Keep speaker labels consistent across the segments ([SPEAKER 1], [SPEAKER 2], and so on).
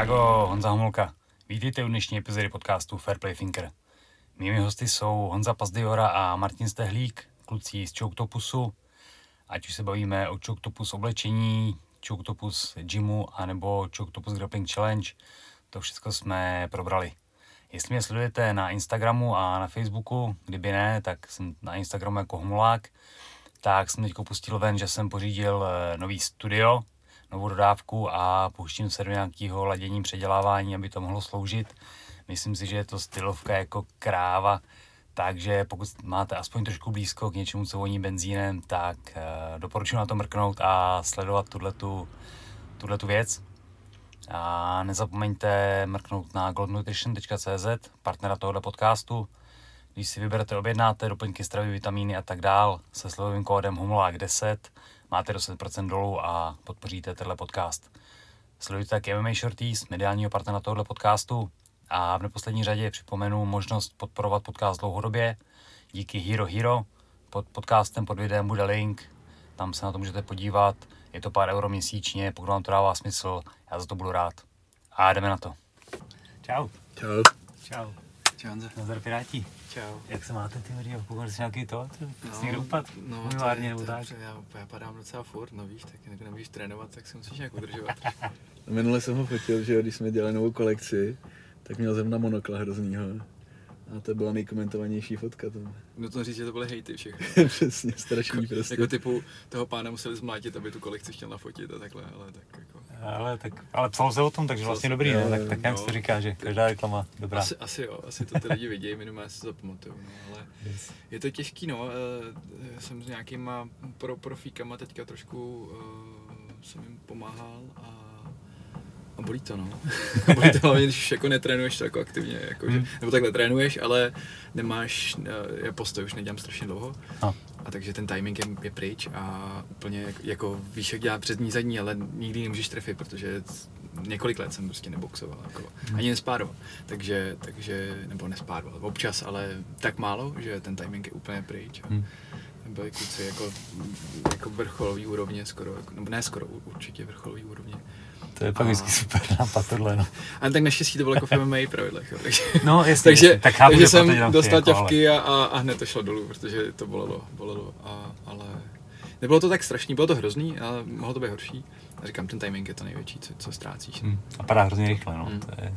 [SPEAKER 1] Čágo, Honza Homolka. Vítejte u dnešní epizody podcastu Fair Play Thinker. Mými hosty jsou Honza Pazdiora a Martin Stehlík, kluci z Choktopusu. Ať už se bavíme o Choktopus oblečení, Choktopus gymu, anebo Choktopus Grappling Challenge, to všechno jsme probrali. Jestli mě sledujete na Instagramu a na Facebooku, kdyby ne, tak jsem na Instagramu jako Homolák, tak jsem teď pustil ven, že jsem pořídil eh, nový studio, novou dodávku a pouštím se do nějakého ladění, předělávání, aby to mohlo sloužit. Myslím si, že je to stylovka jako kráva, takže pokud máte aspoň trošku blízko k něčemu, co voní benzínem, tak uh, doporučuji na to mrknout a sledovat tuhletu, tuhletu věc. A nezapomeňte mrknout na goldnutrition.cz, partnera tohoto podcastu. Když si vyberete, objednáte doplňky stravy, vitamíny a tak dál se slovovým kódem HOMOLÁK10, máte 10% dolů a podpoříte tenhle podcast. Sledujte taky MMA Shorties, mediálního partnera tohoto podcastu a v neposlední řadě připomenu možnost podporovat podcast dlouhodobě díky Hero Hero. Pod podcastem pod videem bude link, tam se na to můžete podívat. Je to pár euro měsíčně, pokud vám to dává smysl, já za to budu rád. A jdeme na to. Čau.
[SPEAKER 2] Čau.
[SPEAKER 1] Čau.
[SPEAKER 2] Čau, Honza.
[SPEAKER 1] Nazdar Piráti.
[SPEAKER 2] Čau.
[SPEAKER 1] Jak se máte, ty Mario? Pokud jsi nějaký to, to
[SPEAKER 2] No,
[SPEAKER 1] jsi někde upad?
[SPEAKER 2] No,
[SPEAKER 1] Umywárně
[SPEAKER 2] to,
[SPEAKER 1] nebo
[SPEAKER 2] to,
[SPEAKER 1] tak?
[SPEAKER 2] to, já, já padám docela furt, no víš, tak jak nemůžeš trénovat, tak se musíš nějak udržovat.
[SPEAKER 3] Minule jsem ho fotil, že jo, když jsme dělali novou kolekci, tak měl zrovna monokla hroznýho. A to byla nejkomentovanější fotka tam.
[SPEAKER 2] Nutno říct, že to byly hejty všechny.
[SPEAKER 3] Přesně, strašný prostě.
[SPEAKER 2] Jako typu toho pána museli zmlátit, aby tu kolekci chtěl nafotit a takhle, ale tak jako...
[SPEAKER 1] Ale, tak, ale psalo se o tom, takže vlastně
[SPEAKER 2] se-
[SPEAKER 1] dobrý,
[SPEAKER 3] jo,
[SPEAKER 1] Tak, tak nějak
[SPEAKER 2] no.
[SPEAKER 1] se říká, že každá reklama dobrá.
[SPEAKER 2] Asi, asi jo, asi to ty lidi vidějí, minimálně si zapamatuju, no, ale
[SPEAKER 1] Yes.
[SPEAKER 2] je to těžký, no, eh, já jsem s nějakýma pro profíkama teďka trošku uh, jsem jim pomáhal a a bolí to, no. bolí to hlavně, když jako netrénuješ tak jako aktivně, jako, že,
[SPEAKER 1] Hmm.
[SPEAKER 2] nebo takhle trénuješ, ale nemáš, eh, já postoj už nedělám strašně dlouho.
[SPEAKER 1] No.
[SPEAKER 2] A takže ten timing je, je pryč a úplně jako, jako víš, jak dělá přední, zadní, ale nikdy nemůžeš trefit, protože několik let jsem prostě neboxoval, jako, ani nespároval. Takže, takže, nebo nespároval, občas, ale tak málo, že ten timing je úplně pryč. A
[SPEAKER 1] Hmm.
[SPEAKER 2] byli kluci jako, jako vrcholový úrovně skoro, jako, nebo ne skoro, určitě vrcholový úrovně.
[SPEAKER 1] To je pak
[SPEAKER 2] A-
[SPEAKER 1] vždycky super nápad tohle, no.
[SPEAKER 2] Ale tak naštěstí to bylo jako v MMA pravidlech, jo, takže,
[SPEAKER 1] No, jasně,
[SPEAKER 2] takže,
[SPEAKER 1] jasně. tak chápu,
[SPEAKER 2] takže jsem dostal
[SPEAKER 1] jako, ale-
[SPEAKER 2] ťavky a, a, a, hned to šlo dolů, protože to bolelo, bolelo, a, ale nebylo to tak strašný, bylo to hrozný, ale mohlo to být horší. A říkám, ten timing je to největší, co, co ztrácíš.
[SPEAKER 1] Hmm. A padá hrozně rychle, no.
[SPEAKER 2] Hmm.
[SPEAKER 1] To je,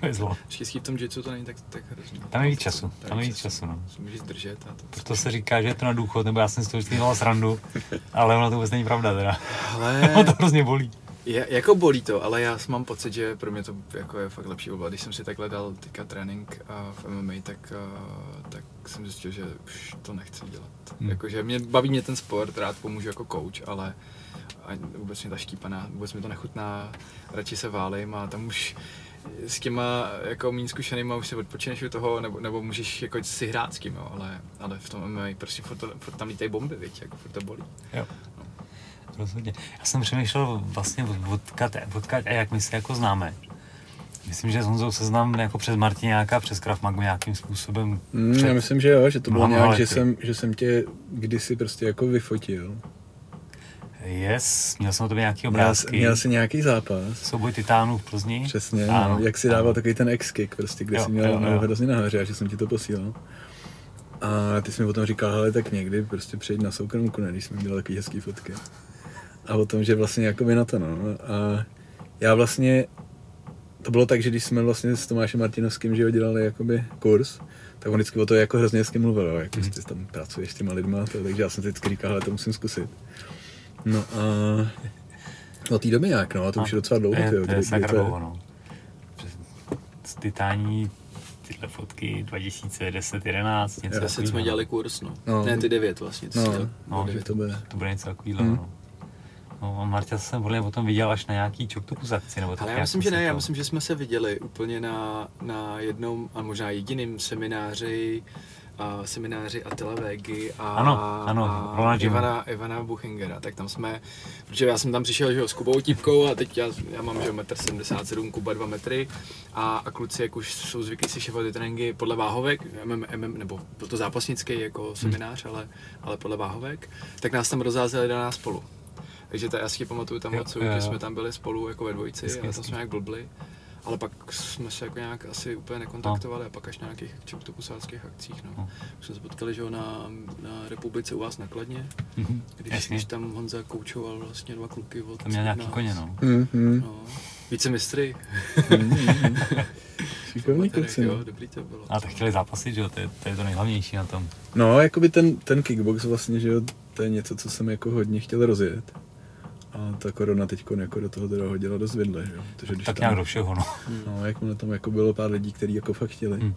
[SPEAKER 1] to je zlo.
[SPEAKER 2] Štěstí v tom jitsu to není tak, tak hrozný.
[SPEAKER 1] Tam je víc času, tam je víc času, no.
[SPEAKER 2] Se Můžeš zdržet a to.
[SPEAKER 1] Proto se říká, že je to na důchod, nebo já jsem si to vždycky dělal srandu, ale ono to vůbec není pravda teda.
[SPEAKER 2] Ale
[SPEAKER 1] to hrozně bolí.
[SPEAKER 2] Je, jako bolí to, ale já mám pocit, že pro mě to jako je fakt lepší oblast. Když jsem si takhle dal teďka trénink a v MMA, tak, a, tak jsem zjistil, že už to nechci dělat.
[SPEAKER 1] Hmm.
[SPEAKER 2] Jakože mě baví mě ten sport, rád pomůžu jako coach, ale a vůbec mě ta štípaná, vůbec mi to nechutná, radši se válím a tam už s těma jako méně zkušenýma už si odpočineš u toho, nebo, nebo můžeš jako si hrát s tím, jo, ale, ale v tom MMA prostě furt, furt tam lítají bomby, viď, jako furt to bolí.
[SPEAKER 1] Jo. Rozhodně. Já jsem přemýšlel vlastně odkud, odkud a jak my se jako známe. Myslím, že s Honzou se znám jako přes Martiňáka, přes Krav Magu nějakým způsobem.
[SPEAKER 3] Mm,
[SPEAKER 1] před-
[SPEAKER 3] já myslím, že jo, že to bylo nějak, že
[SPEAKER 1] lety.
[SPEAKER 3] jsem, že jsem tě kdysi prostě jako vyfotil.
[SPEAKER 1] Yes, měl jsem o tobě nějaký
[SPEAKER 3] Měl,
[SPEAKER 1] obrázky.
[SPEAKER 3] měl jsi nějaký zápas.
[SPEAKER 1] Souboj titánů v Plzni.
[SPEAKER 3] Přesně,
[SPEAKER 1] Ano,
[SPEAKER 3] no, jak si
[SPEAKER 1] ano.
[SPEAKER 3] dával takový ten X-kick, prostě, kde
[SPEAKER 1] Jo,
[SPEAKER 3] jsi měl
[SPEAKER 1] jo, jo.
[SPEAKER 3] hrozně nahoře, a že jsem ti to posílal. A ty jsi mi potom říkal, hele, tak někdy prostě přejít na soukromku, ne, když jsme dělali takový hezký fotky. A o tom, že vlastně jako by na to, no. A já vlastně, to bylo tak, že když jsme vlastně s Tomášem Martinovským, že jo, dělali jakoby kurz, tak on vždycky o to jako hrozně hezky mluvil, jo, jak prostě tam pracuješ s těma lidma, to, takže já jsem si vždycky říkal, hele, to musím zkusit. No a od té doby nějak, no, a to už je docela dlouho,
[SPEAKER 1] je,
[SPEAKER 3] tyjo,
[SPEAKER 1] to je
[SPEAKER 3] kdy- to je.
[SPEAKER 1] dlouho, no. Titání tyhle fotky 2010, 11, něco.
[SPEAKER 2] Deset jsme dělali kurz, no.
[SPEAKER 3] No.
[SPEAKER 2] Ne, ty devět vlastně.
[SPEAKER 3] No.
[SPEAKER 1] No,
[SPEAKER 3] že to bude.
[SPEAKER 1] To bude něco takového,
[SPEAKER 3] Hmm.
[SPEAKER 1] no. No, a Marta jsem podle potom viděl až na nějaký Choktopus akci, nebo tak
[SPEAKER 2] Ale já myslím, že ne, já myslím, že jsme se viděli úplně na, na jednom a možná jediným semináři a semináři Attila Végy a,
[SPEAKER 1] Ano, ano,
[SPEAKER 2] a. Ivana, Ivana Buchingera, tak tam jsme, protože já jsem tam přišel že jo, s Kubou Típkou a teď já, já mám že jo, 1,77 m, Kuba 2 metry a, a kluci jak už jsou zvyklí si šefovat ty tréninky podle váhovek, MM, MM, nebo byl to zápasnický jako seminář, ale, ale podle váhovek, tak nás tam rozházeli na nás spolu. Takže to já si pamatuju tam
[SPEAKER 1] jo,
[SPEAKER 2] že jsme tam byli spolu jako ve dvojici
[SPEAKER 1] Hezky,
[SPEAKER 2] a tam jsme nějak blbli. Ale pak jsme se jako nějak asi úplně nekontaktovali a pak až na nějakých čoktopusáckých akcích, no.
[SPEAKER 1] No.
[SPEAKER 2] Už jsme se potkali, že na, na Republice u vás na Kladně,
[SPEAKER 1] Mhm.
[SPEAKER 2] když,
[SPEAKER 1] Jasně.
[SPEAKER 2] když tam Honza koučoval vlastně dva kluky od
[SPEAKER 1] Tam měl nějaký
[SPEAKER 2] nás.
[SPEAKER 1] koně, no.
[SPEAKER 3] Mm, mm,
[SPEAKER 2] No, více mistry.
[SPEAKER 3] mm, mm. Šikovný kluci,
[SPEAKER 2] jo,
[SPEAKER 3] no.
[SPEAKER 2] dobrý to bylo.
[SPEAKER 1] A tak chtěli zápasit, že jo, to je, to je to nejhlavnější na tom.
[SPEAKER 3] No, jakoby ten, ten kickbox vlastně, že jo, to je něco, co jsem jako hodně chtěl rozjet. A ta korona teď jako do toho teda hodila dost vidle, že jo. Protože když
[SPEAKER 1] Tak
[SPEAKER 3] tam,
[SPEAKER 1] nějak do všeho, no.
[SPEAKER 3] No, jakmile tam jako bylo pár lidí, kteří jako fakt chtěli.
[SPEAKER 1] Hmm.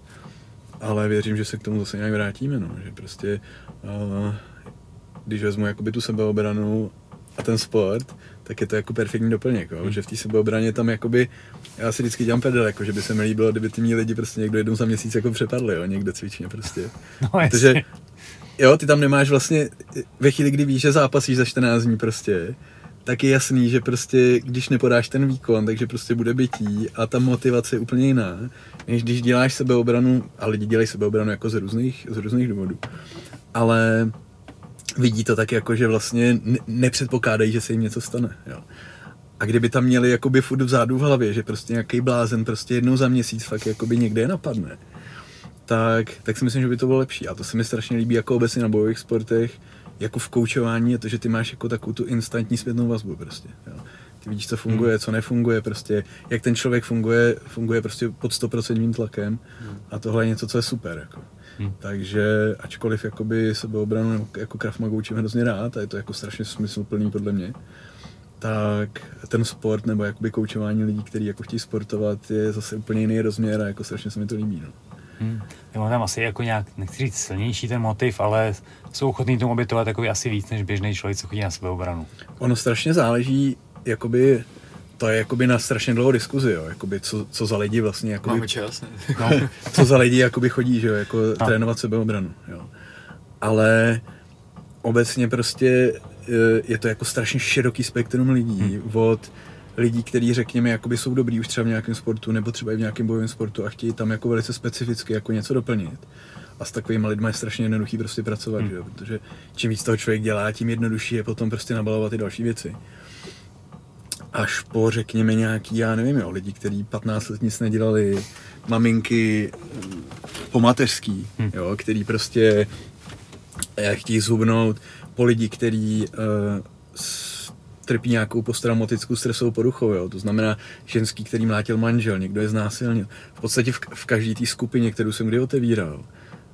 [SPEAKER 3] Ale věřím, že se k tomu zase nějak vrátíme, no. Že prostě, uh, když vezmu jakoby tu sebeobranu a ten sport, tak je to jako perfektní doplněk, jo?
[SPEAKER 1] Hmm.
[SPEAKER 3] že v té sebeobraně tam jakoby, já si vždycky dělám pedel, jako, že by se mi líbilo, kdyby ty mý lidi prostě někdo jednou za měsíc jako přepadli, jo? někde cvičně prostě.
[SPEAKER 1] No,
[SPEAKER 3] Protože, jo, ty tam nemáš vlastně, ve chvíli, kdy víš, že zápasíš za 14 dní prostě, tak je jasný, že prostě, když nepodáš ten výkon, takže prostě bude bytí a ta motivace je úplně jiná, než když děláš sebeobranu, a lidi dělají sebeobranu jako z různých, z různých důvodů, ale vidí to tak jako, že vlastně ne- nepředpokládají, že se jim něco stane, jo. A kdyby tam měli jakoby furt vzadu v hlavě, že prostě nějaký blázen prostě jednou za měsíc fakt jakoby někde je napadne, tak, tak si myslím, že by to bylo lepší. A to se mi strašně líbí jako obecně na bojových sportech, jako v koučování je to, že ty máš jako takovou tu instantní zpětnou vazbu prostě. Jo. Ty vidíš, co funguje, co nefunguje, prostě, jak ten člověk funguje, funguje prostě pod 100% tlakem a tohle je něco, co je super. Jako.
[SPEAKER 1] Hmm.
[SPEAKER 3] Takže ačkoliv jakoby sebeobranu jako Krav Maga učím hrozně rád a je to jako strašně smysluplný podle mě, tak ten sport nebo jakoby koučování lidí, kteří jako chtějí sportovat, je zase úplně jiný rozměr a jako strašně se mi to líbí. No.
[SPEAKER 1] Hmm. Jo, tam asi jako nějak, nechci říct silnější ten motiv, ale jsou ochotní tomu obětovat takový asi víc než běžný člověk, co chodí na sebeobranu.
[SPEAKER 3] Ono strašně záleží, jakoby, to je jakoby na strašně dlouhou diskuzi, jo, jakoby, co, co za lidi vlastně, jakoby,
[SPEAKER 2] Máme čas, ne?
[SPEAKER 3] no, co za lidi jakoby chodí, že jo, jako
[SPEAKER 1] No.
[SPEAKER 3] trénovat sebeobranu, jo. Ale obecně prostě eh, je to jako strašně široký spektrum lidí, od lidí, kteří řekněme jakoby jsou dobrý už třeba v nějakém sportu nebo třeba i v nějakém bojovém sportu a chtějí tam jako velice specificky jako něco doplnit. A s takovými lidmi je strašně jednoduchý prostě pracovat,
[SPEAKER 1] Hmm.
[SPEAKER 3] že jo? protože čím víc toho člověk dělá, tím jednodušší je potom prostě nabalovat i další věci. Až po, řekněme, nějaký, já nevím, jo, lidi, kteří 15 let nic nedělali, maminky po mateřský,
[SPEAKER 1] Hmm.
[SPEAKER 3] jo, který prostě eh, chtějí zhubnout, po lidi, který uh, trpí nějakou posttraumatickou stresovou poruchou, jo. to znamená ženský, který mlátil manžel, někdo je znásilnil. V podstatě v, v každé té skupině, kterou jsem kdy otevíral,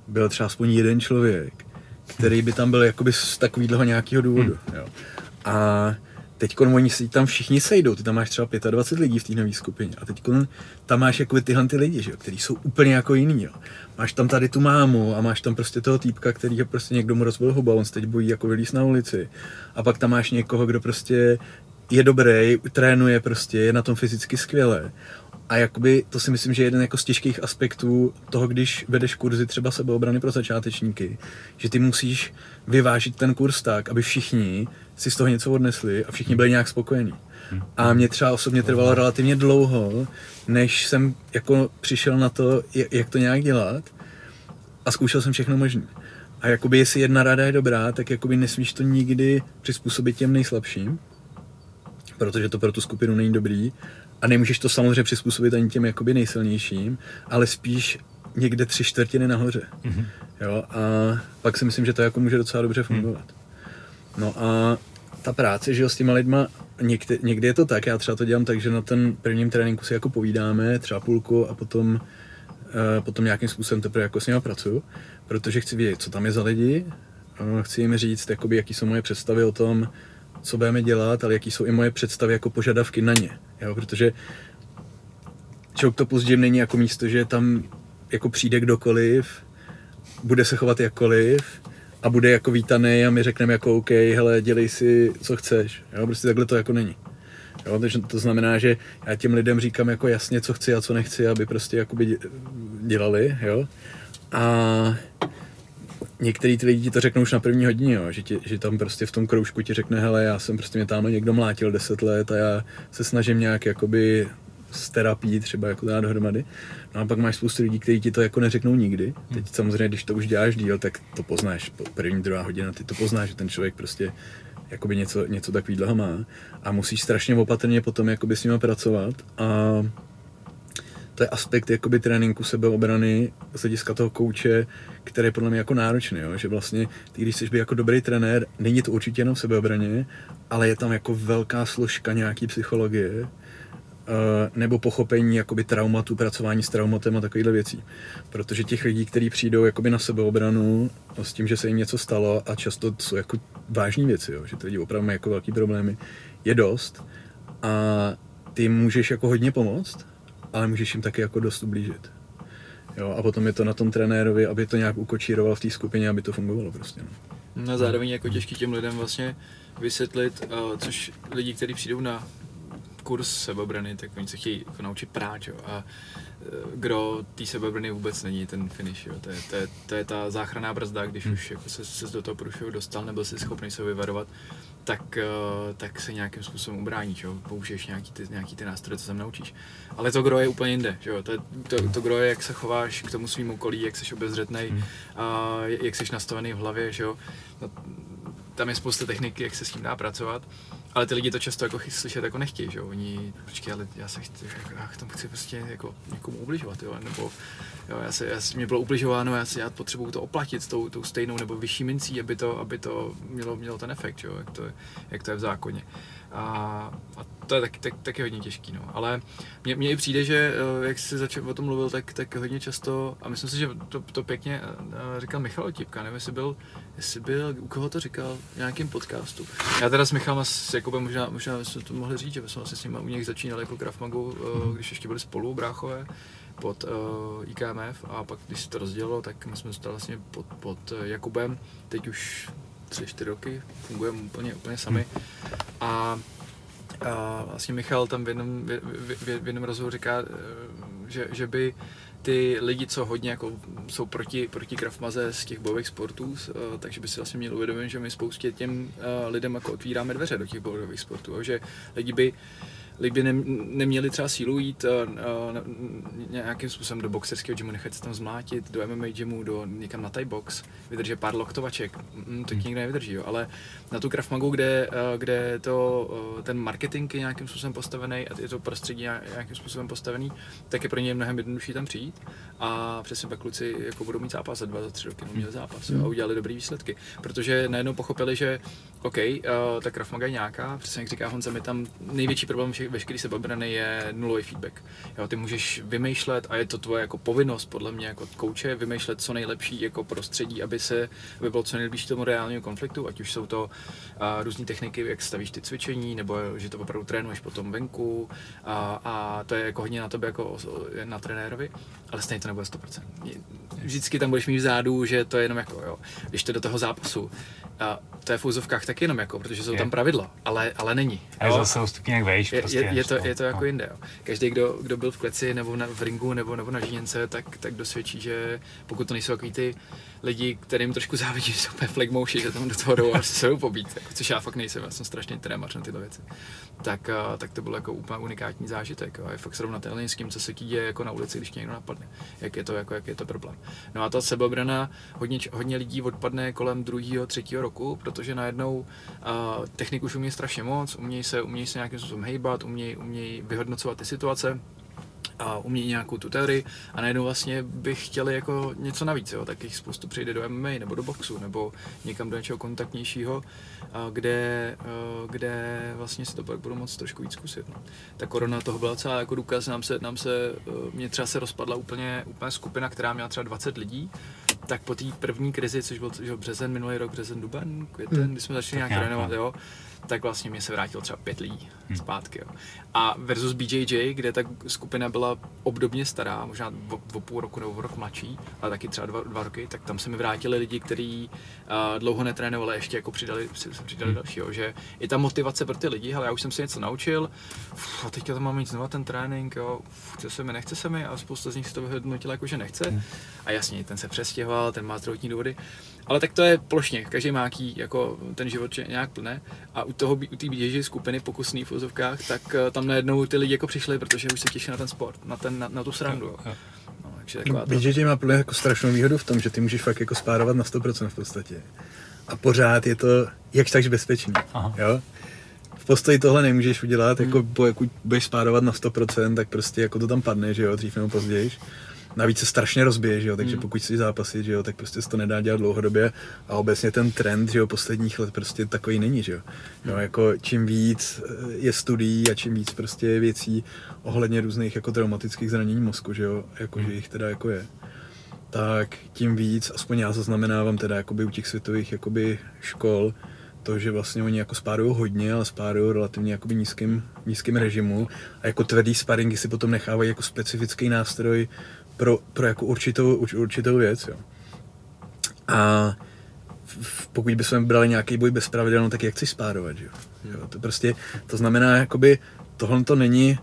[SPEAKER 3] byl třeba aspoň jeden člověk, který by tam byl jakoby z takového nějakého důvodu. Jo. A teď oni si tam všichni sejdou, ty tam máš třeba 25 lidí v té nové skupině a teď tam máš jako tyhle ty lidi, že jo, který jsou úplně jako jiný. Jo. Máš tam tady tu mámu a máš tam prostě toho týpka, který je prostě někdo mu rozbil huba, on se teď bojí jako vylíz na ulici. A pak tam máš někoho, kdo prostě je dobrý, trénuje prostě, je na tom fyzicky skvěle. A jakoby to si myslím, že je jeden jako z těžkých aspektů toho, když vedeš kurzy třeba sebeobrany pro začátečníky, že ty musíš vyvážit ten kurz tak, aby všichni si z toho něco odnesli a všichni byli nějak spokojení. A mě třeba osobně trvalo relativně dlouho, než jsem jako přišel na to, jak- to nějak dělat a zkoušel jsem všechno možné. A jakoby jestli jedna rada je dobrá, tak jakoby nesmíš to nikdy přizpůsobit těm nejslabším, protože to pro tu skupinu není dobrý. A nemůžeš to samozřejmě přizpůsobit ani těm jakoby nejsilnějším, ale spíš někde tři čtvrtiny nahoře.
[SPEAKER 1] Mhm.
[SPEAKER 3] Jo, a pak si myslím, že to jako může docela dobře fungovat. No a ta práce, že jo, s těma lidma, někdy, někdy je to tak, já třeba to dělám tak, že na ten prvním tréninku si jako povídáme, třeba půlku a potom, uh, potom nějakým způsobem teprve jako s nimi pracuju, protože chci vědět, co tam je za lidi, uh, chci jim říct, jakoby, jaký jsou moje představy o tom, co budeme dělat, ale jaký jsou i moje představy jako požadavky na ně, jo, protože Choctopus Gym není jako místo, že tam jako přijde kdokoliv, bude se chovat jakkoliv a bude jako vítaný a my řekneme jako OK, hele, dělej si, co chceš. Jo, prostě takhle to jako není. Jo, takže to znamená, že já těm lidem říkám jako jasně, co chci a co nechci, aby prostě jakoby dě- dělali, jo. A některý ty lidi ti to řeknou už na první hodině, jo, že, ti, že tam prostě v tom kroužku ti řekne, hele, já jsem prostě mě tamhle někdo mlátil 10 let a já se snažím nějak jakoby s terapií třeba jako dát dohromady. No a pak máš spoustu lidí, kteří ti to jako neřeknou nikdy. Teď samozřejmě, když to už děláš díl, tak to poznáš. Po první, druhá hodina, ty to poznáš, že ten člověk prostě jakoby něco, něco takového má a musíš strašně opatrně potom jakoby s nimi pracovat a to je aspekt jakoby tréninku sebeobrany z hlediska toho kouče, který je podle mě jako náročný, jo? že vlastně ty, když chceš být jako dobrý trenér, není to určitě jenom sebeobraně, ale je tam jako velká složka nějaký psychologie, Uh, nebo pochopení jakoby traumatu, pracování s traumatem a takovýhle věcí. Protože těch lidí, kteří přijdou jakoby na sebeobranu s tím, že se jim něco stalo a často jsou jako vážní věci, jo, že ty lidi opravdu mají jako velký problémy, je dost a ty můžeš jako hodně pomoct, ale můžeš jim taky jako dost ublížit. Jo, a potom je to na tom trenérovi, aby to nějak ukočíroval v té skupině, aby to fungovalo prostě. No.
[SPEAKER 2] No zároveň jako těžký těm lidem vlastně vysvětlit, uh, což lidi, kteří přijdou na kurz sebeobrany, tak oni se chtějí jako naučit prát, jo. A uh, gro té sebeobrany vůbec není ten finish, jo. To je, to je, to je ta záchranná brzda, když hmm. už jako se, se do toho průšvihu dostal, nebo jsi schopný se vyvarovat, tak, uh, tak se nějakým způsobem ubráníš, jo. Použiješ nějaký ty, nějaký ty nástroje, co se naučíš. Ale to gro je úplně jinde, že jo. To, to, to gro je, jak se chováš k tomu svým okolí, jak jsi obezřetnej, hmm. a jak jsi nastavený v hlavě, že jo. No, tam je spousta techniky, jak se s tím dá pracovat, ale ty lidi to často jako slyšet jako nechtějí, že jo, oni, počkej, ale já se chci, jako, já tomu chci prostě jako někomu ubližovat, jo, nebo jo, já se, já, mě bylo ubližováno, já, si, já potřebuju to oplatit tou, tou stejnou nebo vyšší mincí, aby to, aby to mělo, mělo ten efekt, jo, jak to, jak to je v zákoně. A, a to je taky, tak, taky hodně těžký, no. Ale mně, mně i přijde, že eh, jak jsi začal o tom mluvil, tak, tak hodně často, a myslím si, že to, to pěkně eh, říkal Michal Otipka, nevím, jestli byl, jestli byl, u koho to říkal, v nějakém podcastu. Já teda s Michalem s Jakubem možná, možná jsme to mohli říct, že jsme vlastně s nimi u nich začínali jako Graf Magu, eh, když ještě byli spolu, bráchové, pod uh, IKMF a pak, když se to rozdělilo, tak my jsme zůstali vlastně pod, pod Jakubem, teď už tři, čtyři roky, fungujeme úplně, úplně sami. A, a vlastně Michal tam v jednom, v, v, v jednom rozhovoru říká, eh, že, že by ty lidi, co hodně jako jsou proti, proti Maze z těch bojových sportů, uh, takže by si vlastně měli uvědomit, že my spoustě těm uh, lidem jako otvíráme dveře do těch bojových sportů, že lidi by lidi ne, neměli třeba sílu jít uh, uh, nějakým způsobem do boxerského gymu, nechat se tam zmlátit, do MMA gymu, do někam na Thai box, vydrží pár loktovaček, mm, to hmm. nikdo nevydrží, jo. ale na tu Krav Magu, kde, uh, kde to, uh, ten marketing je nějakým způsobem postavený a je to prostředí nějakým způsobem postavený, tak je pro ně mnohem jednodušší tam přijít. A přesně pak kluci jako budou mít zápas za dva, za tři roky, měli zápas jo, a udělali dobré výsledky, protože najednou pochopili, že OK, uh, ta Krav Maga je nějaká, přesně jak říká Honza, mi tam největší problém všech, veškerý sebeobrany je nulový feedback. Jo, ty můžeš vymýšlet a je to tvoje jako povinnost podle mě jako kouče vymýšlet co nejlepší jako prostředí, aby se aby bylo co nejbližší tomu reálnému konfliktu, ať už jsou to různé techniky, jak stavíš ty cvičení, nebo že to opravdu trénuješ potom venku a, a to je jako hodně na tobě jako na trenérovi, ale stejně to nebude 100%. Vždycky tam budeš mít vzadu, že to je jenom jako, jo, když to do toho zápasu, a to je v úzovkách taky jenom jako, protože jsou je. tam pravidla, ale, ale není.
[SPEAKER 1] A je zase o stupínek vejš,
[SPEAKER 2] je, prostě. Je, je, to, je to jako no. jinde. Jo. Každý, kdo, kdo byl v kleci nebo na, v ringu nebo, nebo na žíněnce, tak, tak dosvědčí, že pokud to nejsou takový ty lidi, kterým trošku závidí, že jsou úplně flagmouši, že tam do toho jdou a se jdou pobít, jako, což já fakt nejsem, já jsem strašně trémař na tyhle věci. Tak, uh, tak to byl jako úplně unikátní zážitek. Jo. Je fakt srovnatelný s tím, co se děje jako na ulici, když někdo napadne. Jak je to, jako, jak je to problém. No a ta sebeobrana, hodně, hodně lidí odpadne kolem druhého, třetího roku, protože najednou uh, technik už umí strašně moc, umějí se, umějí se nějakým způsobem hejbat, umějí, umějí vyhodnocovat ty situace a umí nějakou tu teorii a najednou vlastně by chtěli jako něco navíc, jo, tak jich spoustu přijde do MMA nebo do boxu nebo někam do něčeho kontaktnějšího, kde, kde vlastně si to pak budou moc trošku víc zkusit. No. Ta korona toho byla celá jako důkaz, nám se, nám se, mě třeba se rozpadla úplně, úplně skupina, která měla třeba 20 lidí, tak po té první krizi, což byl že březen, minulý rok, březen, duben, květen, hmm. kdy jsme začali nějak trénovat, no. jo, tak vlastně mě se vrátilo třeba pět lidí hmm. zpátky. Jo. A versus BJJ, kde ta skupina byla obdobně stará, možná o, o půl roku nebo o rok mladší, ale taky třeba dva, dva roky, tak tam se mi vrátili lidi, kteří uh, dlouho netrénovali, ještě jako přidali, se, se přidali hmm. dalšího, že i ta motivace pro ty lidi, ale já už jsem si něco naučil, uf, a teďka to mám mít znova ten trénink, jo, uf, chce se mi, nechce se mi a spousta z nich si to vyhodnotila jako, že nechce. Hmm. A jasně, ten se přestěhoval, ten má zdravotní důvody, ale tak to je plošně, každý má jaký, jako ten život nějak plné a u toho, u té běží skupiny pokusný v úzovkách, tak uh, tam najednou ty lidi jako přišli, protože už se těší na ten sport, na, ten, na, na tu srandu.
[SPEAKER 3] No, takže taková to... BJJ má jako strašnou výhodu v tom, že ty můžeš fakt jako spárovat na 100% v podstatě. a pořád je to jakž takž bezpečný.
[SPEAKER 1] Aha.
[SPEAKER 3] Jo? V postoji tohle nemůžeš udělat, jako pokud budeš spárovat na 100%, tak prostě jako to tam padne, že jo, dřív nebo později. Navíc se strašně rozbije, že jo, takže pokud si zápasit, že jo, tak prostě se to nedá dělat dlouhodobě. A obecně ten trend, že jo, posledních let prostě takový není, že jo. jo jako čím víc eh, je studií a čím víc prostě je věcí ohledně různých jako traumatických zranění mozku, že jo, jako že jich teda jako je. Tak tím víc, aspoň já zaznamenávám teda jakoby u těch světových jakoby škol, to, že vlastně oni jako spárují hodně, ale spárují relativně jakoby nízkým, nízkým režimu. A jako tvrdý sparingy si potom nechávají jako specifický nástroj pro, pro jako určitou, urč- určitou věc, jo. A v- pokud bychom brali nějaký boj bez pravidel, no tak jak chceš spárovat, jo? jo? To prostě, to znamená, jakoby, tohle to není,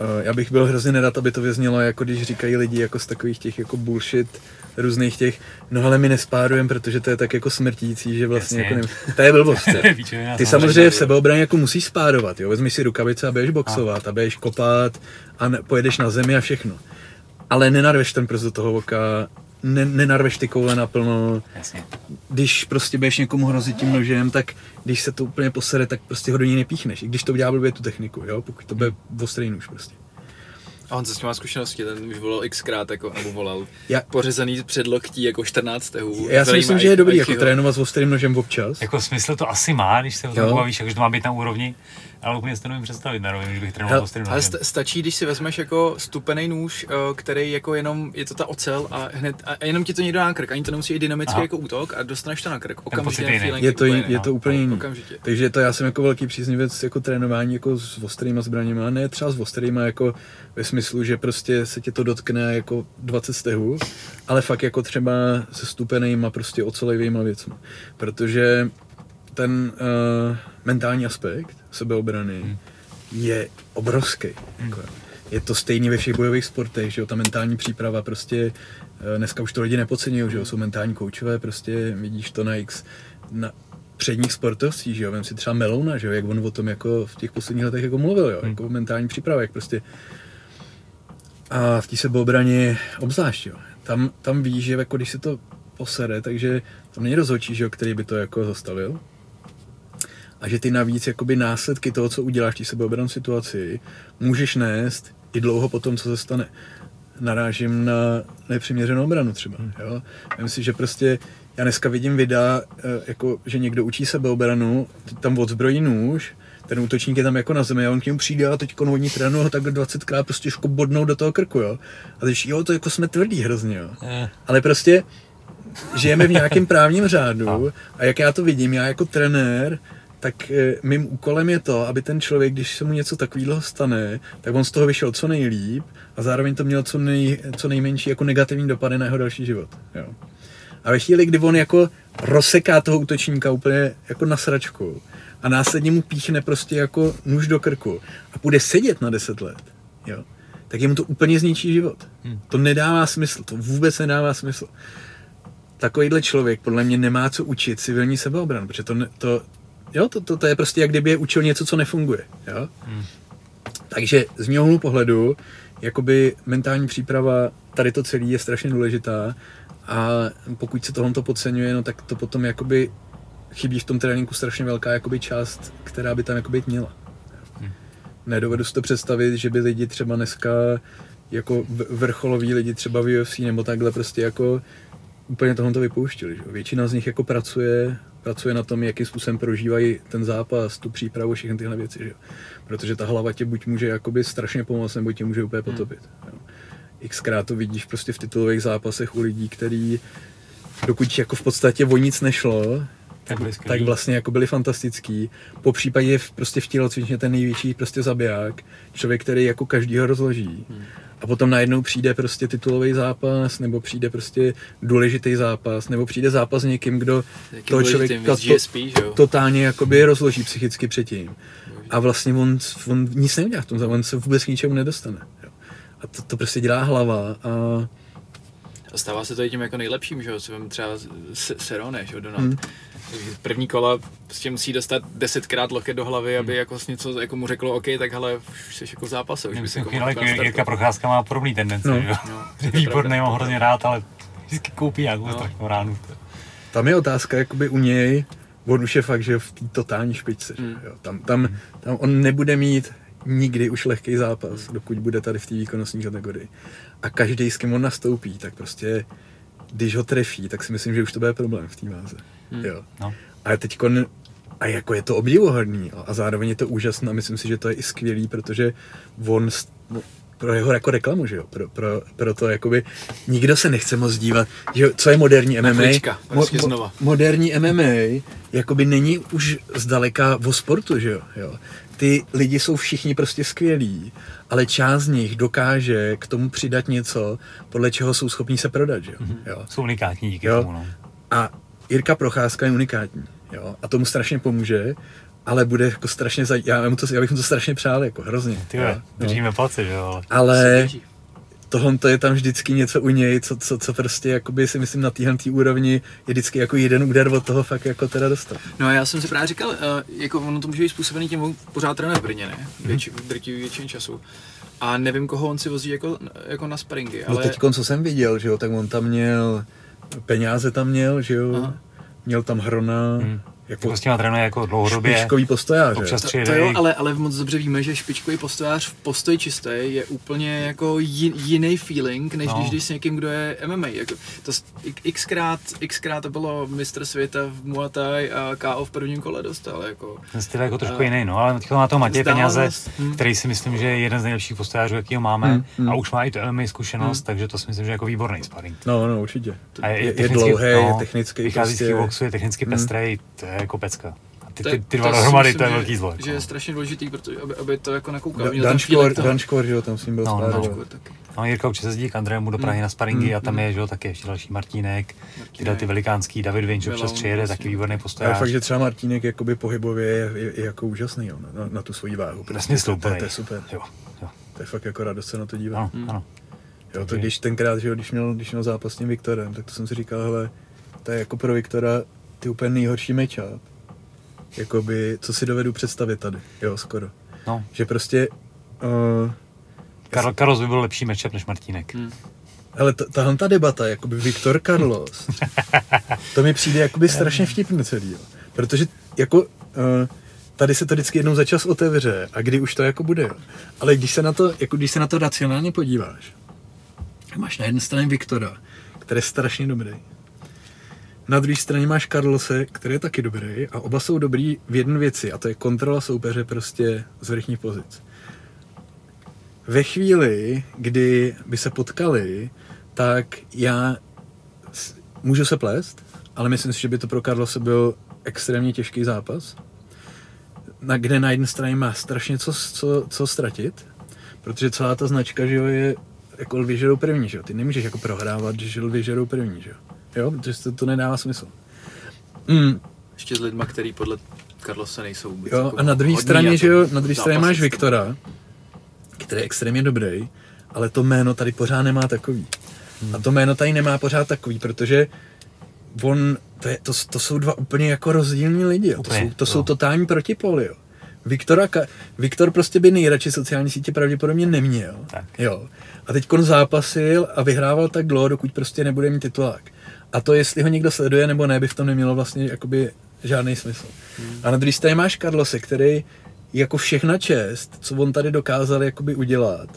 [SPEAKER 3] Uh, já bych byl hrozně nerad, aby to vyznělo, jako když říkají lidi jako z takových těch jako bullshit různých těch, no ale my nespárujeme, protože to je tak jako smrtící, že vlastně
[SPEAKER 1] Jasně.
[SPEAKER 3] jako ne, to je blbost. Ty samozřejmě v sebeobraně jako musíš spárovat, jo, vezmi si rukavice a běž boxovat a běž kopat a ne, pojedeš na zemi a všechno. Ale nenarveš ten prst do toho oka, ne, nenarveš ty koule naplno,
[SPEAKER 1] Jasně.
[SPEAKER 3] když prostě budeš někomu hrozit tím nožem, tak když se to úplně posere, tak prostě ho do ní nepíchneš. I když to udělá blbě tu techniku, jo? pokud to bude ostrý nůž prostě.
[SPEAKER 2] A on se s tím má zkušenosti, ten už volal xkrát, jako, nebo volal.
[SPEAKER 3] Já-
[SPEAKER 2] Pořezaný předloktí, jako 14 tehů.
[SPEAKER 3] Já si myslím, že je dobrý jako trénovat s ostrým nožem občas.
[SPEAKER 1] Jako smysl to asi má, když se o tom bavíš, jako, že to má být na úrovni, ale úplně si to nevím představit na rovinu, kdybych trénoval
[SPEAKER 3] Hele,
[SPEAKER 2] Ale sta- stačí, když si vezmeš jako stupený nůž, eh, který jako jenom, je to ta ocel a hned, a jenom ti to někdo na krk, ani to nemusí být dynamický
[SPEAKER 1] Aha.
[SPEAKER 2] jako útok a dostaneš to na krk. Okamžitě
[SPEAKER 1] je
[SPEAKER 2] ten feeling
[SPEAKER 3] Je to,
[SPEAKER 2] úplně
[SPEAKER 3] je to úplně jiný.
[SPEAKER 2] Okamžitě.
[SPEAKER 3] Takže to já jsem jako velký příznivec jako trénování jako s ostrýma zbraněma, ne třeba s ostrýma jako ve smyslu, že prostě se tě to dotkne jako 20 stehů, ale fakt jako třeba se stupenýma prostě ocelejvýma věcmi. Protože ten uh, mentální aspekt sebeobrany
[SPEAKER 1] Hmm.
[SPEAKER 3] je obrovský. Jako, je to stejný ve všech bojových sportech, že jo, ta mentální příprava prostě, eh, dneska už to lidi nepodceňují, že jo, jsou mentální koučové, prostě vidíš to na X, na předních sportovcích, že jo, vem si třeba Melouna, že jo, jak on o tom jako v těch posledních letech jako mluvil, jo, jako o mentální přípravě, jak prostě a v té sebeobraně obzvlášť, jo. Tam, tam víš, že jako když se to posere, takže tam není rozhodčí, že jo, který by to jako zastavil. A že ty navíc jakoby následky toho, co uděláš v té sebeobranné situaci, můžeš nést i dlouho po tom, co se stane. Narážím na nepřiměřenou obranu třeba. Jo? Myslím si, že prostě já dneska vidím videa, eh, jako, že někdo učí sebeobranu, tam odzbrojí nůž, ten útočník je tam jako na zemi a on k němu přijde a teď vodní trénu ho tak 20krát prostě škobodnou do toho krku, jo. A teď, jo, to jako jsme tvrdí hrozně, jo.
[SPEAKER 1] Eh,
[SPEAKER 3] Ale prostě žijeme v nějakém právním řádu a jak já to vidím, já jako trenér, tak eh, mým úkolem je to, aby ten člověk, když se mu něco takového stane, tak on z toho vyšel co nejlíp a zároveň to mělo co, nej, co nejmenší jako negativní dopady na jeho další život. Jo. A ve chvíli, kdy on jako rozseká toho útočníka úplně jako na sračku a následně mu píchne prostě jako nůž do krku a bude sedět na 10 let, jo, tak jemu to úplně zničí život.
[SPEAKER 1] Hmm.
[SPEAKER 3] To nedává smysl, to vůbec nedává smysl. Takovýhle člověk podle mě nemá co učit civilní sebeobranu, protože to, ne, to, jo, to, to, to, je prostě jak kdyby je učil něco, co nefunguje. Jo?
[SPEAKER 1] Hmm.
[SPEAKER 3] Takže z mého pohledu, jakoby mentální příprava, tady to celé je strašně důležitá a pokud se tohle podceňuje, no tak to potom jakoby chybí v tom tréninku strašně velká jakoby část, která by tam jakoby být měla. Nedovedu si to představit, že by lidi třeba dneska jako vrcholoví lidi třeba v UFC nebo takhle prostě jako úplně tohle to vypouštili. Že? Většina z nich jako pracuje, pracuje na tom, jakým způsobem prožívají ten zápas, tu přípravu, všechny tyhle věci. Že? Protože ta hlava tě buď může jakoby strašně pomoct, nebo tě může úplně potopit. Jo. Xkrát to vidíš prostě v titulových zápasech u lidí, který dokud jako v podstatě o nic nešlo,
[SPEAKER 1] Tak
[SPEAKER 3] tak vlastně jako byli fantastický. Po případě v, prostě v tělocvičně ten největší prostě zabiják, člověk, který jako každýho rozloží. A potom najednou přijde prostě titulový zápas, nebo přijde prostě důležitý zápas, nebo přijde zápas s někým, kdo toho člověka to,
[SPEAKER 2] GSP,
[SPEAKER 3] totálně jakoby rozloží psychicky předtím. A vlastně on, on nic neudělá v tom, on se vůbec k ničemu nedostane. Jo. A to, to prostě dělá hlava a
[SPEAKER 2] A stává se to i tím jako nejlepším, že jo, co vem třeba Serone, že jo, Donald.
[SPEAKER 3] Hmm.
[SPEAKER 2] První kola prostě musí dostat desetkrát loket do hlavy, aby jako s něco jako mu řeklo, OK, tak hele, už jsi jako v zápase, už by se
[SPEAKER 1] Myslím,
[SPEAKER 2] jako
[SPEAKER 1] Jirka. Procházka má podobný tendence,
[SPEAKER 3] No.
[SPEAKER 1] jo.
[SPEAKER 2] No,
[SPEAKER 1] Výborný, mám hrozně rád, ale vždycky koupí nějakou
[SPEAKER 2] No.
[SPEAKER 1] strašnou ránu.
[SPEAKER 3] tam je otázka jakoby u něj, on už je fakt, že v té totální špičce.
[SPEAKER 2] Mm.
[SPEAKER 3] Mm. Jo. Tam, tam, tam on nebude mít nikdy už lehký zápas, dokud bude tady v té výkonnostní kategorii. A každý, s kým on nastoupí, tak prostě, když ho trefí, tak si myslím, že už to bude problém v té váze.
[SPEAKER 2] Mm.
[SPEAKER 3] Jo.
[SPEAKER 1] No.
[SPEAKER 3] A teď a jako je to obdivuhodný jo. a zároveň je to úžasné a myslím si, že to je i skvělý, protože on no, pro jeho jako reklamu, že jo, pro, pro, pro to jakoby, nikdo se nechce moc dívat, že jo, co je moderní MMA,
[SPEAKER 2] klička, prostě znova.
[SPEAKER 3] moderní MMA, jakoby není už zdaleka o sportu, že jo, jo. Ty lidi jsou všichni prostě skvělí, ale část z nich dokáže k tomu přidat něco, podle čeho jsou schopní se prodat, že jo. jo.
[SPEAKER 1] Jsou unikátní díky
[SPEAKER 3] Jo.
[SPEAKER 1] tomu, no.
[SPEAKER 3] A Jirka Procházka je unikátní, jo, a tomu strašně pomůže, ale bude jako strašně, zaj... já, mu to, já bych mu to strašně přál, jako hrozně.
[SPEAKER 1] Ty
[SPEAKER 3] jo,
[SPEAKER 1] jo. držíme palce, že jo, ale...
[SPEAKER 3] Ale. Tohle to je tam vždycky něco u něj, co, co, co prostě jakoby si myslím na téhle tý úrovni je vždycky jako jeden úder od toho fakt jako teda dostat.
[SPEAKER 2] No a já jsem si právě říkal, uh, jako ono to může být způsobený tím, on pořád trénuje v Brně, ne? Větši, drtivý většinu času. A nevím, koho on si vozí jako, jako na sparingy,
[SPEAKER 3] No
[SPEAKER 2] ale...
[SPEAKER 3] teď, co jsem viděl, že jo, tak on tam měl, peníze tam měl, že jo,
[SPEAKER 2] Aha.
[SPEAKER 3] měl tam Hrona,
[SPEAKER 1] Hmm.
[SPEAKER 3] Jako
[SPEAKER 1] Jako s těma trénuje jako dlouhodobě.
[SPEAKER 3] špičkový postojář,
[SPEAKER 1] občas
[SPEAKER 3] že?
[SPEAKER 1] přijede
[SPEAKER 2] To jo, ale, ale moc dobře víme, že špičkový postojář v postoji čisté je úplně jako ji- jiný feeling, než
[SPEAKER 1] No.
[SPEAKER 2] no. když jdeš s někým, kdo je MMA. Jako, to xkrát, xkrát to bylo mistr světa v Muay Thai a KO v prvním kole dostal. Jako.
[SPEAKER 1] Ten styl je jako trošku
[SPEAKER 2] A-
[SPEAKER 1] jiný, no, ale teď má to Matěj
[SPEAKER 2] Vzdálenost,
[SPEAKER 1] peníze,
[SPEAKER 2] hm.
[SPEAKER 1] který si myslím, že je jeden z nejlepších postojářů, jakýho máme,
[SPEAKER 3] Hmm, hmm.
[SPEAKER 1] a už má i tu MMA zkušenost,
[SPEAKER 2] Hm.
[SPEAKER 1] takže to si myslím, že je jako výborný sparring.
[SPEAKER 3] No, no, určitě.
[SPEAKER 1] A
[SPEAKER 3] Je, je
[SPEAKER 1] technicky-
[SPEAKER 3] dlouhý, je technický,
[SPEAKER 1] Vychází z
[SPEAKER 3] prostě-
[SPEAKER 1] boxu, je technicky
[SPEAKER 3] Hm.
[SPEAKER 1] pestrej, to je jako pecka. Ty, ty, ty dva dohromady,
[SPEAKER 2] myslím,
[SPEAKER 1] to je
[SPEAKER 2] že-
[SPEAKER 1] velký zlo.
[SPEAKER 2] Že je
[SPEAKER 1] Jako.
[SPEAKER 2] strašně důležitý, protože, aby, aby to jako nakoukal.
[SPEAKER 3] Da-
[SPEAKER 2] Měl tam
[SPEAKER 3] Dan
[SPEAKER 2] feeling
[SPEAKER 3] Škor,
[SPEAKER 2] toho.
[SPEAKER 3] Dan Škor, že jo, tam s ním byl
[SPEAKER 1] No, no.
[SPEAKER 3] spárovat.
[SPEAKER 2] Škor taky.
[SPEAKER 1] No, Jirka určitě jezdí k Andrému do Prahy
[SPEAKER 2] Hm.
[SPEAKER 1] na sparingy
[SPEAKER 3] Hm.
[SPEAKER 1] a tam je, že jo, taky ještě další Martínek, tyhle ty velikánský, David Vinč občas přijede,
[SPEAKER 2] vlastně.
[SPEAKER 1] taky výborný
[SPEAKER 3] A je
[SPEAKER 1] postojář.
[SPEAKER 3] fakt, že třeba Martínek jakoby pohybově je, je, je jako úžasný jo, na, na, tu svoji váhu.
[SPEAKER 1] Smyslu
[SPEAKER 3] to, to, to, je super.
[SPEAKER 1] Jo, jo,
[SPEAKER 3] To je fakt jako radost se na to dívat.
[SPEAKER 1] ano,
[SPEAKER 2] Hm.
[SPEAKER 1] ano.
[SPEAKER 3] Jo, to když tenkrát, že jo, když měl, když měl zápas s tím Viktorem, tak to jsem si říkal, hele, to je jako pro Viktora ty úplně nejhorší matchup. Jakoby, co si dovedu představit tady, jo, skoro.
[SPEAKER 1] No,
[SPEAKER 3] Že prostě, uh,
[SPEAKER 1] Karl, Carlos by byl lepší matchup než Martínek.
[SPEAKER 2] Hm.
[SPEAKER 3] ale ta- tahle ta debata, jakoby Viktor Carlos, to mi přijde jakoby strašně vtipný celý, jo. Protože jako, uh, tady se to vždycky jednou za čas otevře a kdy už to jako bude, jo. Ale když se na to, jako když se na to racionálně podíváš, máš na jedné straně Viktora, který je strašně dobrý. Na druhé straně máš Carlose, který je taky dobrý a oba jsou dobrý v jedné věci a to je kontrola soupeře prostě z vrchních pozic. Ve chvíli, kdy by se potkali, tak já můžu se plést, ale myslím si, že by to pro Carlose byl extrémně těžký zápas, na, kde na jedné straně má strašně co, co, co ztratit, protože celá ta značka, že jo, je jako lvy první, že jo. Ty nemůžeš jako prohrávat, že lvy první, že jo. Jo, protože to, to nedává smysl. Mm,
[SPEAKER 2] Ještě s lidma, který podle Carlose nejsou vůbec.
[SPEAKER 3] jo,
[SPEAKER 2] jako
[SPEAKER 3] a na druhé straně, že jo, na druhé straně máš. Viktora, který je extrémně dobrý, ale to jméno tady pořád nemá takový. A to jméno tady nemá pořád takový, protože on, to, je, to, to jsou dva úplně jako rozdílní lidi, jo. to,
[SPEAKER 1] Úplně,
[SPEAKER 3] jsou, to
[SPEAKER 1] jo.
[SPEAKER 3] jsou totální protipoly, jo. Viktora, Ka- Viktor prostě by nejradši sociální sítě pravděpodobně neměl.
[SPEAKER 1] Tak.
[SPEAKER 3] Jo. A teď on zápasil a vyhrával tak dlouho, dokud prostě nebude mít titulák. A to, jestli ho někdo sleduje nebo ne, by v tom nemělo vlastně jakoby žádný smysl. Hmm. A na druhé straně máš Carlose, který jako všechna čest, co on tady dokázal jakoby udělat.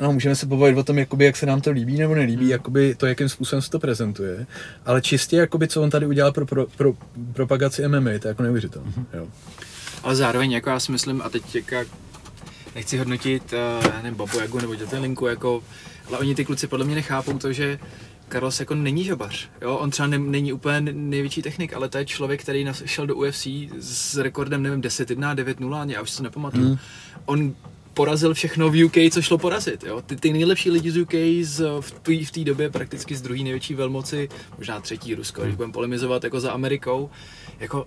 [SPEAKER 3] No, můžeme se pobavit o tom, jakoby, jak se nám to líbí nebo nelíbí, hmm. jakoby to, jakým způsobem se to prezentuje, ale čistě, jakoby, co on tady udělal pro, pro, pro propagaci MMA, to je jako neuvěřitelné. Hmm. Jo.
[SPEAKER 2] Ale zároveň, jako já si myslím, a teď jako, nechci hodnotit, uh, nevím, Babu Jagu nebo děte Linku, jako, ale oni ty kluci podle mě nechápou to, že Carlos jako není žabař, jo, on třeba ne, není úplně největší technik, ale to je člověk, který nas- šel do UFC s rekordem, nevím, 10-1, 9-0, já už si to nepamatuju.
[SPEAKER 3] Hmm.
[SPEAKER 2] Mm. On porazil všechno v UK, co šlo porazit. Jo? Ty, ty nejlepší lidi z UK z, v té v době prakticky z druhé největší velmoci, možná třetí Rusko, když budeme polemizovat jako za Amerikou, jako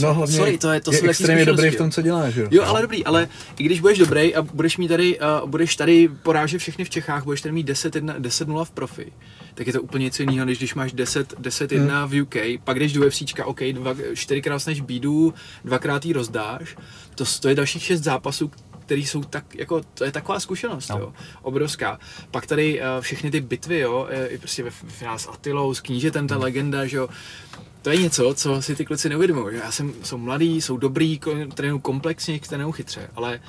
[SPEAKER 3] No hlavně
[SPEAKER 2] Sorry, to je- to
[SPEAKER 3] je
[SPEAKER 2] jsou
[SPEAKER 3] extrémně dobrý v tom, co dělá, že jo?
[SPEAKER 2] Jo, ale dobrý, ale i když budeš dobrý a budeš mít tady, uh, budeš tady porážet všechny v Čechách, budeš tady mít 10-1 10-0 v profi, tak je to úplně něco jiného, než když máš 10, 10-1
[SPEAKER 3] Hmm.
[SPEAKER 2] v UK, pak jdeš do UFCčka, OK, dva, čtyřikrát sneš bídu, dvakrát jí rozdáš, to, to je dalších šest zápasů, který jsou tak, jako, to je taková zkušenost,
[SPEAKER 1] No.
[SPEAKER 2] jo, obrovská. Pak tady uh, všechny ty bitvy, jo, i prostě ve v finále s Attilou, s knížetem, ta legenda, že jo, to je něco, co si ty kluci neuvědomují. že Já jsem, jsou mladý, jsou dobrý, trénují komplexně, trénují chytře, ale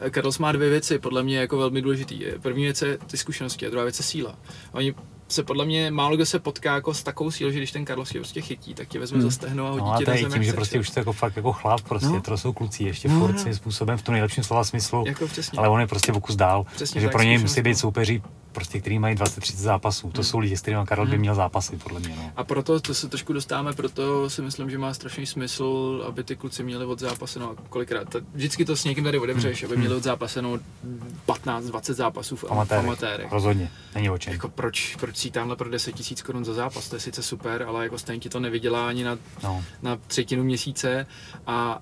[SPEAKER 2] eh, Carlos má dvě věci, podle mě jako velmi důležitý. První věc je ty zkušenosti a druhá věc je síla. Oni se podle mě málo kdo se potká jako s takovou sílou, že když ten Carlos tě prostě chytí, tak tě vezme
[SPEAKER 3] Hmm.
[SPEAKER 2] za stehno a hodí
[SPEAKER 1] No
[SPEAKER 2] tě na
[SPEAKER 1] je
[SPEAKER 2] zem,
[SPEAKER 1] tím, že prostě už to jako fakt jako chlap, prostě,
[SPEAKER 2] No.
[SPEAKER 1] to jsou kluci ještě
[SPEAKER 2] No,
[SPEAKER 1] furt
[SPEAKER 2] no.
[SPEAKER 1] svým způsobem v tom nejlepším slova smyslu,
[SPEAKER 2] Jako přesně.
[SPEAKER 1] ale on je prostě pokus dál,
[SPEAKER 2] Přesně
[SPEAKER 1] takže
[SPEAKER 2] tak,
[SPEAKER 1] pro něj musí být
[SPEAKER 2] no.
[SPEAKER 1] soupeři, prostě, který mají 20-30 zápasů, to jsou lidi, s kterými Karel by
[SPEAKER 2] Hmm.
[SPEAKER 1] měl zápasy, podle mě. No.
[SPEAKER 2] A proto to se trošku dostáváme, proto si myslím, že má strašný smysl, aby ty kluci měli od zápaseno kolikrát. To, vždycky to s někým tady odebřeš, aby měli od zápaseno 15-20 zápasů v
[SPEAKER 1] Amatérech.
[SPEAKER 2] amatérech.
[SPEAKER 1] Rozhodně, není o čem.
[SPEAKER 2] Jako proč, proč si tamhle pro 10 000 korun za zápas, to je sice super, ale jako stejně ti to nevydělá ani na,
[SPEAKER 1] No.
[SPEAKER 2] na třetinu měsíce a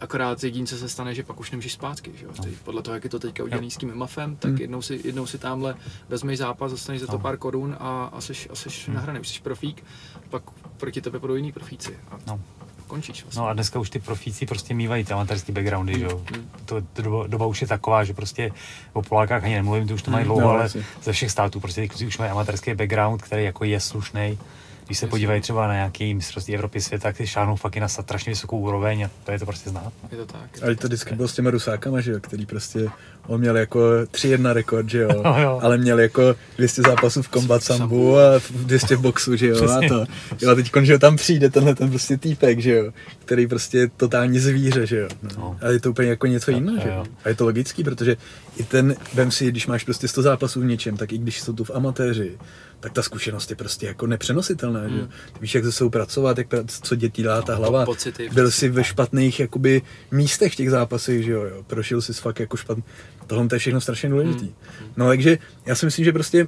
[SPEAKER 2] akorát jediné, co se stane, že pak už nemůžeš zpátky, že jo? Ty, podle toho, jak je to teďka udělaný s tím mafem, tak
[SPEAKER 3] Hmm.
[SPEAKER 2] jednou si, jednou si tamhle vezmeš zápas, dostaneš za to
[SPEAKER 1] No.
[SPEAKER 2] pár korun a, a seš, a seš
[SPEAKER 1] Hmm.
[SPEAKER 2] nahraný, už jsi profík, pak proti tebe budou jiný profíci a
[SPEAKER 1] No.
[SPEAKER 2] končíš vlastně.
[SPEAKER 1] no a dneska už ty profíci prostě mývají ty amatérský backgroundy, že jo.
[SPEAKER 2] Hmm.
[SPEAKER 1] To, to doba, doba, už je taková, že prostě o Polákách ani nemluvím, ty už to mají dlouho,
[SPEAKER 3] No,
[SPEAKER 1] ale ze všech států prostě ty kluci už mají amatérský background, který jako je slušný. Když se podívají třeba na nějaký mistrovství Evropy světa, tak ty šáhnou fakt i na strašně vysokou úroveň a to je to prostě znát.
[SPEAKER 2] Je to tak.
[SPEAKER 3] Ale to vždycky bylo s těma rusákama, že jo, který prostě, on měl jako 3-1 rekord, že jo,
[SPEAKER 1] No jo.
[SPEAKER 3] ale měl jako 200 zápasů v kombat sambu a 200 v boxu, že jo,
[SPEAKER 1] Přesně.
[SPEAKER 3] a to. Jo, a teď, že jo, tam přijde tenhle ten prostě týpek, že jo, který prostě je totální zvíře, že jo. No.
[SPEAKER 1] No.
[SPEAKER 3] A je to úplně jako něco jiného, že
[SPEAKER 1] jo.
[SPEAKER 3] A je to logický, protože i ten, vem si, když máš prostě 100 zápasů v něčem, tak i když jsou tu v amatéři, tak ta zkušenost je prostě jako nepřenositelná, že jo.
[SPEAKER 2] Hmm.
[SPEAKER 3] Ty víš, jak se jsou pracovat, jak, pra- co děti dělá ta
[SPEAKER 2] No,
[SPEAKER 3] hlava.
[SPEAKER 2] pocity,
[SPEAKER 3] Byl
[SPEAKER 2] přesně
[SPEAKER 3] si ve špatných jakoby místech těch zápasech, že jo, jo. Prošel si fakt jako špatný. Tohle to je všechno strašně důležitý.
[SPEAKER 2] Hmm.
[SPEAKER 3] No takže já si myslím, že prostě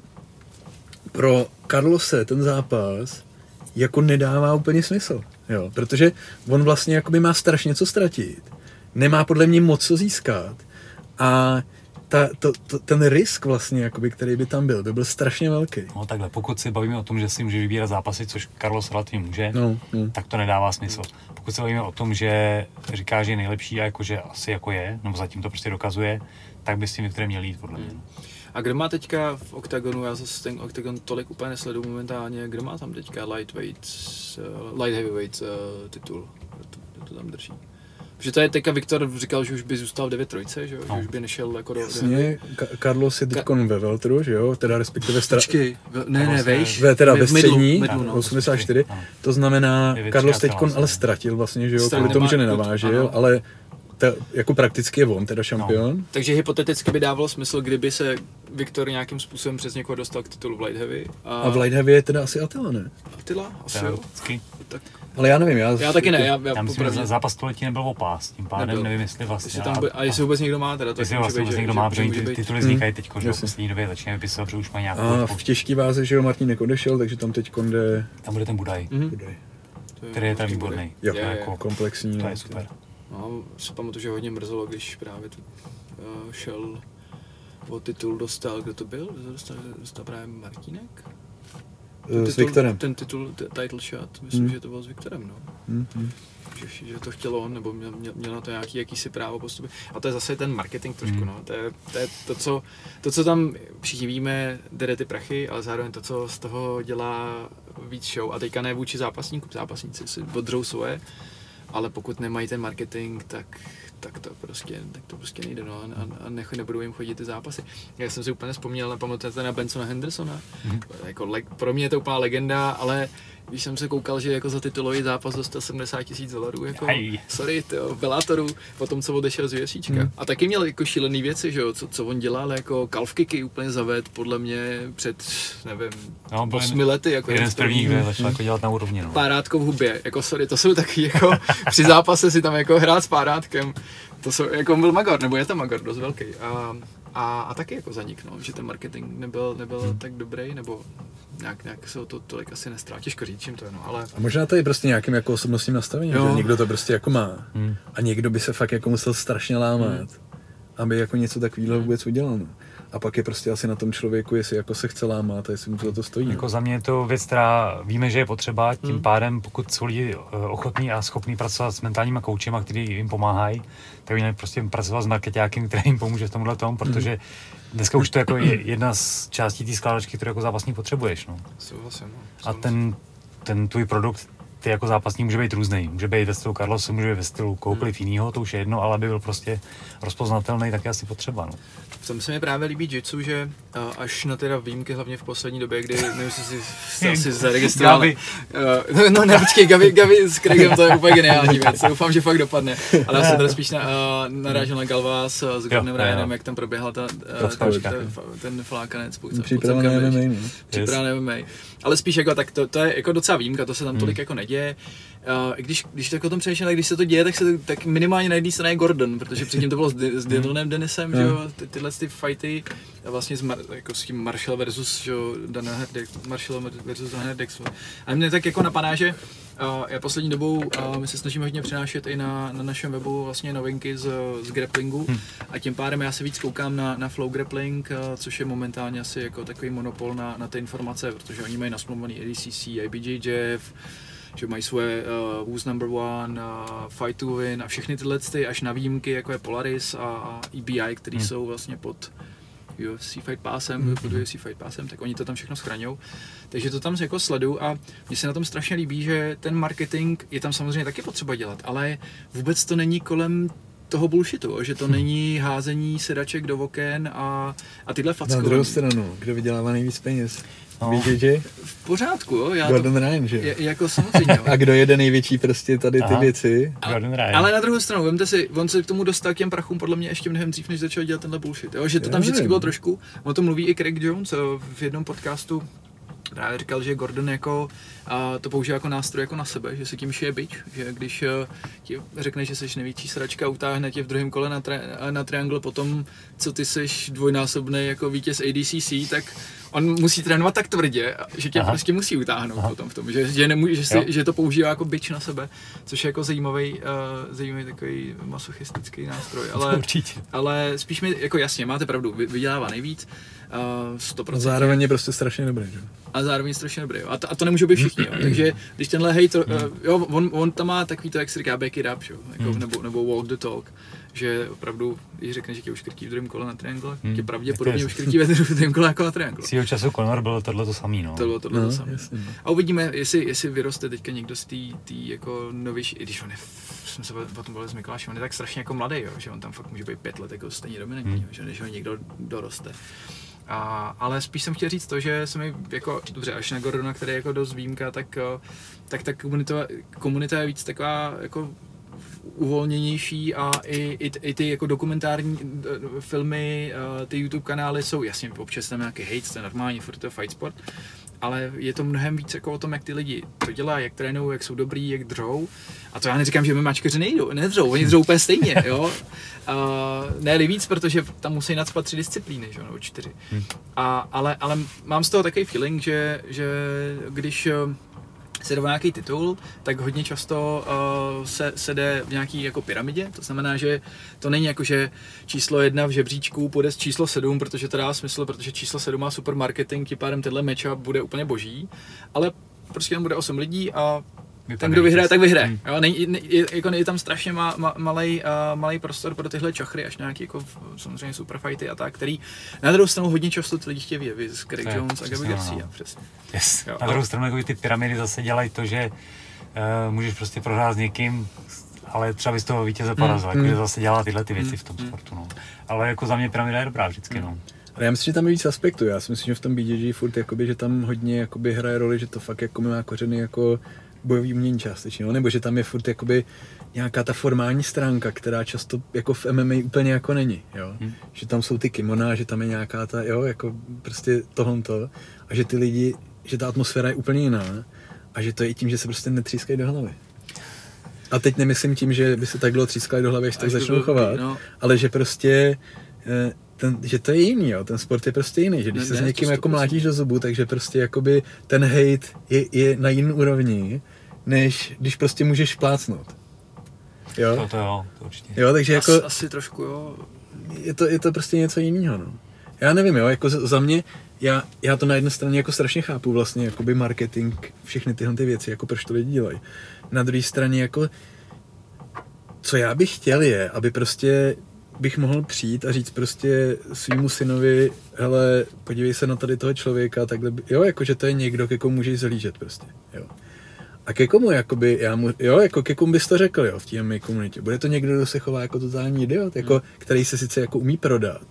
[SPEAKER 3] pro Carlose ten zápas jako nedává úplně smysl, jo, protože on vlastně jakoby má strašně co ztratit, nemá podle mě moc co získat a ta, to, to, ten risk vlastně, jakoby, který by tam byl, by byl strašně velký.
[SPEAKER 1] No takhle, pokud si bavíme o tom, že si může vybírat zápasy, což Carlos relativně může,
[SPEAKER 3] No, no.
[SPEAKER 1] tak to nedává smysl. Pokud se bavíme o tom, že říká, že je nejlepší a jakože asi jako je, nebo zatím to prostě dokazuje, tak by s tím Viktorem měl jít, podle mě.
[SPEAKER 2] Hmm. A kdo má teďka v OKTAGONu, já zase ten OKTAGON tolik úplně nesleduju momentálně, kdo má tam teďka lightweight, uh, light heavyweight uh, titul, to, to tam drží? Protože to je teďka Viktor říkal, že už by zůstal v 9 trojce, že, jo?
[SPEAKER 1] No.
[SPEAKER 2] že už by nešel jako do...
[SPEAKER 3] Jasně, Ka- Carlos je teď ve Veltru, že jo, teda respektive stra-
[SPEAKER 2] Počkej, ne, ne, vejš.
[SPEAKER 3] ve, teda ve
[SPEAKER 2] v midlu,
[SPEAKER 3] střední,
[SPEAKER 2] midlu, no.
[SPEAKER 3] 84,
[SPEAKER 1] Ano.
[SPEAKER 3] to znamená,
[SPEAKER 1] Je
[SPEAKER 3] Carlos teď ale
[SPEAKER 1] no.
[SPEAKER 3] ztratil vlastně, že jo, kvůli tomu, že nenavážil, ale ta, jako prakticky je on teda šampion.
[SPEAKER 2] Takže hypoteticky by dávalo smysl, kdyby se Viktor nějakým způsobem přes někoho dostal k titulu v light heavy. A,
[SPEAKER 3] A v light heavy je teda asi Attila, ne?
[SPEAKER 2] Attila? Asi jo. Tak,
[SPEAKER 3] Ale já nevím, já...
[SPEAKER 2] já taky ne, já, já,
[SPEAKER 1] Já myslím, že
[SPEAKER 2] popravdě-
[SPEAKER 1] zápas století nebyl o pás, tím pádem
[SPEAKER 2] Nebyl.
[SPEAKER 1] nevím, jestli vlastně.
[SPEAKER 2] Jestli tam, bude- a jestli vůbec někdo má teda, to
[SPEAKER 1] jestli vlastně vůbec někdo má,
[SPEAKER 2] že
[SPEAKER 1] protože ty tituly vznikají teď, že v poslední době začínají vypisovat, že už mají nějakou
[SPEAKER 3] A v těžký váze, že jo, Martin odešel, takže tam teď jde...
[SPEAKER 1] Tam bude ten Budaj,
[SPEAKER 2] Mhm.
[SPEAKER 3] Budaj.
[SPEAKER 1] Který je tam výborný.
[SPEAKER 3] Jo,
[SPEAKER 1] jako,
[SPEAKER 3] komplexní.
[SPEAKER 1] to
[SPEAKER 3] no.
[SPEAKER 1] je super.
[SPEAKER 2] No, si pamatuju, že hodně mrzelo, když právě tu, uh, šel o titul dostal, kdo to byl? Dostal, dostal právě Martínek?
[SPEAKER 3] Eh, S
[SPEAKER 2] titul-
[SPEAKER 3] Viktorem.
[SPEAKER 2] Ten titul, title shot, myslím,
[SPEAKER 3] Hmm.
[SPEAKER 2] že to bylo s Viktorem, no.
[SPEAKER 3] Hm, hm.
[SPEAKER 2] Že, že to chtěl on, nebo měl, měl, měl na to nějaký jakýsi právo postupy. A to je zase ten marketing trošku,
[SPEAKER 1] Hmm.
[SPEAKER 2] no. To je, to je to, co, to, co tam všichni víme, jde ty prachy, ale zároveň to, co z toho dělá víc show. A teďka ne vůči zápasníkům, zápasníci si odřou svoje, ale pokud nemají ten marketing, tak, tak to prostě, tak to prostě nejde, no, a, a nech, nebudou jim chodit ty zápasy. Já jsem si úplně vzpomněl, nepamatujete na Bensona Hendersona?
[SPEAKER 1] Mhm.
[SPEAKER 2] Jako, le, pro mě je to úplná legenda, ale když jsem se koukal, že jako za titulový zápas dostal 70 tisíc dolarů, jako,
[SPEAKER 1] Aj.
[SPEAKER 2] sorry, tyjo, Bellatoru, po tom, co odešel z UFCčka.
[SPEAKER 3] Hmm.
[SPEAKER 2] A taky měl jako šílený věci, že jo, co, co on dělal, jako calf kicky úplně zaved, podle mě před, nevím,
[SPEAKER 1] No,
[SPEAKER 2] osmi lety, jako
[SPEAKER 1] jeden z prvních, kdo začal jako dělat na úrovni. No.
[SPEAKER 2] párátko v hubě, jako sorry, to jsou taky jako, při zápase si tam jako hrát s párátkem, to jsou, jako on byl magor, nebo je to magor, dost velký. A, a, a taky jako zanik, no, že ten marketing nebyl, nebyl
[SPEAKER 1] Hmm.
[SPEAKER 2] tak dobrý, nebo nějak, nějak se o to tolik asi nestrá, těžko říct, čím to je, no, ale
[SPEAKER 3] A možná to je prostě nějakým jako osobnostním nastavením,
[SPEAKER 2] Jo.
[SPEAKER 3] že někdo to prostě jako má.
[SPEAKER 1] Hmm.
[SPEAKER 3] A někdo by se fakt jako musel strašně lámat,
[SPEAKER 2] Hmm.
[SPEAKER 3] aby jako něco takového vůbec udělal. No. A pak je prostě asi na tom člověku, jestli jako se chce lámat a jestli mu to za to stojí.
[SPEAKER 1] Jako za mě je to věc, která víme, že je potřeba, tím hmm. pádem, pokud jsou lidi eh, ochotní a schopní pracovat s mentálníma koučema, kteří jim pomáhají, tak by prostě pracovat s marketákem, který jim pomůže v tomhle tom, protože dneska už to jako je jedna z částí té skládačky, kterou jako zápasník potřebuješ. No.
[SPEAKER 2] Souhlasím. no.
[SPEAKER 1] A ten, ten tvůj produkt, ty jako zápasník může být různý. Může být ve stylu Carlos, může být ve stylu kohokoliv jiného, to už je jedno, ale aby byl prostě rozpoznatelný, tak je asi potřeba. No.
[SPEAKER 2] V tom se mi právě líbí jitsu, že až na teda výjimky, hlavně v poslední době, kdy nevím, jestli si jste asi zaregistroval.
[SPEAKER 1] Gavi.
[SPEAKER 2] Uh, no, no ne, počkej, Gavi, Gavi s Craigem, to je úplně geniální věc, doufám, že fakt dopadne. Ale já jsem teda spíš na, uh, narážel na Galva s, s Gordonem. Ryanem, jak tam proběhla ta, uh,
[SPEAKER 1] Rozkouška.
[SPEAKER 2] ten, ten flákanec.
[SPEAKER 3] Připravené MMA, no.
[SPEAKER 2] Připravené MMA. Ale spíš jako tak, to, to je jako docela výjimka, to se tam tolik jako neděje. Uh, když, když tak o tom přemýšlím, když se to děje, tak, se to, tak minimálně na jedné straně je Gordon, protože předtím to bylo s, s Dylanem Dennisem, že jo, ty, tyhle ty fighty, a vlastně s, Mar, jako s tím Marshall versus, že jo, Dana Herdex, Marshall versus Dan Herdex. A mě tak jako napadá, že uh, já poslední dobou uh, my se snažíme hodně přinášet i na, na našem webu vlastně novinky z, z grapplingu a tím pádem já se víc koukám na, na Flow Grappling, uh, což je momentálně asi jako takový monopol na, na ty informace, protože oni mají nasmluvaný ADCC, IBJJF, že mají svoje uh, Who's Number One, uh, Fight to Win a všechny tyhle ty až na výjimky, jako je Polaris a, a EBI, který
[SPEAKER 1] Hmm.
[SPEAKER 2] jsou vlastně pod UFC Fight Passem, pod UFC Fight Passem, tak oni to tam všechno schraňou. Takže to tam jako sleduju a mně se na tom strašně líbí, že ten marketing je tam samozřejmě taky potřeba dělat, ale vůbec to není kolem toho bullshitu, že to není házení sedaček do oken a, a tyhle
[SPEAKER 3] Na
[SPEAKER 2] fackování.
[SPEAKER 3] druhou stranu, kdo vydělává nejvíc peněz?
[SPEAKER 1] No.
[SPEAKER 3] BJJ?
[SPEAKER 2] V pořádku, jo, já
[SPEAKER 3] Gordon
[SPEAKER 2] to,
[SPEAKER 3] Ryan, že jo?
[SPEAKER 2] je, jako samozřejmě. Jo.
[SPEAKER 3] A kdo jede největší prostě tady ty
[SPEAKER 1] Aha.
[SPEAKER 3] věci?
[SPEAKER 1] Gordon Ryan.
[SPEAKER 2] Ale na druhou stranu, vemte si, on se k tomu dostal k těm prachům podle mě ještě mnohem dřív, než začal dělat tenhle bullshit. Jo? Že to
[SPEAKER 3] Já
[SPEAKER 2] tam vždycky
[SPEAKER 3] nevím.
[SPEAKER 2] bylo trošku, o tom mluví i Craig Jones v jednom podcastu, právě říkal, že Gordon jako a to používá jako nástroj jako na sebe, že si tím šije bič, že když eh, ti řekne, že jsi největší sračka, utáhne tě v druhém kole na, tri- na triangle potom, co ty jsi dvojnásobný jako vítěz ADCC, tak on musí trénovat tak tvrdě, že tě
[SPEAKER 1] Aha.
[SPEAKER 2] prostě musí utáhnout
[SPEAKER 1] Aha.
[SPEAKER 2] potom v tom, že, že, nemůže, že, si,
[SPEAKER 1] Jo.
[SPEAKER 2] že to používá jako bič na sebe, což je jako zajímavý, uh, zajímavý takový masochistický nástroj, ale, ale spíš mi, jako jasně, máte pravdu, vy- vydělává nejvíc, 100%.
[SPEAKER 3] A zároveň je prostě strašně dobrý, že? jo?
[SPEAKER 2] a zároveň strašně dobrý. Jo. A, to, a to nemůžou být všichni. Jo. Takže když tenhle hate, uh, jo, on, on tam má takový to, jak se říká, back it up, jo. Jako,
[SPEAKER 1] Hmm.
[SPEAKER 2] nebo, nebo walk the talk. Že opravdu, když řekne, že tě uškrtí v druhém kole na triangle,
[SPEAKER 1] Hmm.
[SPEAKER 2] tě pravděpodobně
[SPEAKER 1] je-
[SPEAKER 2] uškrtí ve druhém kole jako na triangle.
[SPEAKER 1] Svýho času Conor bylo tohle to samý, no.
[SPEAKER 2] To bylo tohle
[SPEAKER 3] No,
[SPEAKER 2] to samé.
[SPEAKER 3] jasně, no.
[SPEAKER 2] A uvidíme, jestli, jestli vyroste teďka někdo z té jako novější, i když on je, jsme se o tom bavili s Mikulášem, on je tak strašně jako mladý, jo, že on tam fakt může být pět let jako stejně dominantní,
[SPEAKER 1] Hmm.
[SPEAKER 2] jo, že než ho někdo doroste. A, ale spíš jsem chtěl říct to, že se mi jako, dobře, až na Gordona, který je jako dost výjimka, tak, eh, tak ta komunita, komunita je víc taková jako uvolněnější a i, i, i ty jako dokumentární eh, filmy, eh, ty YouTube kanály jsou, jasně, občas tam nějaký hate, to je normální, furt to fight sport, ale je to mnohem víc jako o tom, jak ty lidi to dělají, jak trénují, jak jsou dobrý, jak dřou. A to já neříkám, že mačkaři nejdou, nedřou, oni dřou úplně stejně, jo. Uh, ne víc, protože tam musí nadspat tři disciplíny, že jo, nebo čtyři.
[SPEAKER 1] Hm.
[SPEAKER 2] A, ale, ale mám z toho takový feeling, že, že když eh, se jde o nějaký titul, tak hodně často uh, se, se jde v nějaký jako pyramidě, to znamená, že to není jako, že číslo jedna v žebříčku půjde s číslo sedm, protože to dá smysl, protože číslo sedm má super marketing, tím pádem tenhle matchup bude úplně boží, ale prostě tam bude 8 lidí a ten, kdo vyhraje, tak vyhraje.
[SPEAKER 1] Hmm.
[SPEAKER 2] Jo, není, ne, je, jako je tam strašně ma, ma, malej, uh, malej prostor pro tyhle čachry, až nějaký jako samozřejmě super fighty a tak, který na druhou stranu hodně často ty lidi chtějí vědět, z Craig
[SPEAKER 1] To je
[SPEAKER 2] Jones a Gabi
[SPEAKER 1] ono,
[SPEAKER 2] Garcia,
[SPEAKER 1] no.
[SPEAKER 2] přesně.
[SPEAKER 1] Yes.
[SPEAKER 2] Jo,
[SPEAKER 1] Na
[SPEAKER 2] a-
[SPEAKER 1] druhou stranu jako ty pyramidy zase dělají to, že uh, můžeš prostě prohrát s někým, ale třeba bys toho vítěze porazil,
[SPEAKER 3] Hmm.
[SPEAKER 1] jakože zase dělá tyhle ty věci
[SPEAKER 2] Hmm.
[SPEAKER 1] v tom
[SPEAKER 2] Hmm.
[SPEAKER 1] sportu, no. Ale jako za mě pyramida je dobrá vždycky, no.
[SPEAKER 3] Ale já myslím, že tam je víc aspektů. Já si myslím, že v tom BJJ furt jakoby, že tam hodně jakoby hraje roli, že to fakt jako má kořeny jako bojový umění částečně, no? nebo že tam je furt jakoby nějaká ta formální stránka, která často jako v MMA úplně jako není, jo?
[SPEAKER 1] Hmm.
[SPEAKER 3] Že tam jsou ty kimona, že tam je nějaká ta, jo, jako prostě tohonto a že ty lidi, že ta atmosféra je úplně jiná a že to je i tím, že se prostě netřískají do hlavy. A teď nemyslím tím, že by se tak dlouho třískali do hlavy, až tak
[SPEAKER 2] Až by
[SPEAKER 3] začnou chovat,
[SPEAKER 2] no.
[SPEAKER 3] ale že prostě eh, ten, že to je jiný, jo, ten sport je prostě jiný, že když
[SPEAKER 2] Ne,
[SPEAKER 3] se
[SPEAKER 2] ne,
[SPEAKER 3] s někým jako
[SPEAKER 2] 100%.
[SPEAKER 3] mlátíš do zubu, takže prostě jakoby ten hate je, je na jiný úrovni, než když prostě můžeš plácnout.
[SPEAKER 1] To,
[SPEAKER 3] Jo,
[SPEAKER 1] to jo, to určitě.
[SPEAKER 3] jo takže
[SPEAKER 2] As,
[SPEAKER 3] jako
[SPEAKER 2] asi trošku, jo.
[SPEAKER 3] je to, je to prostě něco jiného, no. Já nevím, jo, jako za za mě, já, já to na jedné straně jako strašně chápu vlastně, jakoby marketing, všechny tyhle ty věci, jako proč to lidi dělají. Na druhé straně jako, co já bych chtěl je, aby prostě bych mohl přijít a říct prostě svýmu synovi, hele, podívej se na tady toho člověka, takhle, by, jo, jako, že to je někdo, ke komu můžeš zhlížet prostě, jo. A ke komu, jakoby, já mu, jo, jako ke komu bys to řekl, jo, v té mé komunitě. Bude to někdo, kdo se chová jako totální idiot, jako, který se sice jako umí prodat,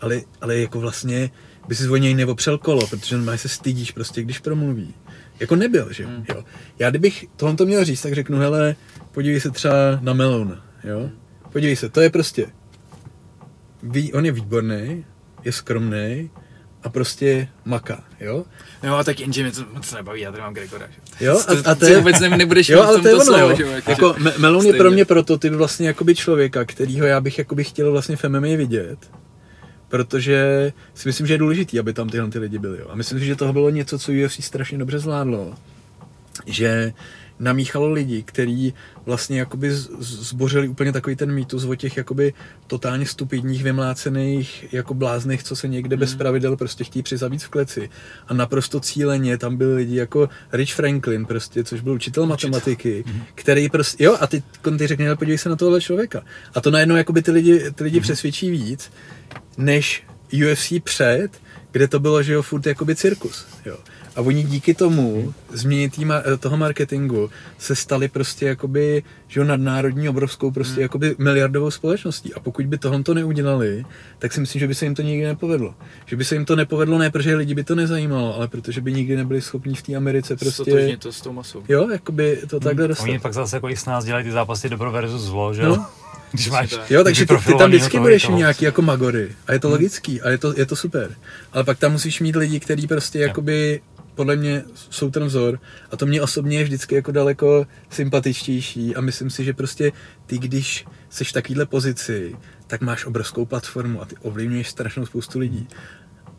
[SPEAKER 3] ale, ale jako vlastně by si o něj neopřel kolo, protože normálně se stydíš prostě, když promluví. Jako nebyl, že jo.
[SPEAKER 2] Hmm.
[SPEAKER 3] jo. Já kdybych tohle to měl říct, tak řeknu, hele, podívej se třeba na Melona, jo. Podívej se, to je prostě, ví, on je výborný, je skromný a prostě maká, jo.
[SPEAKER 2] Jo, a tak jenže mě to moc nebaví, já tady mám Gregora, že?
[SPEAKER 3] Jo, a, a to
[SPEAKER 2] ty
[SPEAKER 3] je,
[SPEAKER 2] vůbec ne, nebudeš
[SPEAKER 3] jo, ale to je ono,
[SPEAKER 2] slovo,
[SPEAKER 3] jo.
[SPEAKER 2] že jako,
[SPEAKER 3] Jako, Me- Melon je pro mě prototyp vlastně jakoby člověka, kterýho já bych jakoby chtěl vlastně v MMA vidět. Protože si myslím, že je důležitý, aby tam tyhle ty lidi byli. Jo. A myslím si, že toho bylo něco, co UFC strašně dobře zvládlo. Že namíchalo lidi, kteří vlastně jakoby zbořili úplně takový ten mýtus o těch jakoby totálně stupidních, vymlácených jako blázných, co se někde bez pravidel prostě chtějí přizavít v kleci. A naprosto cíleně tam byli lidi jako Rich Franklin prostě, což byl učitel matematiky, který prostě, jo, a ty, ty řekne, "Ale podívej se na tohle člověka. A to najednou jakoby ty lidi, ty lidi přesvědčí víc, než UFC před, kde to bylo, že jo, furt jakoby cirkus, jo. A oni díky tomu změně týma, toho marketingu se stali prostě jakoby, že jo, nadnárodní obrovskou prostě jakoby miliardovou společností. A pokud by tohle to neudělali, tak si myslím, že by se jim to nikdy nepovedlo. Že by se jim to nepovedlo ne, protože lidi by to nezajímalo, ale protože by nikdy nebyli schopni v té Americe prostě,
[SPEAKER 2] to s tou masou.
[SPEAKER 3] jo, jakoby to takhle dostat.
[SPEAKER 1] Oni pak zase jako i s nás dělají ty zápasy dobro versus zlo, že
[SPEAKER 3] No.
[SPEAKER 1] jo? Když máš,
[SPEAKER 2] tak.
[SPEAKER 3] Jo, takže ty, ty tam vždycky budeš
[SPEAKER 1] toho.
[SPEAKER 3] mít nějaký jako magory. A je to logický a je to, je to super. Ale pak tam musíš mít lidi, kteří prostě jakoby podle mě jsou ten vzor a to mě osobně je vždycky jako daleko sympatičtější a myslím si, že prostě ty, když seš v takovýhle pozici, tak máš obrovskou platformu a ty ovlivňuješ strašnou spoustu lidí.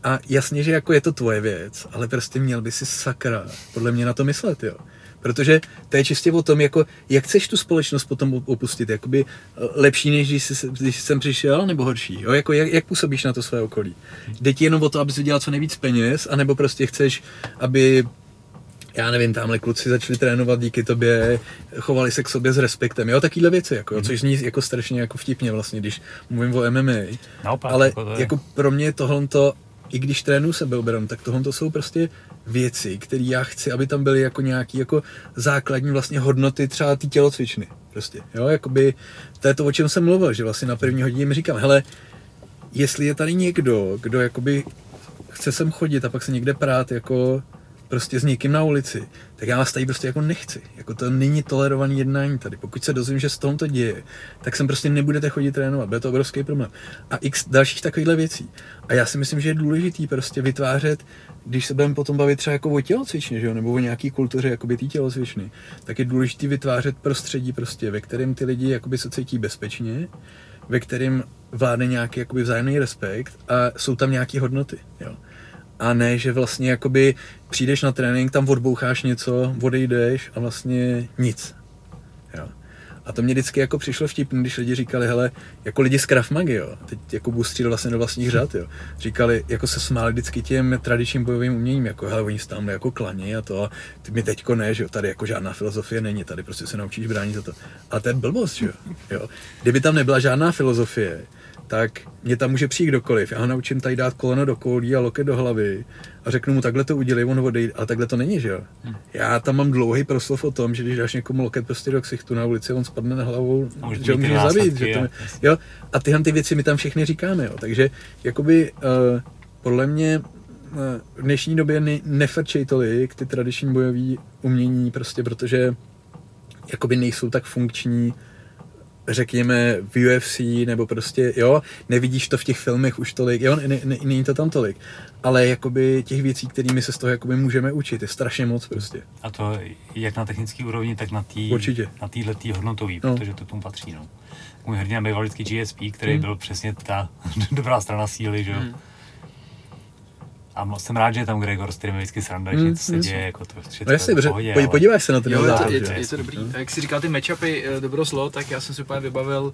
[SPEAKER 3] A jasně, že jako je to tvoje věc, ale prostě měl by si sakra podle mě na to myslet, jo. Protože to je čistě o tom, jako, jak chceš tu společnost potom op- opustit, jakoby eh, lepší, než když, jsi, když jsem přišel, nebo horší, jo? Jako, jak, jak působíš na to své okolí. Jde ti jenom o to, abys vydělal co nejvíc peněz, anebo prostě chceš, aby já nevím, tamhle kluci začali trénovat díky tobě, chovali se k sobě s respektem, jo, takovýhle věci, jako, jo, což zní jako strašně jako vtipně vlastně, když mluvím o MMA,
[SPEAKER 1] Naopak,
[SPEAKER 3] ale
[SPEAKER 1] jako to je.
[SPEAKER 3] jako pro mě tohle i když trénuju sebeobranu, tak tohle jsou prostě věci, které já chci, aby tam byly jako nějaký jako základní vlastně hodnoty třeba té tělocvičny. Prostě, jo, jakoby, to je to, o čem jsem mluvil, že vlastně na první hodině mi říkám, hele, jestli je tady někdo, kdo jakoby chce sem chodit a pak se někde prát jako prostě s někým na ulici, tak já vás tady prostě jako nechci. Jako to není tolerovaný jednání tady. Pokud se dozvím, že se tom to děje, tak sem prostě nebudete chodit trénovat. Bude to obrovský problém. A x dalších takovýchhle věcí. A já si myslím, že je důležitý prostě vytvářet, když se budeme potom bavit třeba jako o tělocvičně, že jo, nebo o nějaký kultuře jakoby té tělocvičny, tak je důležitý vytvářet prostředí prostě, ve kterém ty lidi jakoby se cítí bezpečně, ve kterém vládne nějaký jakoby vzájemný respekt a jsou tam nějaké hodnoty. Jo. A ne, že vlastně jakoby přijdeš na trénink, tam odboucháš něco, odejdeš a vlastně nic. Jo. A to mě vždycky jako přišlo vtipný, když lidi říkali, hele, jako lidi z Krav Magy, jo, teď jako budu střídat vlastně do vlastních řad, jo, říkali, jako se smáli vždycky těm tradičním bojovým uměním, jako hele, oni se tam jako klaní a to, a ty mi teďko ne, že jo, tady jako žádná filozofie není, tady prostě se naučíš bránit za to. A to je blbost, že jo, jo. Kdyby tam nebyla žádná filozofie, tak mě tam může přijít kdokoliv. Já ho naučím tady dát koleno do koulí a loket do hlavy a řeknu mu, takhle to udělej, on odejde, ale takhle to není, že jo? Já tam mám dlouhý proslov o tom, že když dáš někomu loket prostě do ksichtu na ulici, on spadne na hlavu,
[SPEAKER 1] A může
[SPEAKER 3] že ho může zabít. Že to,
[SPEAKER 1] jo?
[SPEAKER 3] A tyhle ty věci my tam všechny říkáme, jo. Takže jakoby uh, podle mě uh, v dnešní době ne, nefrčej tolik ty tradiční bojové umění, prostě protože jakoby nejsou tak funkční řekněme v UFC, nebo prostě, jo, nevidíš to v těch filmech už tolik, jo, ne, ne, není to tam tolik, ale jakoby těch věcí, kterými se z toho jakoby můžeme učit, je strašně moc prostě.
[SPEAKER 1] A to jak na technické úrovni, tak na té
[SPEAKER 3] Určitě.
[SPEAKER 1] na téhle hodnotový,
[SPEAKER 3] No.
[SPEAKER 1] protože to tomu patří. No. Můj hrdina býval vždycky GSP, který
[SPEAKER 3] Hmm.
[SPEAKER 1] byl přesně ta dobrá strana síly, že jo.
[SPEAKER 2] Hmm.
[SPEAKER 1] A moc jsem rád, že je tam Gregor, s kterým je vždycky sranda, že
[SPEAKER 3] Mm,
[SPEAKER 1] něco se
[SPEAKER 3] mm.
[SPEAKER 1] děje, jako to všechno
[SPEAKER 3] No jasně,
[SPEAKER 1] je v
[SPEAKER 3] protože
[SPEAKER 1] pohodě,
[SPEAKER 3] podí-
[SPEAKER 1] ale-
[SPEAKER 3] podíváš se na ten
[SPEAKER 2] Jo, je to,
[SPEAKER 3] zápas,
[SPEAKER 2] je, to, je to dobrý. A jak jsi říkal ty matchupy eh, dobro zlo, tak já jsem si úplně vybavil uh,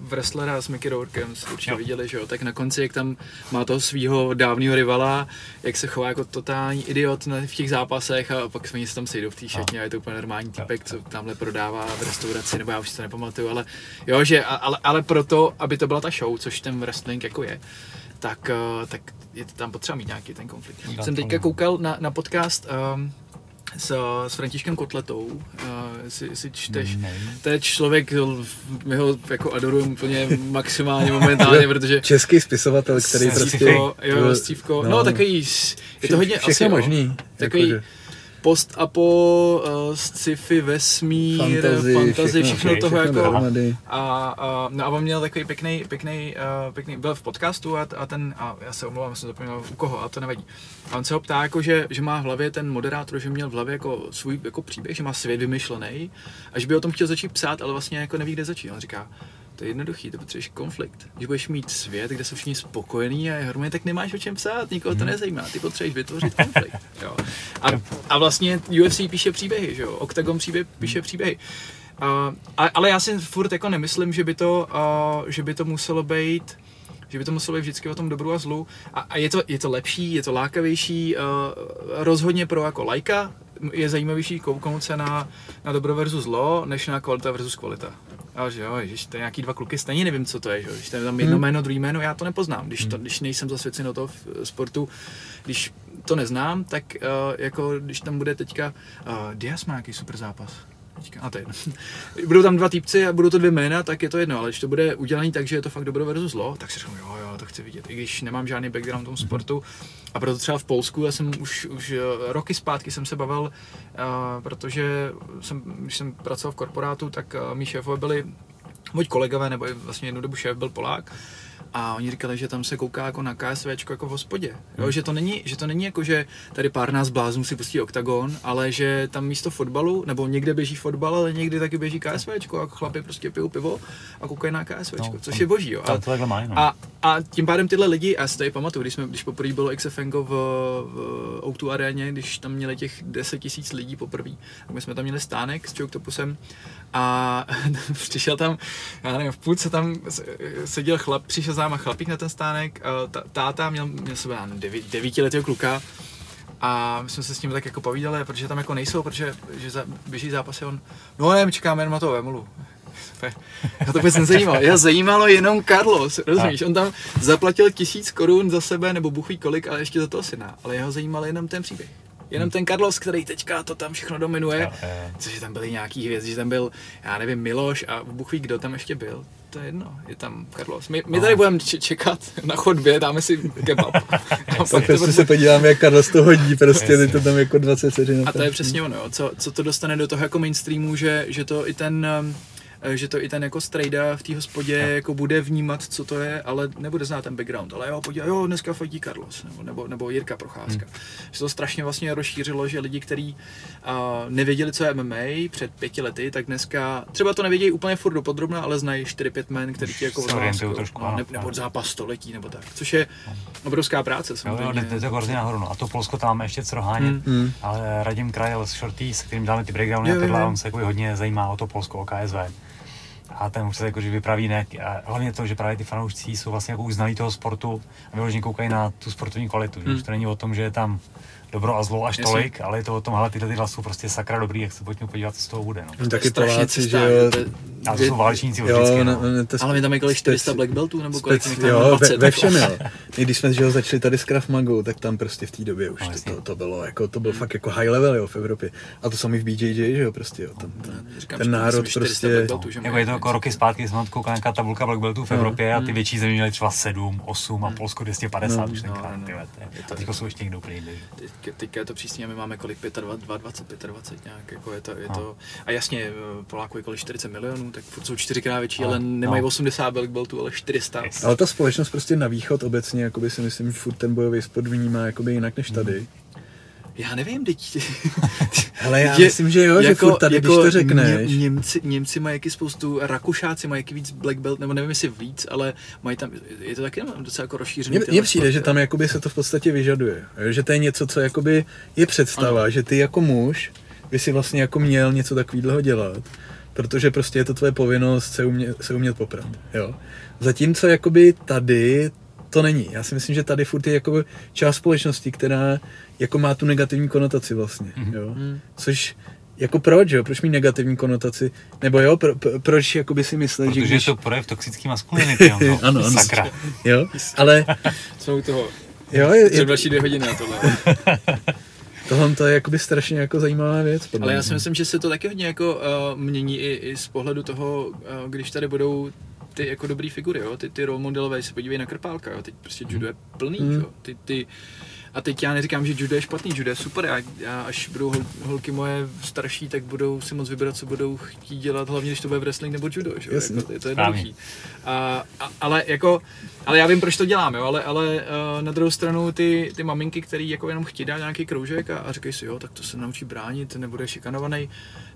[SPEAKER 2] wrestlera s Mickey Rourkem, jste určitě
[SPEAKER 1] Jo.
[SPEAKER 2] viděli, že jo, tak na konci, jak tam má toho svého dávného rivala, jak se chová jako totální idiot na, v těch zápasech a pak jsme se tam sejdou v té šatně a je to úplně normální týpek, co tamhle prodává v restauraci, nebo já už si to nepamatuju, ale jo, že, a- ale, ale proto, aby to byla ta show, což ten wrestling jako je, tak, eh, tak je tam potřeba mít nějaký ten konflikt.
[SPEAKER 1] No,
[SPEAKER 2] Jsem teďka
[SPEAKER 1] ne.
[SPEAKER 2] koukal na, na podcast um, s, s Františkem Kotletou, uh, si, si čteš,
[SPEAKER 1] Nevím.
[SPEAKER 2] to je člověk, my ho jako adorujeme úplně maximálně momentálně, protože
[SPEAKER 3] Český spisovatel, který prostě...
[SPEAKER 2] Jo, Stívko, no, no takový, je to hodně
[SPEAKER 3] všechno
[SPEAKER 2] asi, jo,
[SPEAKER 3] možný.
[SPEAKER 2] takový
[SPEAKER 3] jakože-
[SPEAKER 2] post-apo, uh, sci-fi, vesmír,
[SPEAKER 3] Fantasy,
[SPEAKER 2] fantasy,
[SPEAKER 3] všechno,
[SPEAKER 2] všechno, toho
[SPEAKER 3] všechno
[SPEAKER 2] jako,
[SPEAKER 3] dohromady.
[SPEAKER 2] a, a, no a on měl takový pěkný, pěkný, uh, pěkný, byl v podcastu a, a ten, a já se omlouvám, jsem zapomněl u koho, a to nevadí. A on se ho ptá, jako, že, že má v hlavě ten moderátor, že měl v hlavě jako svůj jako příběh, že má svět vymyšlený a že by o tom chtěl začít psát, ale vlastně jako neví, kde začít. On říká, to je jednoduchý, to potřebuješ konflikt. Když budeš mít svět, kde jsou všichni spokojení a je harmonie, tak nemáš o čem psát, nikoho to nezajímá, ty potřebuješ vytvořit konflikt. Jo. A, a vlastně UFC píše příběhy, že jo? Octagon příběh, píše příběhy. Uh, a, ale já si furt jako nemyslím, že by to, uh, že by to muselo být že by to muselo být vždycky o tom dobru a zlu. A, a je, to, je to lepší, je to lákavější, uh, rozhodně pro jako lajka je zajímavější kouknout se na, na dobro versus zlo, než na kvalita versus kvalita. A že jo, ježiš, to je nějaký dva kluky, stejně nevím, co to je, že jo. Když to je tam jedno jméno, druhý jméno, já to nepoznám. Když, to, když nejsem zasvěcen do toho v- sportu, když to neznám, tak uh, jako když tam bude teďka, uh, Diaz má nějaký super zápas. A jedno. Budou tam dva týpci a budou to dvě jména, tak je to jedno, ale když to bude udělané tak, že je to fakt dobro versus zlo, tak si řeknu, jo, jo, to chci vidět. I když nemám žádný background v tom sportu. A proto třeba v Polsku, já jsem už, už eh, roky zpátky jsem se bavil, uh, protože jsem, když jsem pracoval v korporátu, tak uh, mý šéfové byli moji kolegové, nebo vlastně jednu dobu šéf byl Polák, a oni říkali, že tam se kouká jako na KSV jako v hospodě. Jo, že, to není, že to není jako, že tady pár nás bláznů si pustí oktagon, ale že tam místo fotbalu, nebo někde běží fotbal, ale někdy taky běží KSV, jako chlapi prostě pijou pivo a koukají na KSV,
[SPEAKER 1] No,
[SPEAKER 2] což je boží. Jo.
[SPEAKER 1] Tam to mají, no.
[SPEAKER 2] A, a tím pádem tyhle lidi, já si tady pamatuju, když, jsme, když poprvé bylo XFNko v, v O2 aréně, když tam měli těch 10 tisíc lidí poprvé, tak my jsme tam měli stánek s Choctopusem a přišel tam, já nevím, v půlce tam seděl chlap, přišel za náma chlapík na ten stánek, táta měl, měl sebe, já nevím, deví, devítiletého kluka a my jsme se s ním tak jako povídali, protože tam jako nejsou, protože že za, běží zápasy, on, no ne, my čekáme jenom na toho Vemolu. Já to vůbec nezajímalo. Já zajímalo jenom Carlos, rozumíš? On tam zaplatil tisíc korun za sebe, nebo buchví kolik, ale ještě za toho syna. Ale jeho zajímal jenom ten příběh. Jenom ten Carlos, který teďka to tam všechno dominuje. Což tam byly nějaký hvězdy, že tam byl, já nevím, Miloš a buchví, kdo tam ještě byl. To je jedno, je tam Carlos. My, my tady budeme čekat na chodbě, dáme si kebab. A pak
[SPEAKER 3] Tak
[SPEAKER 2] to
[SPEAKER 3] prostě
[SPEAKER 2] bude-
[SPEAKER 3] se podíváme, jak Carlos to hodí, prostě to tam jako 20 vteřin.
[SPEAKER 2] a to je přesně ono. Co, co to dostane do toho jako mainstreamu, že, že to i ten um, že to i ten jako strejda v té hospodě jako bude vnímat, co to je, ale nebude znát ten background. Ale jo, podívej, jo, dneska fotí Carlos, nebo, nebo, nebo Jirka Procházka. Hmm. Že to strašně vlastně rozšířilo, že lidi, kteří uh, nevěděli, co je MMA před pěti lety, tak dneska třeba to nevědějí úplně furt dopodrobna, ale znají 4-5 men, který ti jako odhláskou.
[SPEAKER 1] trošku,
[SPEAKER 2] no, ne, nebo zápas století, nebo tak. Což je obrovská práce
[SPEAKER 1] Jo,
[SPEAKER 2] samozřejmě.
[SPEAKER 1] jo, jde, jde to jako hrozně nahoru, no. A to Polsko tam máme ještě co dohánět,
[SPEAKER 2] Hmm.
[SPEAKER 1] ale Radim Krajel z Shorty, s kterým děláme ty breakdowny
[SPEAKER 2] Jo,
[SPEAKER 1] a
[SPEAKER 2] jo,
[SPEAKER 1] tohle,
[SPEAKER 2] jo.
[SPEAKER 1] on se jako hodně zajímá o to Polsko, o KSV. A ten už se jako, že vypraví ne, a hlavně to, že právě ty fanoušci jsou vlastně jako už znalí toho sportu a vyloženě koukají na tu sportovní kvalitu. Hmm. Už to není o tom, že je tam dobro a zlo až
[SPEAKER 2] Jasně.
[SPEAKER 1] tolik, ale je to o tom, hele, tyhle ty dva jsou prostě sakra dobrý, jak se pojďme podívat, co z toho bude. No.
[SPEAKER 3] No, taky Poláci, že jo.
[SPEAKER 1] A to jsou válečníci už
[SPEAKER 3] Jo,
[SPEAKER 1] vždycky,
[SPEAKER 3] ne,
[SPEAKER 1] no.
[SPEAKER 3] ne, to
[SPEAKER 2] Ale my tam je kolik 400
[SPEAKER 3] speci-
[SPEAKER 2] black beltů, nebo kolik? tam
[SPEAKER 3] jo,
[SPEAKER 2] máme
[SPEAKER 3] ve,
[SPEAKER 2] 20,
[SPEAKER 3] ve
[SPEAKER 2] jako.
[SPEAKER 3] všem jo. My když jsme že jo, začali tady s Krav Magou, tak tam prostě v té době už
[SPEAKER 1] No,
[SPEAKER 3] to, to, to, bylo jako, to byl fakt jako high level jo, v Evropě. A to samý v BJJ, že jo, prostě jo. Ten, ten,
[SPEAKER 2] Říkám,
[SPEAKER 3] ten národ
[SPEAKER 2] myslím, 400
[SPEAKER 3] prostě,
[SPEAKER 2] beltů,
[SPEAKER 1] Jako je to jako roky zpátky, jsem koukal nějaká tabulka Black Beltů v
[SPEAKER 3] No.
[SPEAKER 1] Evropě a ty větší země měly třeba 7, 8 a Polsko 250
[SPEAKER 3] No.
[SPEAKER 1] už tenkrát,
[SPEAKER 2] No, no, no.
[SPEAKER 1] A teďko jsou ještě někdo úplně?
[SPEAKER 2] Teď, teďka je to přísně, my máme kolik 25, 20, 25 nějak, jako je to, je
[SPEAKER 1] No.
[SPEAKER 2] to, a jasně, eh, Poláků je kolik 40 milionů, tak furt jsou čtyřikrát větší,
[SPEAKER 1] No,
[SPEAKER 2] ale nemají
[SPEAKER 1] no.
[SPEAKER 2] 80 black beltů, ale 400.
[SPEAKER 1] Yes.
[SPEAKER 3] Ale ta společnost prostě na východ obecně, jakoby si myslím, že furt ten bojový sport vnímá jakoby jinak než tady.
[SPEAKER 2] Já nevím, teď...
[SPEAKER 3] Ale já je, myslím, že jo, jako, že furt tady, jako když to řekneš.
[SPEAKER 2] Ně, Němci, Němci mají jaký spoustu, Rakušáci mají jaký víc black belt, nebo nevím jestli víc, ale mají tam, je to taky docela jako rozšířený.
[SPEAKER 3] Mně přijde, že tam jakoby se to v podstatě vyžaduje. Že to je něco, co jakoby je představa, ano. že ty jako muž by si vlastně jako měl něco takového dělat, protože prostě je to tvoje povinnost se umět, se umět poprat. Jo? Zatímco jakoby tady to není. Já si myslím, že tady furt je jako část společnosti, která jako má tu negativní konotaci vlastně, mm-hmm. jo. Mm. Což jako proč, jo? Proč mít negativní konotaci? Nebo jo, pro, pro, proč jakoby si myslet,
[SPEAKER 1] Protože
[SPEAKER 3] že
[SPEAKER 1] když... je to projev toxický maskulinity, no.
[SPEAKER 3] ano, ano.
[SPEAKER 1] Sakra.
[SPEAKER 3] Jo, ale...
[SPEAKER 2] Jsme u toho.
[SPEAKER 3] Jo, je,
[SPEAKER 2] je... další dvě hodiny na tohle.
[SPEAKER 3] Tohle to je jakoby strašně jako zajímavá věc.
[SPEAKER 2] Ale já si myslím, že se to taky hodně jako uh, mění i, i z pohledu toho, uh, když tady budou ty jako dobrý figury, jo? Ty, ty role modelové, se podívej na Krpálka, jo? teď prostě judo je plný, mm. jo? Ty, ty, a teď já neříkám, že judo je špatný, judo je super, já, já až budou hol, holky moje starší, tak budou si moc vybrat, co budou chtít dělat, hlavně když to bude wrestling nebo judo, že? Jako, to, to je jednoduchý. A, a, ale jako, ale já vím, proč to dělám, jo? ale, ale uh, na druhou stranu ty, ty maminky, které jako jenom chtějí dát nějaký kroužek a, a říkají si, jo, tak to se naučí bránit, nebude šikanovaný,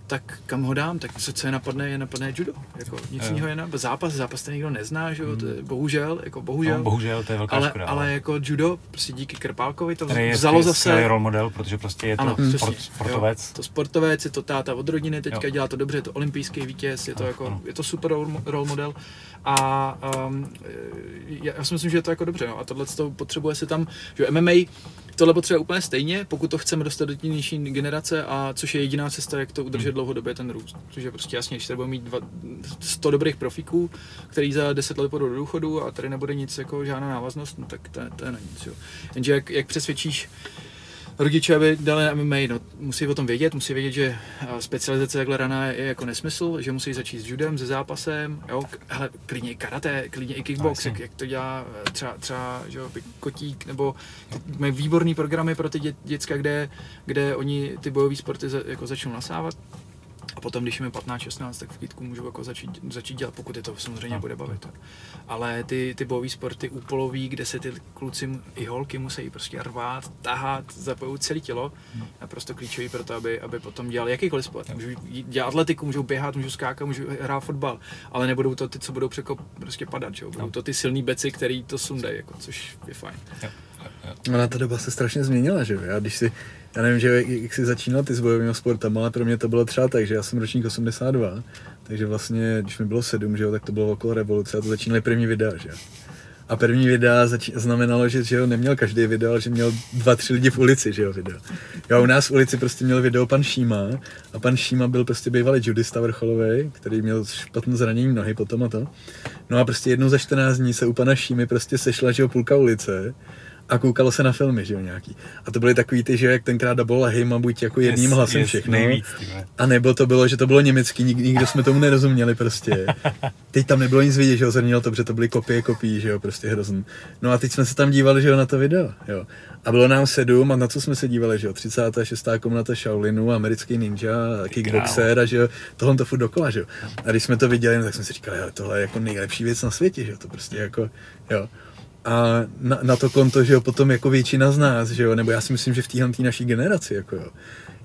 [SPEAKER 2] tak kam ho dám, tak co, co je napadne, je napadne judo. Jako, nic uh. jiného je na zápas, zápas ten nikdo nezná, že jo, to je, hmm. bohužel, jako bohužel.
[SPEAKER 1] No, bohužel, to je velká
[SPEAKER 2] ale,
[SPEAKER 1] škoda.
[SPEAKER 2] Ale jako judo, prostě díky Krpálkovi to
[SPEAKER 1] je
[SPEAKER 2] vzalo zase...
[SPEAKER 1] role model, protože prostě je to ano, sport, sportovec.
[SPEAKER 2] Jo, to sportovec, je to táta od rodiny, teďka jo. dělá to dobře, je to olympijský vítěz, je to, jako, ano. je to super role model. A um, já si myslím, že je to jako dobře, no. a tohle to potřebuje se tam, že MMA tohle potřebuje úplně stejně, pokud to chceme dostat do té nižší generace, a což je jediná cesta, jak to udržet hmm. dlouhodobě ten růst. Což je prostě jasně, když tady budeme mít dva, 100 dobrých profíků, který za 10 let půjdou do důchodu a tady nebude nic jako žádná návaznost, no tak to, to je na nic. Jo. Jenže jak, jak přesvědčíš rodiče, aby dali na MMA, no, musí o tom vědět, musí vědět, že specializace takhle raná je, jako nesmysl, že musí začít s judem, se zápasem, jo, hele, klidně i karate, klidně i kickbox, jak, jak, to dělá eh, třeba, třeba že jo, kotík, nebo ty, mají výborný programy pro ty dě, děcka, kde, kde oni ty bojové sporty za, jako začnou nasávat, a potom, když mi 15-16, tak v kytku můžu jako začít, začít dělat, pokud je to samozřejmě no, bude bavit. Ale ty, ty bojové sporty úpolový, kde se ty kluci i holky musí prostě rvát, tahat, zapojit celé tělo, hmm. naprosto klíčový pro to, aby, aby potom dělali jakýkoliv sport. Můžu dělat atletiku, můžou běhat, můžou skákat, můžou hrát fotbal, ale nebudou to ty, co budou překop, prostě padat, že? budou no. to ty silný beci, který to sundají, jako, což je fajn. Jo.
[SPEAKER 3] Ona ta doba se strašně změnila, že jo? Já když si já nevím, že jak jsi začínal ty s bojovými sportem, ale pro mě to bylo třeba tak, že já jsem ročník 82, takže vlastně, když mi bylo 7, že jo, tak to bylo okolo revoluce a to začínaly první videa, že jo. A první videa znamenalo, že, že jo, neměl každý video, ale že měl dva, tři lidi v ulici, že jo, video. Jo, u nás v ulici prostě měl video pan Šíma a pan Šíma byl prostě bývalý judista vrcholový, který měl špatné zranění nohy potom a to. No a prostě jednou za 14 dní se u pana Šímy prostě sešla, že jo, půlka ulice a koukalo se na filmy, že jo, nějaký. A to byly takový ty, že jak tenkrát daboval Hejma buď jako jedním yes, hlasem yes, všechno. Nejvíc, a nebo to bylo, že to bylo německý, nik, nikdo jsme tomu nerozuměli prostě. Teď tam nebylo nic vidět, že jo, zrnilo to, protože to byly kopie kopií, že jo, prostě hrozný. No a teď jsme se tam dívali, že jo, na to video, jo. A bylo nám sedm a na co jsme se dívali, že jo, 36. komnata Shaolinu, americký ninja, kickboxer a že jo, tohle to furt dokola, že jo. A když jsme to viděli, no, tak jsme si říkali, ale tohle je jako nejlepší věc na světě, že jo, to prostě jako, jo. A na, na to konto, že jo, potom jako většina z nás, že jo, nebo já si myslím, že v téhle naší generaci, jako jo,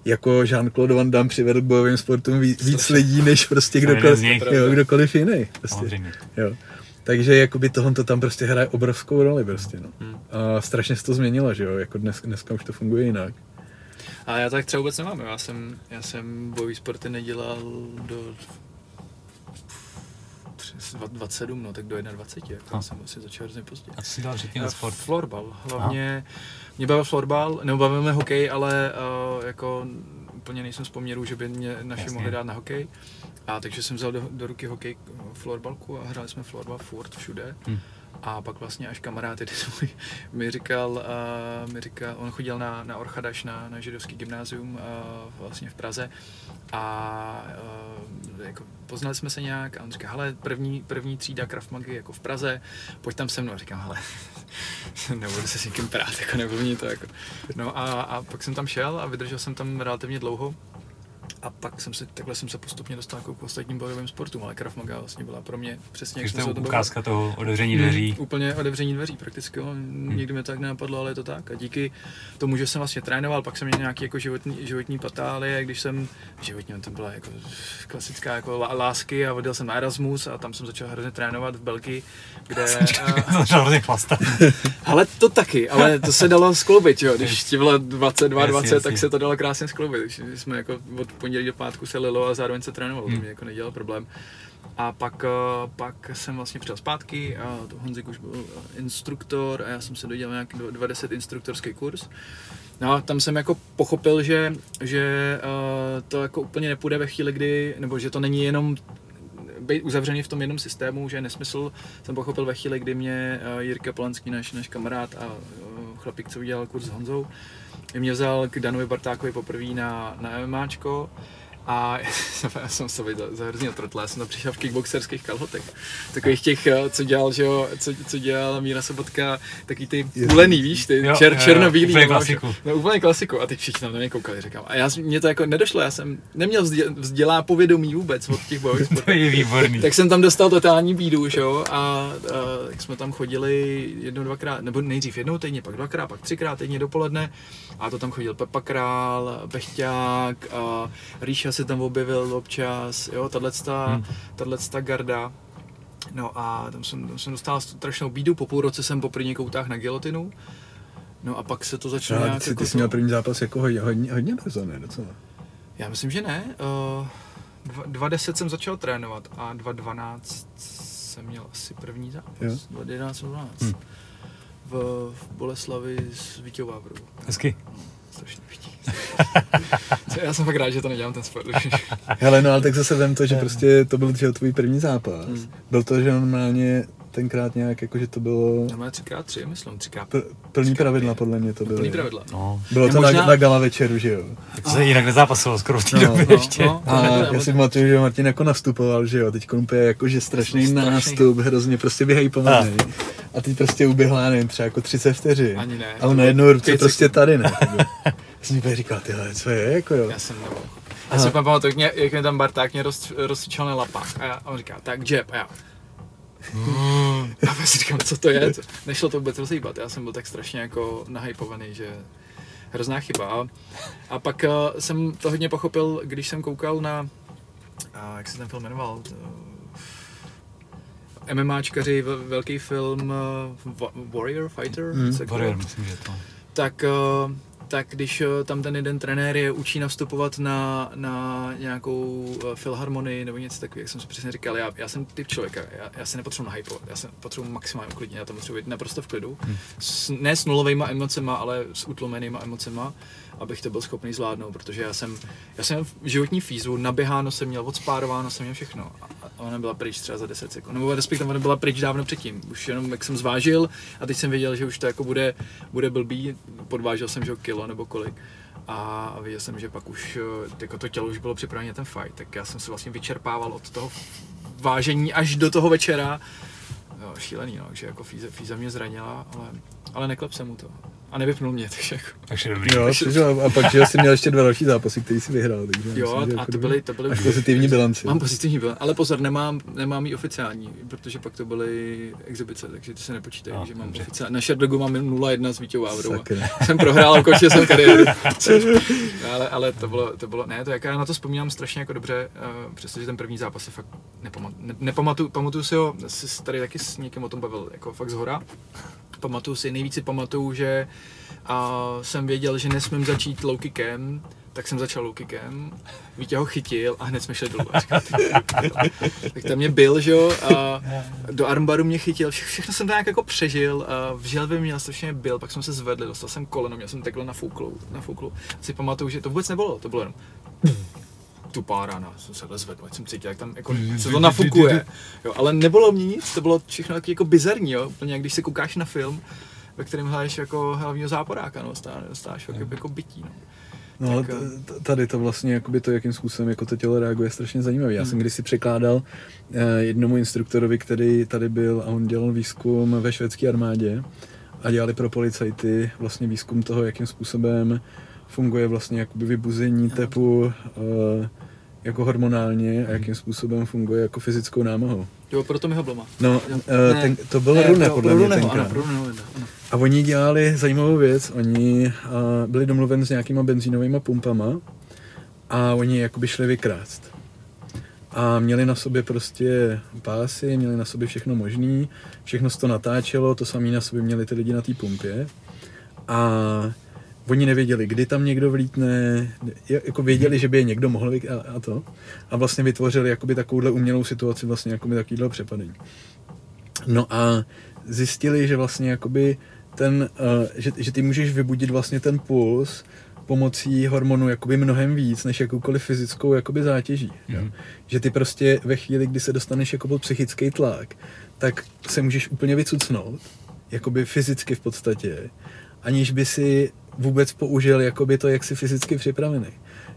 [SPEAKER 3] jako Jean-Claude Van Damme přivedl k bojovým sportům víc, víc lidí, než prostě kdokoliv, jo, kdokoliv jiný. Prostě, jo. Takže jakoby tohle to tam prostě hraje obrovskou roli prostě, no. Hmm. A strašně se to změnilo, že jo, jako dnes, dneska už to funguje jinak.
[SPEAKER 2] A já tak třeba vůbec nemám, já jsem, já jsem bojový sporty nedělal do 27, no tak do 21, jako no. jsem asi začal hrozně pozdě.
[SPEAKER 1] A co jsi dal předtím na sport?
[SPEAKER 2] Florbal, hlavně. Aha. Mě bavil florbal, nebo bavil mě hokej, ale uh, jako úplně nejsem z poměru, že by mě naši Jasně. mohli dát na hokej. A takže jsem vzal do, do ruky hokej florbalku a hráli jsme florbal furt všude. Hmm. A pak vlastně až kamarád jeden mi říkal, uh, mi říkal, on chodil na, na Orchadaš, na, na židovský gymnázium uh, vlastně v Praze a uh, jako poznali jsme se nějak a on říká, hele, první, první třída Krav Magy jako v Praze, pojď tam se mnou. A říkám, hele, nebudu se s někým prát, jako nebudu to jako. No a, a pak jsem tam šel a vydržel jsem tam relativně dlouho a pak jsem se, takhle jsem se postupně dostal k ostatním bojovým sportům, ale Krav Maga vlastně byla pro mě přesně, jak
[SPEAKER 1] to
[SPEAKER 2] jsme
[SPEAKER 1] je
[SPEAKER 2] se o tom
[SPEAKER 1] ukázka toho otevření dveří.
[SPEAKER 2] Hmm, úplně otevření dveří prakticky, jo. Nikdy mi to tak nenapadlo, ale je to tak. A díky tomu, že jsem vlastně trénoval, pak jsem měl nějaký jako životní, životní patálie, když jsem, životní, to byla jako klasická jako lá- lásky a odjel jsem na Erasmus a tam jsem začal hrozně trénovat v Belgii, kde... a-
[SPEAKER 1] Začal hrozně chlastat.
[SPEAKER 2] ale to taky, ale to se dalo skloubit, jo. Když ti bylo 22,
[SPEAKER 1] Jasně,
[SPEAKER 2] 20, tak
[SPEAKER 1] jasně.
[SPEAKER 2] se to dalo krásně skloubit. Takže jsme jako od pondělí do pátku se lilo a zároveň se trénovalo, to
[SPEAKER 1] Hmm.
[SPEAKER 2] mě jako nedělal problém. A pak, eh, pak jsem vlastně přijel zpátky a to Honzik už byl eh, instruktor a já jsem se dodělal nějaký 20 instruktorský kurz. No a tam jsem jako pochopil, že, že uh, to jako úplně nepůjde ve chvíli, kdy, nebo že to není jenom být uzavřený v tom jednom systému, že je nesmysl, jsem pochopil ve chvíli, kdy mě uh, Jirka Polanský, náš, náš kamarád a chlapík, co udělal kurz s Honzou, mě vzal k Danovi Bartákovi poprvé na, na MMAčko a já jsem se viděl za hrozně trotla, já jsem tam přišel v kickboxerských kalhotech. Takových těch, co dělal, že jo, co, co dělal Míra Sobotka, taky ty ulený, víš, ty
[SPEAKER 1] Jo,
[SPEAKER 2] čer, černobílý.
[SPEAKER 1] úplně klasiku.
[SPEAKER 2] No úplně klasiku a teď všichni tam na mě koukali, říkám. A já, mě to jako nedošlo, já jsem neměl vzdě- vzdělá povědomí vůbec od těch bojových sportů.
[SPEAKER 1] To je výborný.
[SPEAKER 2] Tak jsem tam dostal totální bídu, že jo, a, a tak jsme tam chodili jednou, dvakrát, nebo nejdřív jednou týdně, pak dvakrát, pak třikrát týdně dopoledne a to tam chodil Pepa Král, Bechťák, a Ríša se tam objevil občas, jo, tato,
[SPEAKER 1] Hmm.
[SPEAKER 2] garda. No a tam jsem, tam jsem dostal strašnou bídu, po půl roce jsem poprvé koutáh na gilotinu. No a pak se to začalo
[SPEAKER 3] No,
[SPEAKER 2] nějak
[SPEAKER 3] ty, ty
[SPEAKER 2] jako
[SPEAKER 3] jsi
[SPEAKER 2] to-
[SPEAKER 3] měl první zápas jako hodně, hodně, hodně brzo, ne? Docela.
[SPEAKER 2] Já myslím, že ne. Uh, dva- 2.10 jsem začal trénovat a 2.12 jsem měl asi první zápas.
[SPEAKER 3] Jo.
[SPEAKER 2] 2.11 jsem 12.
[SPEAKER 1] Hm.
[SPEAKER 2] V, v Boleslavi s Vítěou Vávrovou.
[SPEAKER 1] Hezky.
[SPEAKER 2] Strašně vtipný. Já jsem fakt rád, že to nedělám ten sport.
[SPEAKER 3] Hele, no ale tak zase vem to, že prostě to byl že tvůj první zápas.
[SPEAKER 2] Hmm.
[SPEAKER 3] Byl to, že normálně tenkrát nějak, jako že to bylo
[SPEAKER 2] Normálně 3x3, myslím, 3x.
[SPEAKER 3] pl- plný pravidla, podle mě to bylo.
[SPEAKER 2] Plný pravidla.
[SPEAKER 1] No.
[SPEAKER 3] Bylo to
[SPEAKER 2] možná-
[SPEAKER 3] na, na gala večeru, že jo?
[SPEAKER 1] Tak to se jinak nezápasilo skoro v té
[SPEAKER 3] No,
[SPEAKER 1] době
[SPEAKER 2] no,
[SPEAKER 1] ještě.
[SPEAKER 2] no.
[SPEAKER 3] A já si pamatuju, že Martin jako nastupoval, že jo, teď úplně jako, že strašný
[SPEAKER 2] Strašný.
[SPEAKER 3] nástup, hrozně prostě běhají pomalej. A teď prostě uběhla, nevím, třeba jako 30 vteřin.
[SPEAKER 2] Ani ne.
[SPEAKER 3] A on na jednou ruce prostě tady, ne? Já jsem úplně říkal, tyhle, co je, jako jo.
[SPEAKER 2] Já jsem nemohl. Já si pamatuju, jak mě, jak mě tam Barták mě roz, rozcvičil na lapách a, já, on říká, tak jab, a já. A já si říkám, co to je? Co? Nešlo to vůbec rozhýbat, já jsem byl tak strašně jako nahypovaný, že hrozná chyba. A, a pak uh, jsem to hodně pochopil, když jsem koukal na, a jak se ten film jmenoval, uh, MMAčkaři, vel- velký film uh, Wa- Warrior Fighter,
[SPEAKER 3] Hmm.
[SPEAKER 2] se
[SPEAKER 1] Warrior, myslím, že to.
[SPEAKER 2] tak, eh, tak když eh, tam ten jeden trenér je učí nastupovat na, na nějakou eh, filharmonii nebo něco takového, jak jsem si přesně říkal, já, já jsem typ člověka, já, já se nepotřebuji nahypovat, já se potřebuji maximálně uklidnit, já tam potřebuji být naprosto v klidu,
[SPEAKER 1] Hmm.
[SPEAKER 2] s, ne s nulovými emocema, ale s utlumenýma emocema, abych to byl schopný zvládnout, protože já jsem, já jsem v životní fízu, naběháno jsem měl, odspárováno jsem měl všechno a, ona byla pryč třeba za 10 sekund, nebo respektive ona byla pryč dávno předtím, už jenom jak jsem zvážil a teď jsem věděl, že už to jako bude, bude blbý, podvážil jsem, že kilo nebo kolik a věděl jsem, že pak už eh, jako to tělo už bylo připravené na ten fight, tak já jsem se vlastně vyčerpával od toho vážení až do toho večera. Jo, šílený, no, že jako Fíza, Fíza mě zranila, ale, ale neklep jsem mu to. A nevypnul mě, takže jako.
[SPEAKER 1] Takže dobrý.
[SPEAKER 3] Jo, přišel, a pak, že jsi měl ještě dva další zápasy, který jsi vyhrál, takže
[SPEAKER 2] Jo,
[SPEAKER 3] myslím,
[SPEAKER 2] a
[SPEAKER 3] jako
[SPEAKER 2] to byly, to byly
[SPEAKER 3] Až pozitivní bilanci.
[SPEAKER 2] Mám pozitivní bilanci, ale pozor, nemám, nemám jí oficiální, protože pak to byly exibice, takže ty se nepočítají,
[SPEAKER 1] No,
[SPEAKER 2] že mám
[SPEAKER 1] dobře.
[SPEAKER 2] oficiální. Na Sherdogu mám 0-1 s Vítěou Vávrou.
[SPEAKER 3] Sakra.
[SPEAKER 2] jsem prohrál a končil jsem kariéru. ale, ale to bylo, to bylo, ne, to jak já na to vzpomínám strašně jako dobře, uh, přestože ten první zápas si fakt nepamat, ne, nepamatuju, pamatuju si ho, jsi tady taky s někým o tom bavil, jako fakt z hora. Pamatuju si, nejvíc si pamatuju, že uh, jsem věděl, že nesmím začít low kickem, tak jsem začal low kickem, Vítě ho chytil a hned jsme šli dolů. A tak tam mě byl, že jo, a do armbaru mě chytil, vše, všechno jsem to nějak jako přežil, a v želvě měl strašně byl, pak jsme se zvedli, dostal jsem koleno, měl jsem takhle nafouklu, nafouklu. A si pamatuju, že to vůbec nebylo, to bylo jenom tupá rána, jsem se zvedl, ať jsem cítil, jak tam jako se to nafukuje. Jo, ale nebylo mě nic, to bylo všechno taky jako bizarní, jo, úplně jak když se koukáš na film, ve kterém hraješ jako hlavního záporáka, no, stáš, jako, jako bytí, no.
[SPEAKER 3] No,
[SPEAKER 2] Tak,
[SPEAKER 3] t- tady to vlastně, jakoby to, jakým způsobem jako to tělo reaguje, je strašně zajímavé. Já jsem
[SPEAKER 2] Hmm.
[SPEAKER 3] kdysi překládal eh, jednomu instruktorovi, který tady byl a on dělal výzkum ve švédské armádě a dělali pro policajty vlastně výzkum toho, jakým způsobem funguje vlastně jakoby vybuzení tepu uh, jako hormonálně a jakým způsobem funguje jako fyzickou námahou.
[SPEAKER 2] Jo, proto mi ho bloma.
[SPEAKER 3] No,
[SPEAKER 2] Jo.
[SPEAKER 3] uh,
[SPEAKER 2] Ne,
[SPEAKER 3] ten, to byl
[SPEAKER 2] ne,
[SPEAKER 3] Rune,
[SPEAKER 2] pro-
[SPEAKER 3] podle
[SPEAKER 2] pro
[SPEAKER 3] mě
[SPEAKER 2] Runeho,
[SPEAKER 3] tenkrát.
[SPEAKER 2] Ano, pro Runeho, ano.
[SPEAKER 3] A oni dělali zajímavou věc, oni uh, byli domluveni s nějakýma benzínovými pumpama a oni jakoby šli vykrást. A měli na sobě prostě pásy, měli na sobě všechno možný, všechno se to natáčelo, to samé na sobě měli ty lidi na té pumpě. A oni nevěděli, kdy tam někdo vlítne, jako věděli, že by je někdo mohl a, a to. A vlastně vytvořili jakoby takovouhle umělou situaci, vlastně jakoby takovýhle přepadení. No a zjistili, že vlastně jakoby ten, uh, že, že ty můžeš vybudit vlastně ten puls pomocí hormonu jakoby mnohem víc, než jakoukoliv fyzickou jakoby zátěží. Jo? Že ty prostě ve chvíli, kdy se dostaneš jako pod psychický tlak, tak se můžeš úplně vycucnout, jakoby fyzicky v podstatě, aniž by si vůbec použil jakoby to, jak jsi fyzicky připravený.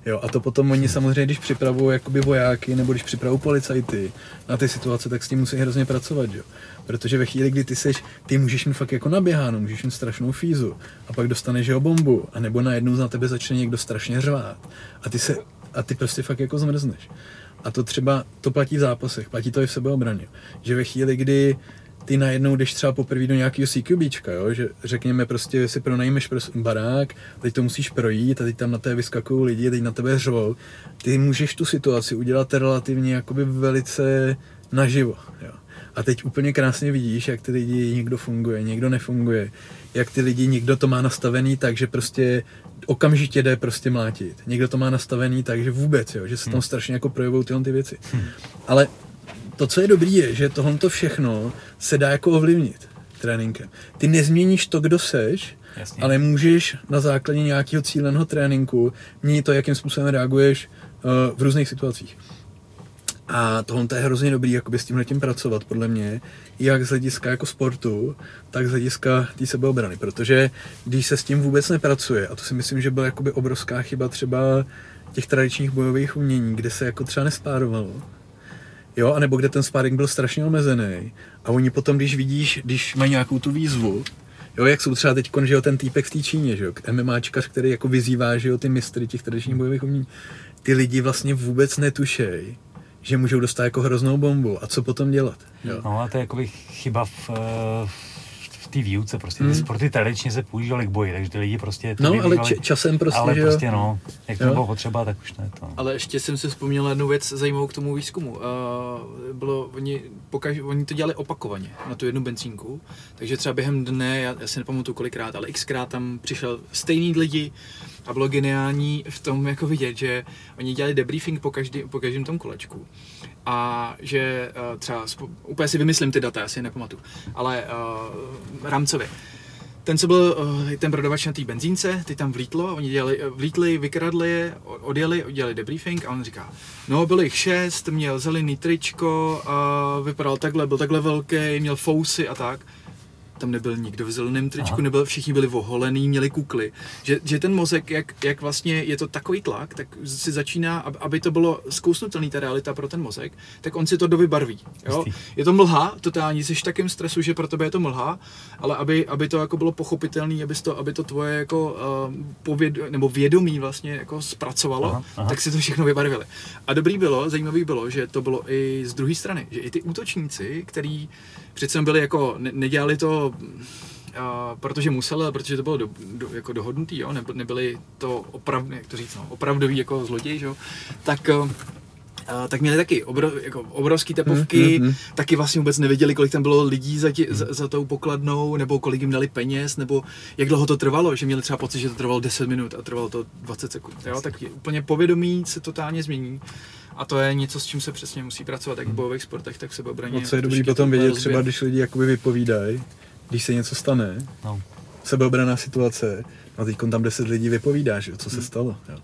[SPEAKER 3] Jo, a to potom oni samozřejmě, když připravují jakoby vojáky nebo když připravují policajty na ty situace, tak s tím musí hrozně pracovat, jo. Protože ve chvíli, kdy ty seš, ty můžeš mít fakt jako naběháno, můžeš mít strašnou fízu a pak dostaneš jeho bombu, a nebo najednou na tebe začne někdo strašně řvát a ty se, a ty prostě fakt jako zmrzneš. A to třeba, to platí v zápasech, platí to i v sebeobraně. Že ve chvíli, kdy ty najednou jdeš třeba poprvé do nějakého CQBčka, jo? že řekněme prostě si pronajmeš barák, teď to musíš projít a teď tam na tebe vyskakují lidi, teď na tebe řvou. Ty můžeš tu situaci udělat relativně jakoby velice naživo. Jo? A teď úplně krásně vidíš, jak ty lidi, někdo funguje, někdo nefunguje, jak ty lidi, někdo to má nastavený tak, že prostě okamžitě jde prostě mlátit. Někdo to má nastavený tak, že vůbec, jo, že se tam strašně jako projevují tyhle ty věci. Ale to, co je dobrý, je, že tohle všechno se dá jako ovlivnit tréninkem. Ty nezměníš to, kdo seš,
[SPEAKER 1] Jasně.
[SPEAKER 3] ale můžeš na základě nějakého cíleného tréninku měnit to, jakým způsobem reaguješ uh, v různých situacích. A tohle je hrozně dobrý jakoby s tímhle tím pracovat, podle mě, jak z hlediska jako sportu, tak z hlediska té sebeobrany, protože když se s tím vůbec nepracuje, a to si myslím, že byla jakoby obrovská chyba třeba těch tradičních bojových umění, kde se jako třeba nespárovalo, Jo, anebo kde ten sparring byl strašně omezený. A oni potom, když vidíš, když mají nějakou tu výzvu, jo, jak jsou třeba teď, že jo, ten týpek v té Číně, že jo, MMAčkař, který jako vyzývá, že jo, ty mistry těch tradičních bojových umění, ty lidi vlastně vůbec netušej, že můžou dostat jako hroznou bombu a co potom dělat. Jo.
[SPEAKER 1] No a to je jakoby chyba v, eh, v té výuce, prostě ty sporty tradičně se používaly k boji, takže ty lidi prostě to
[SPEAKER 3] Hmm. No, ale č- časem prostě,
[SPEAKER 1] ale
[SPEAKER 3] že jo.
[SPEAKER 1] prostě no, jak to bylo potřeba, tak už ne to.
[SPEAKER 2] Ale ještě jsem si vzpomněl jednu věc zajímavou k tomu výzkumu. Uh, bylo, oni, pokaž, oni to dělali opakovaně na tu jednu benzínku, takže třeba během dne, já, já si nepamatuju kolikrát, ale xkrát tam přišel stejný lidi a bylo geniální v tom jako vidět, že oni dělali debriefing po, každý, po každém tom kolečku. A že uh, třeba, úplně si vymyslím ty data, já si je nepamatuju, ale uh, rámcově. Ten, co byl uh, ten prodavač na té benzínce, ty tam vlítlo, oni dělali, eh, vlítli, vykradli je, odjeli, udělali debriefing a on říká, no bylo jich šest, měl zelený tričko, a vypadal takhle, byl takhle velký, měl fousy a tak. Tam nebyl nikdo v zeleném tričku,
[SPEAKER 1] Aha.
[SPEAKER 2] nebyl, všichni byli oholený, měli kukly. Že, že ten mozek, jak, jak vlastně je to takový tlak, tak si začíná, ab- aby to bylo zkousnutelný ta realita pro ten mozek, tak on si to dovybarví. Jo? Je to mlha, totální, jsi v takém stresu, že pro tebe je to mlha, ale aby, aby to jako bylo pochopitelné, aby to, aby to tvoje jako uh, pověd, nebo vědomí vlastně jako zpracovalo,
[SPEAKER 1] Aha,
[SPEAKER 2] aha,
[SPEAKER 1] aha.
[SPEAKER 2] aha. tak si to všechno vybarvili. A dobrý bylo, zajímavý bylo, že to bylo i z druhé strany, že i ty útočníci, který přece byli jako, ne, nedělali to Uh, protože museli, protože to bylo do, do, jako dohodnutý, jo? Nebyli, nebyli to opravdu, jak to říct, no, opravdový jako zloděj, jo? tak Uh, tak měli taky obro, jako obrovský tepovky,
[SPEAKER 3] Mm, mm, mm.
[SPEAKER 2] taky vlastně vůbec nevěděli, kolik tam bylo lidí za, tě, za, za tou pokladnou, nebo kolik jim dali peněz, nebo jak dlouho to trvalo, že měli třeba pocit, že to trvalo 10 minut a trvalo to 20 sekund. Jo? Tak je úplně povědomí se totálně změní. A to je něco, s čím se přesně musí pracovat, jak v bojových sportech, tak v sebeobraně.
[SPEAKER 3] No, co je dobrý potom
[SPEAKER 2] to
[SPEAKER 3] vědět,
[SPEAKER 2] rozbije.
[SPEAKER 3] třeba když lidi jakoby vypovídají, když se něco stane,
[SPEAKER 1] No.
[SPEAKER 3] sebeobraná situace, a teď tam 10 lidí vypovídá, že jo, co se stalo. Jo.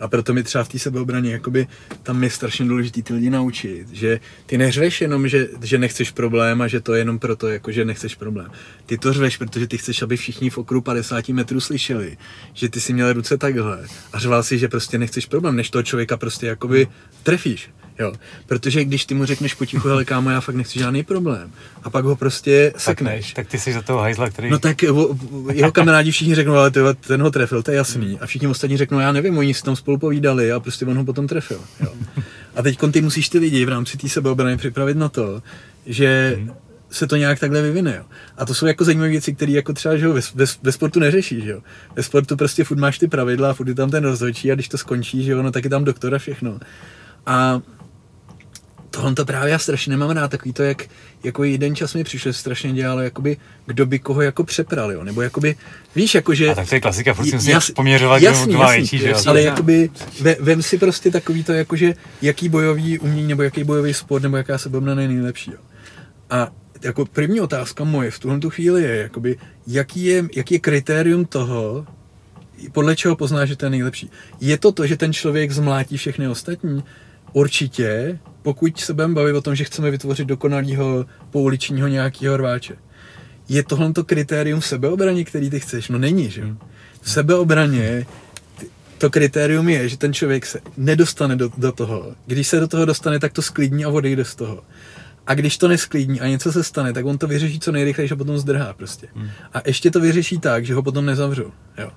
[SPEAKER 3] A proto mi třeba v té sebeobraně, jakoby, tam je strašně důležité ty lidi naučit, že ty neřveš jenom, že, že nechceš problém a že to je jenom proto, jako, že nechceš problém. Ty to řveš, protože ty chceš, aby všichni v okruhu 50 metrů slyšeli, že ty si měl ruce takhle a řval si, že prostě nechceš problém, než toho člověka prostě jakoby trefíš. Jo, protože když ty mu řekneš potichu, hele kámo, já fakt nechci žádný problém, a pak ho prostě
[SPEAKER 1] Tak,
[SPEAKER 3] sekneš,
[SPEAKER 1] tak ty jsi za toho hajzla, který...
[SPEAKER 3] No tak o- jeho kamarádi všichni řeknou, ale ty, hele, ten ho trefil, to je jasný. A všichni ostatní řeknou, já nevím, oni si tam spolu povídali a prostě on ho potom trefil. Jo. A teď ty musíš ty lidi v rámci té sebeobrany připravit na to, že se to nějak takhle vyvine. Jo. A to jsou jako zajímavé věci, které jako třeba že jo, ve, ve, ve, sportu neřešíš. Jo. Ve sportu prostě furt máš ty pravidla a furt je tam ten rozhodčí a když to skončí, že jo, no, tak je tam doktora všechno. A tohle to právě já strašně nemám rád, takový to, jak jako jeden čas mi přišlo, strašně dělalo, jakoby, kdo by koho jako přepral, jo, nebo jakoby, víš, jakože...
[SPEAKER 1] A tak to je klasika, furt si jas, poměřovat, jasný, má větší, že jo?
[SPEAKER 3] Ale jakoby, ve, vem si prostě takový to, jakože, jaký bojový umění, nebo jaký bojový sport, nebo jaká se bobna nejlepší, jo. A jako první otázka moje v tuhle tu chvíli je, jakoby, jaký je, jaký je kritérium toho, podle čeho pozná, že to je nejlepší. Je to to, že ten člověk zmlátí všechny ostatní? Určitě, pokud se budeme bavit o tom, že chceme vytvořit dokonalého pouličního nějakého rváče. Je tohle to kritérium sebeobraně, který ty chceš? No není, že? V sebeobraně to kritérium je, že ten člověk se nedostane do, do toho. Když se do toho dostane, tak to sklidní a odejde z toho. A když to nesklidní a něco se stane, tak on to vyřeší co nejrychleji a potom zdrhá prostě. Hmm. A ještě to vyřeší tak, že ho potom nezavřou. Jo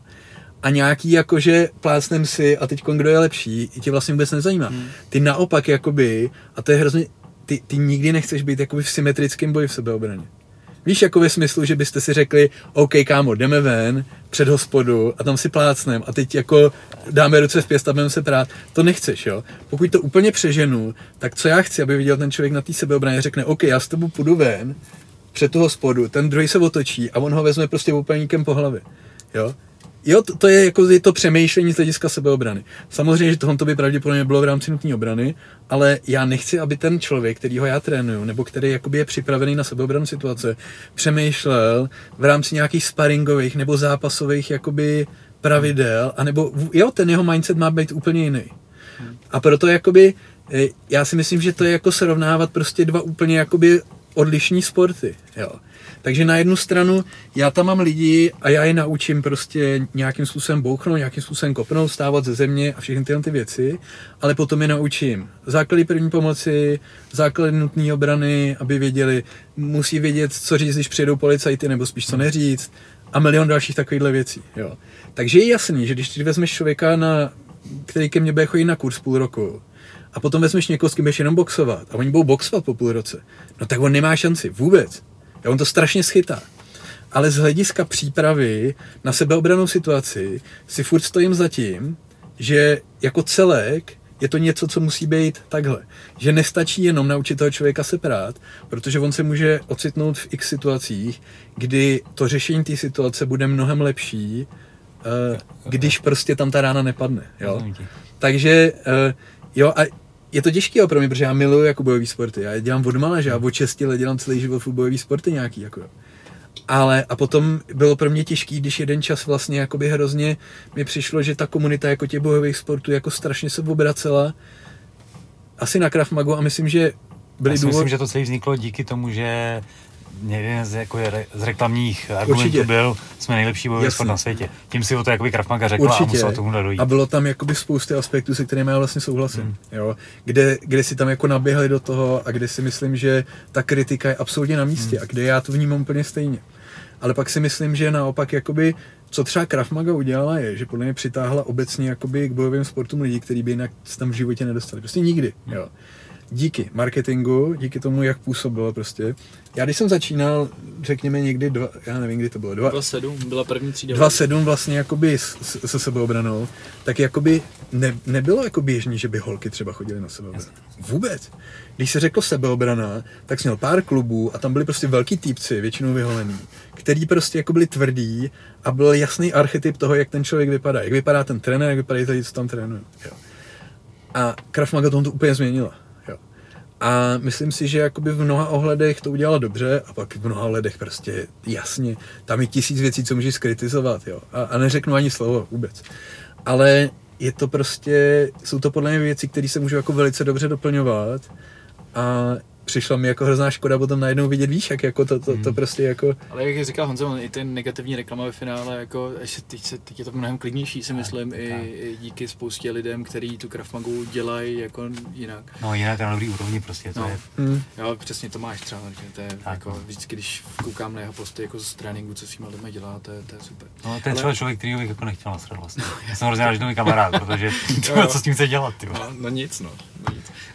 [SPEAKER 3] a nějaký jakože plácnem si a teď kdo je lepší, tě vlastně vůbec nezajímá. Hmm. Ty naopak jakoby, a to je hrozně, ty, ty nikdy nechceš být jakoby v symetrickém boji v sebeobraně. Víš, jako ve smyslu, že byste si řekli, OK, kámo, jdeme ven před hospodu a tam si plácnem a teď jako dáme ruce v pěst a budeme se prát. To nechceš, jo? Pokud to úplně přeženu, tak co já chci, aby viděl ten člověk na té sebeobraně, řekne, OK, já s tebou půjdu ven před tu hospodu, ten druhý se otočí a on ho vezme prostě úplníkem po hlavě. Jo? Jo, to, to je jako je to přemýšlení z hlediska sebeobrany. Samozřejmě, že tohle by pravděpodobně bylo v rámci nutní obrany, ale já nechci, aby ten člověk, kterýho já trénuju, nebo který jakoby je připravený na sebeobranu situace, přemýšlel v rámci nějakých sparingových nebo zápasových jakoby pravidel, anebo jo, ten jeho mindset má být úplně jiný. A proto jakoby, e, já si myslím, že to je jako srovnávat prostě dva úplně jakoby odlišní sporty, jo. Takže na jednu stranu já tam mám lidi a já je naučím prostě nějakým způsobem bouchnout, nějakým způsobem kopnout, stávat ze země a všechny tyhle ty věci, ale potom je naučím základy první pomoci, základy nutné obrany, aby věděli, musí vědět, co říct, když přijedou policajty, nebo spíš co neříct a milion dalších takovýchhle věcí. Jo. Takže je jasný, že když ty vezmeš člověka, na, který ke mně bude chodit na kurz půl roku, a potom vezmeš někoho, s kým budeš jenom boxovat a oni budou boxovat po půl roce, no tak on nemá šanci vůbec. Jo, on to strašně schytá. Ale z hlediska přípravy na sebeobranou situaci si furt stojím za tím, že jako celek je to něco, co musí být takhle. Že nestačí jenom naučit toho člověka se prát, protože on se může ocitnout v x situacích, kdy to řešení té situace bude mnohem lepší, uh, když prostě tam ta rána nepadne. Jo? Takže uh, jo, a je to těžké pro mě, protože já miluji jako bojový sporty. Já dělám od mala, že já od 6 let dělám celý život bojový sporty nějaký. Jako. Ale a potom bylo pro mě těžký, když jeden čas vlastně jakoby hrozně mi přišlo, že ta komunita jako těch bojových sportů jako strašně se obracela asi na Krav Magu a myslím, že
[SPEAKER 1] Já si důvod... myslím, že to celý vzniklo díky tomu, že jeden z, jako je, z reklamních argumentů Určitě. byl, jsme nejlepší bojový sport na světě. Tím si o to jakoby Krafmaga řekla Určitě. a musela tomu dojít.
[SPEAKER 3] A bylo tam jakoby spousty aspektů, se kterými já vlastně souhlasím. Hmm. Jo? Kde, kde si tam jako naběhli do toho a kde si myslím, že ta kritika je absolutně na místě hmm. a kde já to vnímám úplně stejně. Ale pak si myslím, že naopak jakoby co třeba Krafmaga udělala je, že podle mě přitáhla obecně jakoby k bojovým sportům lidi, kteří by jinak tam v životě nedostali. Prostě nikdy. Hmm. Jo díky marketingu, díky tomu, jak působilo prostě. Já když jsem začínal, řekněme někdy, dva, já nevím, kdy to bylo,
[SPEAKER 2] dva, 2.7 byla první třída.
[SPEAKER 3] 2.7 vlastně jakoby se sebeobranou, tak jakoby ne, nebylo jako běžný, že by holky třeba chodily na sebeobranu. Vůbec. Když se řeklo sebeobrana, tak jsi měl pár klubů a tam byli prostě velký týpci, většinou vyholený, který prostě jako byli tvrdí a byl jasný archetyp toho, jak ten člověk vypadá. Jak vypadá ten trenér, jak vypadají lidi, co tam trénují. A Krav Maga to úplně změnila a myslím si, že jakoby v mnoha ohledech to udělala dobře a pak v mnoha ohledech prostě jasně, tam je tisíc věcí, co můžeš skritizovat, jo. A, a neřeknu ani slovo vůbec. Ale je to prostě, jsou to podle mě věci, které se můžou jako velice dobře doplňovat a přišlo mi jako hrozná škoda potom najednou vidět, víš, jak jako to, to, to
[SPEAKER 1] Hmm.
[SPEAKER 3] prostě jako,
[SPEAKER 2] Ale jak říkal Honza, on i ten negativní reklama ve finále, jako ještě teď, se, teď je to mnohem klidnější, si myslím, i,
[SPEAKER 1] tak.
[SPEAKER 2] i, díky spoustě lidem, kteří tu Krav Magu dělají jako jinak.
[SPEAKER 1] No jinak na dobrý úrovni prostě, to
[SPEAKER 2] No.
[SPEAKER 1] je
[SPEAKER 3] hm,
[SPEAKER 2] Jo, přesně to máš třeba, že to je
[SPEAKER 1] Tak,
[SPEAKER 2] jako,
[SPEAKER 1] no.
[SPEAKER 2] vždycky, když koukám na jeho posty jako z tréninku, co s těma lidmi dělá, to je, to je super.
[SPEAKER 1] No, to je
[SPEAKER 2] Ale-
[SPEAKER 1] třeba člověk, který bych jako nechtěl nasrat vlastně. Já jsem hrozně rád, že to je můj kamarád, protože
[SPEAKER 2] jo.
[SPEAKER 1] co s tím chce dělat, ty.
[SPEAKER 2] No, no nic, no, no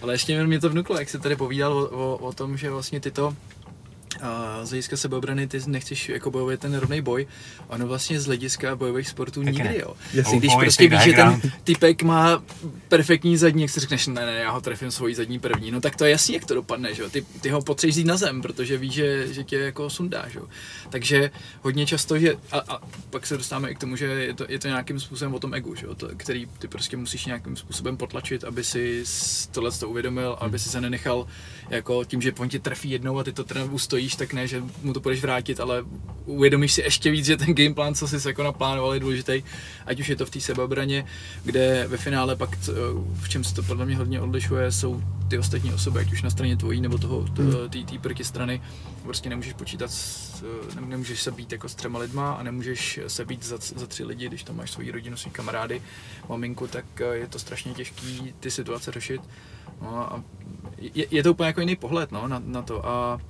[SPEAKER 2] Ale ještě mě to vnuklo, jak jsi tady povídal o, o, o tom, že vlastně ty to a z hlediska sebeobrany ty nechceš jako bojovat ten rovný boj, ono vlastně z hlediska bojových sportů
[SPEAKER 1] Taky
[SPEAKER 2] nikdy,
[SPEAKER 1] ne.
[SPEAKER 2] jo.
[SPEAKER 3] Jasně.
[SPEAKER 2] Když
[SPEAKER 1] Always
[SPEAKER 2] prostě víš, že ten typek má perfektní zadní, jak si řekneš, ne, ne, já ho trefím svojí zadní první, no tak to je jasný, jak to dopadne, že jo. Ty, ty ho potřebuješ jít na zem, protože víš, že, že tě jako sundá, že jo. Takže hodně často, že, a, a pak se dostáváme i k tomu, že je to, je to nějakým způsobem o tom egu, že jo, to, který ty prostě musíš nějakým způsobem potlačit, aby si tohle to uvědomil, aby si se nenechal jako tím, že on ti trefí jednou a ty to teda ustojíš, tak ne, že mu to budeš vrátit, ale uvědomíš si ještě víc, že ten gameplan, co jsi jako naplánoval, je důležitý, ať už je to v té sebeobraně, kde ve finále pak, v čem se to podle mě hodně odlišuje, jsou ty ostatní osoby, ať už na straně tvojí nebo toho, té tý protistrany, prostě nemůžeš počítat, s, ne- nemůžeš se být jako s třema lidma a nemůžeš se být za, za tři lidi, když tam máš svoji rodinu, svý kamarády, maminku, tak eh, je to strašně těžký ty situace řešit. No a je, je to úplně jako jiný pohled no, na, na to. A,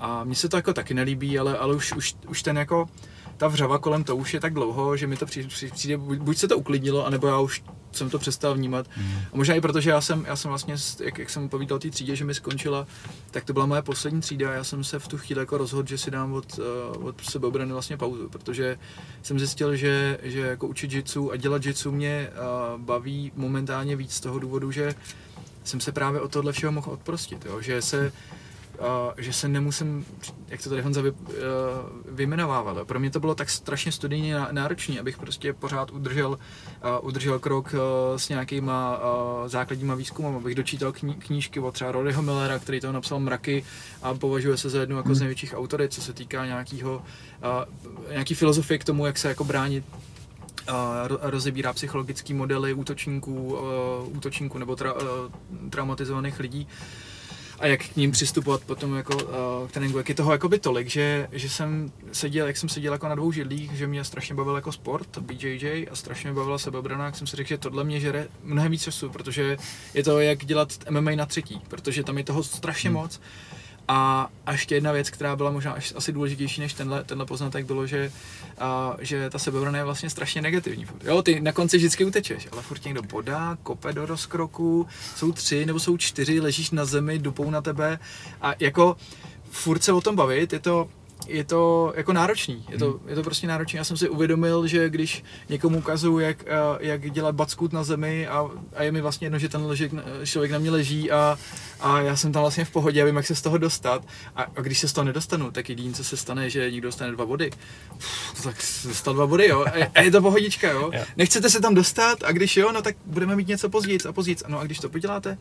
[SPEAKER 2] a mně se to jako taky nelíbí, ale, ale už, už, už ten jako ta vřava kolem to už je tak dlouho, že mi to přijde, přijde buď, buď se to uklidnilo, anebo já už jsem to přestal vnímat.
[SPEAKER 1] Mm.
[SPEAKER 2] A možná i protože já jsem, já jsem vlastně, jak, jak jsem povídal té třídě, že mi skončila, tak to byla moje poslední třída a já jsem se v tu chvíli jako rozhodl, že si dám od, uh, od sebeobrany vlastně pauzu, protože jsem zjistil, že, že jako učit jitsu a dělat jitsu mě uh, baví momentálně víc z toho důvodu, že jsem se právě od tohle všeho mohl odprostit, jo? že se že se nemusím, jak to tady Honza vy, uh, vyjmenovával. jo. Pro mě to bylo tak strašně studijně ná- náročné, abych prostě pořád udržel, uh, udržel krok uh, s nějakýma uh, základníma výzkumem, abych dočítal kni- knížky od třeba Roryho Millera, který toho napsal mraky a považuje se za jednu jako z největších autorit, co se týká nějakého, uh, nějaký filozofie k tomu, jak se jako bránit rozebírá psychologické modely útočníků, útočníků nebo tra, traumatizovaných lidí a jak k ním přistupovat potom jako uh, k tréninku, jak je toho jakoby tolik, že, že jsem seděl, jak jsem seděl jako na dvou židlích, že mě strašně bavil jako sport, BJJ a strašně mě bavila sebeobrana, jak jsem si řekl, že tohle mě žere mnohem víc času, protože je to jak dělat MMA na třetí, protože tam je toho strašně moc. A, a ještě jedna věc, která byla možná až, asi důležitější než tenhle, tenhle poznatek, bylo, že, a, že ta sebeobrana je vlastně strašně negativní. Jo, ty na konci vždycky utečeš, ale furt někdo bodá, kope do rozkroku, jsou tři nebo jsou čtyři, ležíš na zemi, dupou na tebe a jako furt se o tom bavit, je to, je to jako náročný, je to, je to prostě náročný. Já jsem si uvědomil, že když někomu ukazuju, jak, eh, jak dělat backut na zemi a, a je mi vlastně jedno, že ten ležek, člověk na mě leží a, a já jsem tam vlastně v pohodě a vím, jak se z toho dostat. A, a když se z toho nedostanu, tak jediné, co se stane, že někdo dostane dva body. Uf, tak se dostal dva body, jo. A, a je to pohodička, jo.
[SPEAKER 1] Jo.
[SPEAKER 2] Nechcete se tam dostat a když jo, no tak budeme mít něco později a později. No a když to poděláte,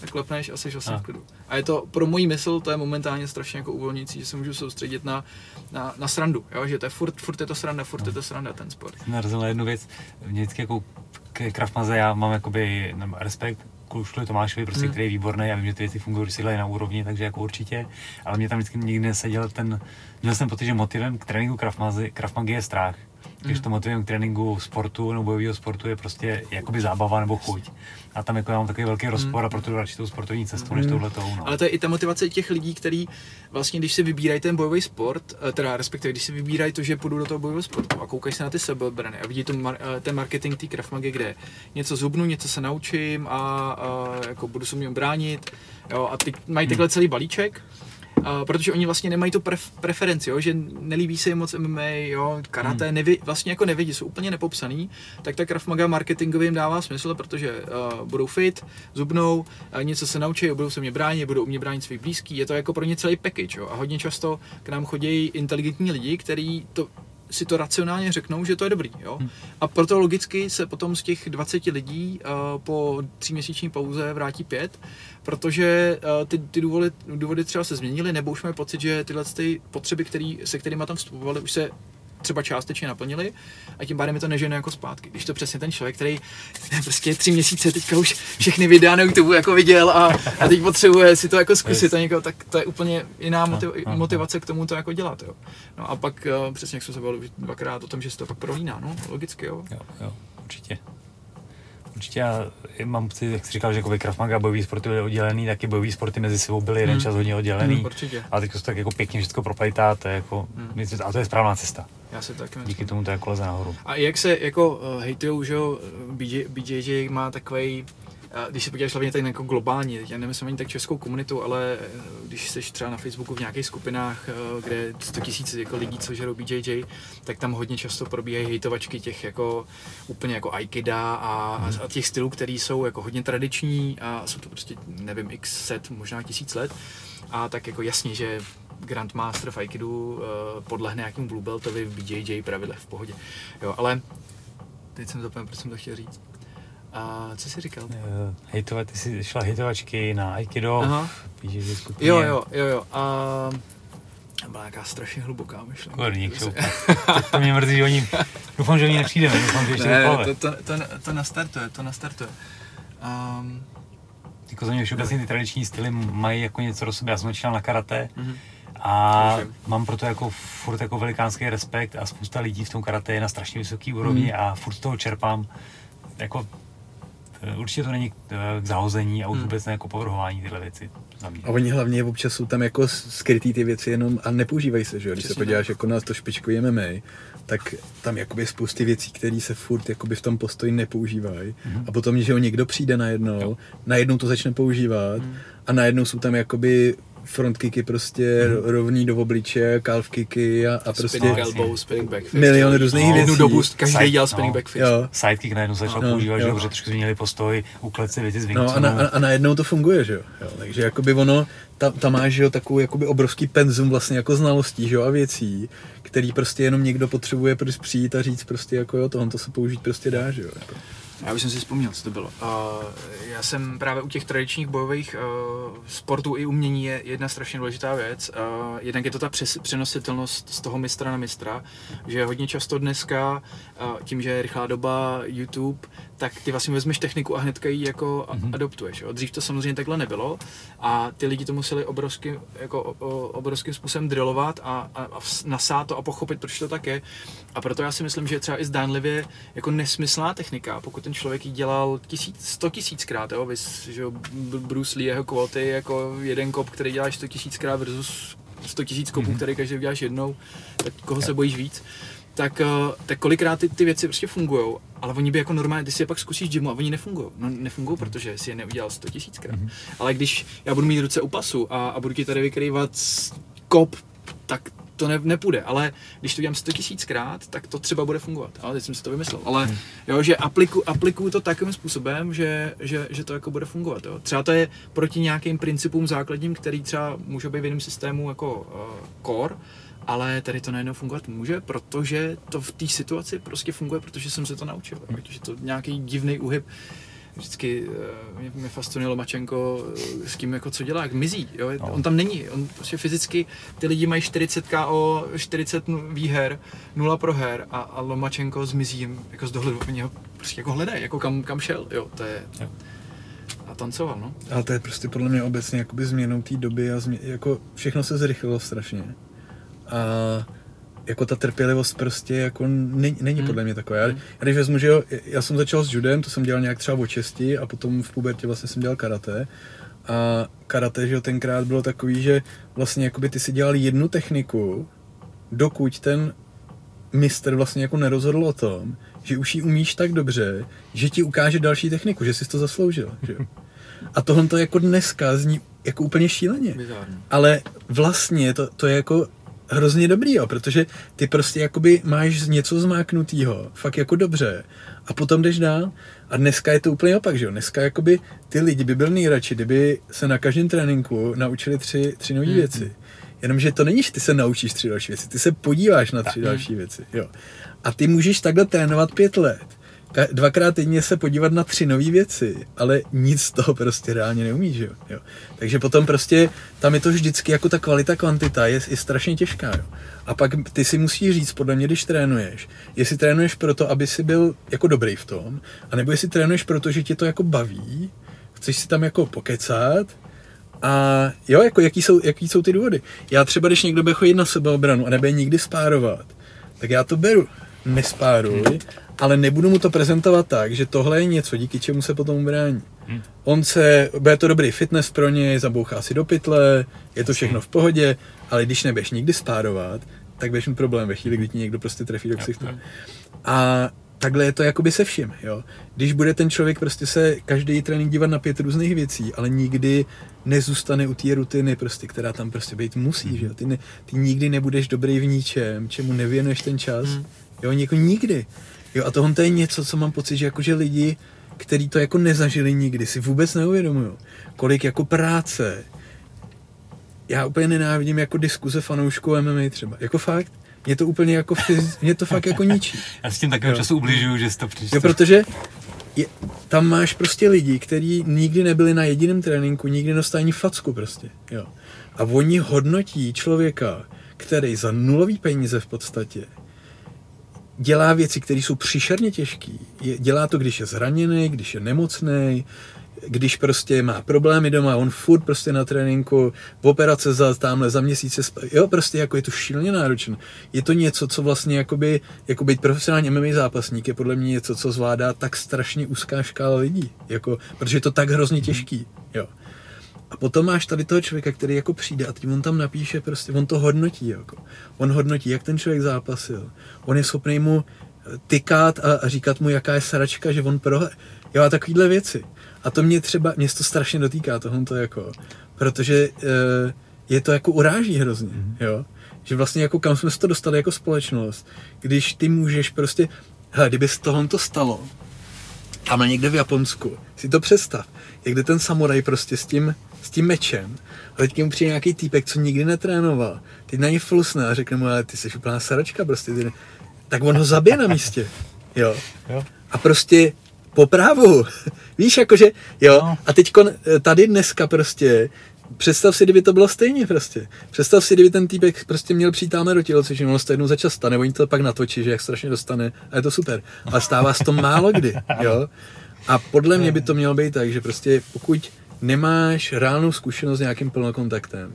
[SPEAKER 2] tak klepneš a jsi asi
[SPEAKER 1] A.
[SPEAKER 2] v klidu. A je to pro můj mysl, to je momentálně strašně jako uvolňující, že se můžu soustředit na, na, na srandu, jo? že to je furt, furt je to sranda, furt je to sranda ten sport.
[SPEAKER 1] Jsem narazil na jednu věc, mě vždycky jako k Krav Maze já mám jakoby nebo respekt Luštovi Tomášovi, prostě,
[SPEAKER 2] Hmm.
[SPEAKER 1] který je výborný, já vím, že ty věci fungují, když si na úrovni, takže jako určitě, ale mě tam vždycky nikdy neseděl ten, měl jsem pocit, že motivem k tréninku Krav, Mazy, Krav Magy je strach, když
[SPEAKER 2] Hmm.
[SPEAKER 1] to motivem k tréninku sportu nebo bojového sportu je prostě jakoby zábava nebo chuť. A tam jako já mám takový velký rozpor a proto jdu radši tou sportovní cestou než touhletou. No.
[SPEAKER 2] Hmm. Ale to je i ta motivace těch lidí, kteří vlastně, když si vybírají ten bojový sport, eh, teda respektive, když si vybírají to, že půjdu do toho bojového sportu a koukají se na ty sebeobrany a vidí to eh, ten marketing té Krav Magy, kde něco zubnu, něco se naučím a, a jako budu se umět bránit, jo, a ty mají takhle celý balíček, a protože oni vlastně nemají tu pref- preferenci, jo, že nelíbí se jim moc MMA, jo, karate, hmm. nevi, vlastně jako nevidí, jsou úplně nepopsaný, tak ta Krav Maga marketingově jim dává smysl, protože uh, budou fit, zubnou, uh, něco se naučí, budou se mě bránit, budou mě bránit svých blízký, je to jako pro ně celý package, jo, a hodně často k nám chodí inteligentní lidi, kteří to si to racionálně řeknou, že to je dobrý. Jo?
[SPEAKER 1] Hmm.
[SPEAKER 2] A proto logicky se potom z těch 20 lidí uh, po tříměsíční pauze vrátí pět, protože uh, ty, ty důvody, důvody třeba se změnily, nebo už mají pocit, že tyhle ty potřeby, který, se kterými tam vstupovali, už se třeba částečně naplnili a tím pádem je to nežene jako zpátky. Když to přesně ten člověk, který prostě tři měsíce teďka už všechny videa na YouTube jako viděl a, a teď potřebuje si to jako zkusit a někoho, tak to je úplně jiná motiv, motivace k tomu to jako dělat. Jo. No a pak uh, přesně jak jsme se bavili dvakrát o tom, že se to pak prolíná, no, logicky, jo.
[SPEAKER 1] Jo, jo, určitě. Určitě já mám pocit, jak jsi říkal, že jako Krav Maga bojový sporty byly oddělený, taky bojový sporty mezi sebou byly jeden
[SPEAKER 2] Hmm.
[SPEAKER 1] čas hodně oddělený.
[SPEAKER 2] Hmm, určitě.
[SPEAKER 1] A teď se tak jako pěkně všechno proplejtá, to je jako,
[SPEAKER 2] Hmm.
[SPEAKER 1] a to je správná cesta.
[SPEAKER 2] Já si taky
[SPEAKER 1] Díky tomu to jako leze nahoru.
[SPEAKER 2] A jak se jako uh, hejtujou, že jo, BJ, BJJ má takový když se podíváš hlavně tady jako globální, já nemyslím ani tak českou komunitu, ale eh, když jsi třeba na Facebooku v nějakých skupinách, eh, kde je 100 tisíc jako lidí, co žerou BJJ, tak tam hodně často probíhají hejtovačky těch jako úplně jako Aikida a, a těch stylů, které jsou jako hodně tradiční a jsou to prostě, nevím, x set, možná tisíc let. A tak jako jasně, že Grandmaster v Aikidu uh, podlehne nějakému Blue Beltovi v BJJ pravidlech v pohodě. Jo, ale teď jsem zapomněl, proč jsem to chtěl říct. A co jsi říkal?
[SPEAKER 1] Eh, Hejtovat, ty jsi šla hejtovačky na Aikido,
[SPEAKER 2] Aha.
[SPEAKER 1] PJJ skupině.
[SPEAKER 2] Jo, jo, jo, jo. A byla nějaká strašně hluboká myšlenka.
[SPEAKER 1] Šoupa. Teď to mě mrzí, že oni, doufám, že oni nepřijdeme, doufám, že ještě
[SPEAKER 2] Ne, to, to, to, to nastartuje, to nastartuje. Um,
[SPEAKER 1] Jako za mě všeobecně ty tradiční styly mají jako něco do sebe. Já jsem začínal na karate
[SPEAKER 2] mhm.
[SPEAKER 1] a mám proto jako furt jako velikánský respekt a spousta lidí v tom karate je na strašně vysoký úrovni
[SPEAKER 2] Mhm.
[SPEAKER 1] a furt z toho čerpám. Jako určitě to není eh, k zahození a už
[SPEAKER 2] Mhm.
[SPEAKER 1] vůbec ne jako povrhování tyhle věci za mě.
[SPEAKER 3] A oni hlavně občas jsou tam jako skrytý ty věci jenom a nepoužívají se, že jo? Když
[SPEAKER 2] Přesně
[SPEAKER 3] se podíváš jako na to špičkový MMA, tak tam jakoby spousty věcí, které se furt jakoby v tom postoji nepoužívají.
[SPEAKER 1] Mhm.
[SPEAKER 3] A potom, že jo, někdo přijde najednou,
[SPEAKER 1] Jo.
[SPEAKER 3] najednou to začne používat
[SPEAKER 2] Mhm.
[SPEAKER 3] a najednou jsou tam jakoby frontkiky prostě ro- rovný do obličeje, calf kicky a, a prostě
[SPEAKER 2] spinning
[SPEAKER 1] No,
[SPEAKER 2] elbow, spinning back fist.
[SPEAKER 3] milion různých
[SPEAKER 1] No,
[SPEAKER 3] věcí.
[SPEAKER 2] Jednu dobu každý
[SPEAKER 1] Side-
[SPEAKER 2] dělal spinning
[SPEAKER 1] no.
[SPEAKER 2] back fist.
[SPEAKER 3] Jo.
[SPEAKER 1] Sidekick najednou se začal
[SPEAKER 3] No,
[SPEAKER 1] používat, že
[SPEAKER 3] jo.
[SPEAKER 1] jo, protože trošku změnili postoj, uklet si věci s
[SPEAKER 3] No a, na, a najednou to funguje, že jo. jo takže jakoby ono, tam, tam máš, že jo, takový jakoby obrovský penzum vlastně jako znalostí, že jo, a věcí, který prostě jenom někdo potřebuje prostě přijít a říct prostě jako jo, tohle to se použít prostě dá, že jo. Jako.
[SPEAKER 2] Já už jsem si vzpomněl, co to bylo. Uh, já jsem právě u těch tradičních bojových uh, sportů i umění je jedna strašně důležitá věc. Uh, jednak je to ta přes, přenositelnost z toho mistra na mistra, že hodně často dneska, uh, tím, že je rychlá doba YouTube, tak ty vlastně vezmeš techniku a hnedka ji jako
[SPEAKER 1] Mhm.
[SPEAKER 2] mm-hmm. adoptuješ. Jo. Dřív to samozřejmě takhle nebylo a ty lidi to museli obrovským, jako, o, obrovským způsobem drillovat a, a, a nasát to a pochopit, proč to tak je. A proto já si myslím, že je třeba i zdánlivě jako nesmyslná technika, pokud ten člověk ji dělal tisíc, sto tisíckrát, jo, vys, že Bruce Lee, jeho kvóty, jako jeden kop, který děláš sto tisíckrát versus sto tisíc kopů,
[SPEAKER 1] Mhm.
[SPEAKER 2] který každý uděláš jednou, tak koho se bojíš víc tak, eh, tak kolikrát ty, ty věci prostě fungují, ale oni by jako normálně, ty si je pak zkusíš gymu a oni nefungují. No nefungují, protože si je neudělal 100 tisíckrát.
[SPEAKER 1] Mhm.
[SPEAKER 2] Ale když já budu mít ruce u pasu a, a budu ti tady vykrývat kop, tak to ne, nepůjde, ale když to dělám 100 tisíckrát, tak to třeba bude fungovat. Ale teď jsem si to vymyslel. Ale jo, že apliku, aplikuju to takovým způsobem, že, že, že, to jako bude fungovat. Jo. Třeba to je proti nějakým principům základním, který třeba může být v jiném systému jako uh, core, ale tady to najednou fungovat může, protože to v té situaci prostě funguje, protože jsem se to naučil. Je to nějaký divný úhyb, vždycky uh, mě, mě fascinuje Lomačenko eh, s tím, jako co dělá, jak mizí. Jo?
[SPEAKER 1] No.
[SPEAKER 2] On tam není, on prostě fyzicky, ty lidi mají 40 KO, 40 nu- výher, 0 proher a, a Lomačenko zmizí jim jako z dohledu, oni ho prostě jako hledají, jako kam, kam šel, jo, to je...
[SPEAKER 1] Jo.
[SPEAKER 2] A tancoval, no.
[SPEAKER 3] Ale to je prostě podle mě obecně jakoby změnou té doby a změ, jako všechno se zrychlilo strašně. A jako ta trpělivost prostě jako není, není
[SPEAKER 2] Hmm.
[SPEAKER 3] podle mě taková. Já,
[SPEAKER 2] Hmm.
[SPEAKER 3] já když vezmu, že jo, já jsem začal s judem, to jsem dělal nějak třeba od šesti a potom v pubertě vlastně jsem dělal karate. A karate, že jo, tenkrát bylo takový, že vlastně jakoby ty si dělal jednu techniku, dokud ten mistr vlastně jako nerozhodl o tom, že už ji umíš tak dobře, že ti ukáže další techniku, že jsi to zasloužil. Že? jo. A tohle to jako dneska zní jako úplně šíleně. Ale vlastně to, to je jako hrozně dobrý, jo, protože ty prostě jakoby máš něco zmáknutýho, fakt jako dobře, a potom jdeš dál. A dneska je to úplně opak, že jo? Dneska jakoby ty lidi by byli nejradši, kdyby se na každém tréninku naučili tři, tři nové
[SPEAKER 2] Mhm.
[SPEAKER 3] věci. Jenomže to není, že ty se naučíš tři další věci, ty se podíváš na tři další věci, jo. A ty můžeš takhle trénovat pět let, dvakrát týdně se podívat na tři nové věci, ale nic z toho prostě reálně neumíš, jo? jo. Takže potom prostě tam je to vždycky jako ta kvalita, kvantita je, je strašně těžká, jo. A pak ty si musíš říct, podle mě, když trénuješ, jestli trénuješ proto, aby si byl jako dobrý v tom, anebo jestli trénuješ proto, že tě to jako baví, chceš si tam jako pokecat, a jo, jako jaký jsou, jaký jsou ty důvody. Já třeba, když někdo bude chodit na sebeobranu a nebude nikdy spárovat, tak já to beru. Nespáruj. Ale nebudu mu to prezentovat tak, že tohle je něco, díky čemu se potom ubrání. Hmm. On se, bude to dobrý fitness pro něj, zabouchá si do pytle, je to všechno v pohodě, ale když nebudeš nikdy spárovat, tak budeš mít problém ve chvíli, kdy ti někdo prostě trefí do ksichtu. A takhle je to jakoby se vším, jo. Když bude ten člověk prostě se každý trénink dívat na pět různých věcí, ale nikdy nezůstane u té rutiny, prostě, která tam prostě být musí, mm. že jo. Ty, ne, ty nikdy nebudeš dobrý v ničem, čemu nevěnuješ ten čas, mm. jo, jako nikdy. Jo, a tohle to je něco, co mám pocit, že jakože lidi, kteří to jako nezažili nikdy, si vůbec neuvědomují, kolik jako práce, já úplně nenávidím jako diskuze fanoušků MMA třeba, jako fakt, mě to úplně jako, fyz... mě to fakt jako ničí.
[SPEAKER 1] Já s tím takovým času ubližuju, že to přečte.
[SPEAKER 3] Jo, protože je, tam máš prostě lidi, kteří nikdy nebyli na jediném tréninku, nikdy nedostali ani facku prostě, jo. A oni hodnotí člověka, který za nulový peníze v podstatě dělá věci, které jsou příšerně těžké. Dělá to, když je zraněný, když je nemocný, když prostě má problémy doma, on furt prostě na tréninku, v operace za tamhle za měsíce, jo, prostě jako je to šíleně náročné. Je to něco, co vlastně jakoby, jako být profesionální MMA zápasník je podle mě něco, co zvládá tak strašně úzká škála lidí, jako, protože je to tak hrozně těžký, jo. A potom máš tady toho člověka, který jako přijde a tím on tam napíše prostě, on to hodnotí, jako. On hodnotí, jak ten člověk zápasil. On je schopný mu tykat a, a říkat mu, jaká je sračka, že on prohraje. Jo, a takovýhle věci. A to mě třeba, mě to strašně dotýká, tohle to jako, protože uh, je to jako uráží hrozně, mm-hmm. jo. Že vlastně jako kam jsme se to dostali jako společnost, když ty můžeš prostě, hele, kdyby se tohle to stalo, tam někde v Japonsku, si to představ, jak jde ten samuraj prostě s tím, s tím mečem, a teď mu přijde nějaký týpek, co nikdy netrénoval, teď na něj flusne a řekne mu, ale ty jsi úplná saračka prostě, ty, tak on ho zabije na místě, jo. jo. A prostě po právu. Víš, jakože, jo, no. a teď tady dneska prostě, představ si, kdyby to bylo stejně prostě. Představ si, kdyby ten týpek prostě měl přijít tamhle do tělocvičny, ono to jednou za čas stane, oni to pak natočí, že jak strašně dostane a je to super. Ale stává se to málo kdy, jo. A podle mě by to mělo být tak, že prostě pokud nemáš reálnou zkušenost s nějakým plnokontaktem,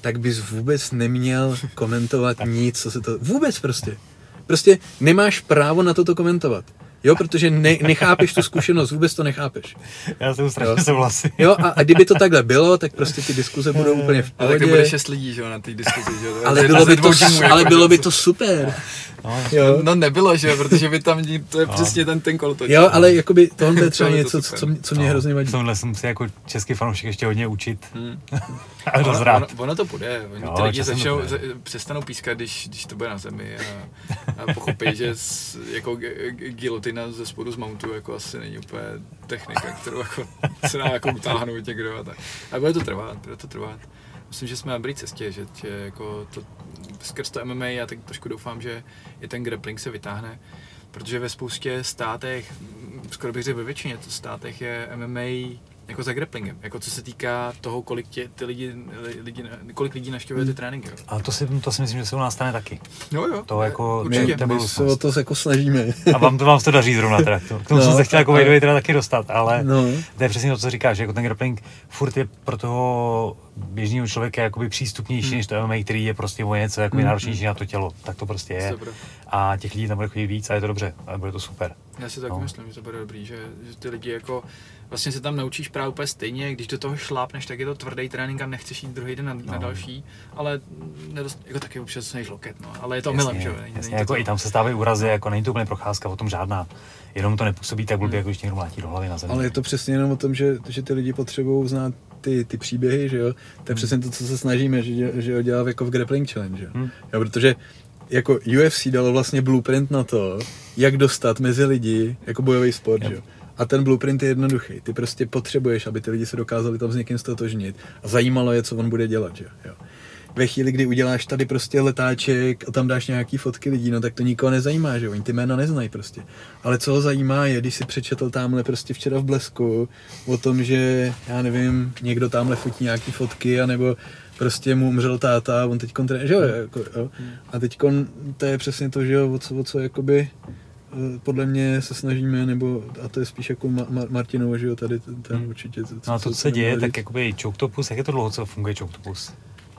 [SPEAKER 3] tak bys vůbec neměl komentovat nic, co se to... Vůbec prostě. Prostě nemáš právo na toto komentovat. Jo, protože ne, nechápeš tu zkušenost, vůbec to nechápeš.
[SPEAKER 1] Já jsem strašně souhlasím.
[SPEAKER 3] Jo, a, a kdyby to takhle bylo, tak prostě ty diskuze budou úplně v pohodě. Ale tak
[SPEAKER 2] bude šest lidí, že jo, na té diskuzi, že jo.
[SPEAKER 3] Ale, bylo by, to, ale bylo by to super.
[SPEAKER 2] No, jo. no nebylo, že protože by tam, to je no. přesně ten, ten kolotoč.
[SPEAKER 3] Jo, ale jakoby tohle je třeba něco, co, co mě no. hrozně vadí.
[SPEAKER 1] Tomhle jsem si jako český fanoušek ještě hodně učit. Hmm.
[SPEAKER 2] a ono, ono, ono, to bude. Oni jo, ty lidi začnou, přestanou pískat, když, když to bude na zemi a, a pochopí, že s, jako gilotina ze spodu z mountu jako asi není úplně technika, kterou jako, se dá jako utáhnout někdo a tak. A bude to trvat, bude to trvat myslím, že jsme na dobré cestě, že, že jako to, skrz to MMA já tak trošku doufám, že i ten grappling se vytáhne, protože ve spoustě státech, skoro bych řekl ve většině státech je MMA jako za grapplingem, jako co se týká toho, kolik tě, ty lidi, lidi, kolik lidí navštěvuje ty tréninky.
[SPEAKER 1] A to si, to si myslím, že se u nás stane taky.
[SPEAKER 2] Jo, jo.
[SPEAKER 3] To
[SPEAKER 1] jako,
[SPEAKER 3] Určitě. My, my se o to jako snažíme.
[SPEAKER 1] A vám to, vám to daří zrovna teda. K tomu no, jsem se chtěl jako ale... teda taky dostat, ale no. to je přesně to, co říkáš, že jako ten grappling furt je pro toho běžného člověka jakoby přístupnější hmm. než to MMA, který je prostě o něco jako hmm. náročnější na to tělo. Tak to prostě je. Super. A těch lidí tam bude chodit víc a je to dobře. A bude to super.
[SPEAKER 2] Já si taky no. myslím, že to bude dobrý, že, že ty lidi jako vlastně se tam naučíš právě úplně stejně, když do toho šlápneš, tak je to tvrdý trénink a nechceš jít druhý den na, no. na další, ale nedost, jako taky občas než loket, no, ale je to milem, že jo.
[SPEAKER 1] Jako to... i tam se stávají úrazy, jako není to úplně procházka, o tom žádná. Jenom to nepůsobí tak blbě, hmm. jako když někdo mlátí do hlavy na zemi.
[SPEAKER 3] Ale je to přesně jenom o tom, že, že ty lidi potřebují znát ty, ty příběhy, že jo. To je hmm. přesně to, co se snažíme, že, že ho dělat jako v Grappling Challenge, jo. Hmm. jo protože jako UFC dalo vlastně blueprint na to, jak dostat mezi lidi jako bojový sport, yep. že jo. A ten blueprint je jednoduchý. Ty prostě potřebuješ, aby ty lidi se dokázali tam s někým stotožnit a zajímalo je, co on bude dělat, že jo. ve chvíli, kdy uděláš tady prostě letáček a tam dáš nějaký fotky lidí, no tak to nikoho nezajímá, že oni ty jména neznají prostě. Ale co ho zajímá je, když si přečetl tamhle prostě včera v Blesku o tom, že já nevím, někdo tamhle fotí nějaký fotky, anebo prostě mu umřel táta, on teď kontre, že jo, jako, jo. A teď to je přesně to, že jo, o co, o co jakoby podle mě se snažíme, nebo a to je spíš jako Ma- Ma- Martinovo, že jo, tady ten, ten
[SPEAKER 1] Hmm.
[SPEAKER 3] určitě.
[SPEAKER 1] No a to, co se děje, tak jakoby Choctopus, jak je to dlouho, co funguje Choctopus?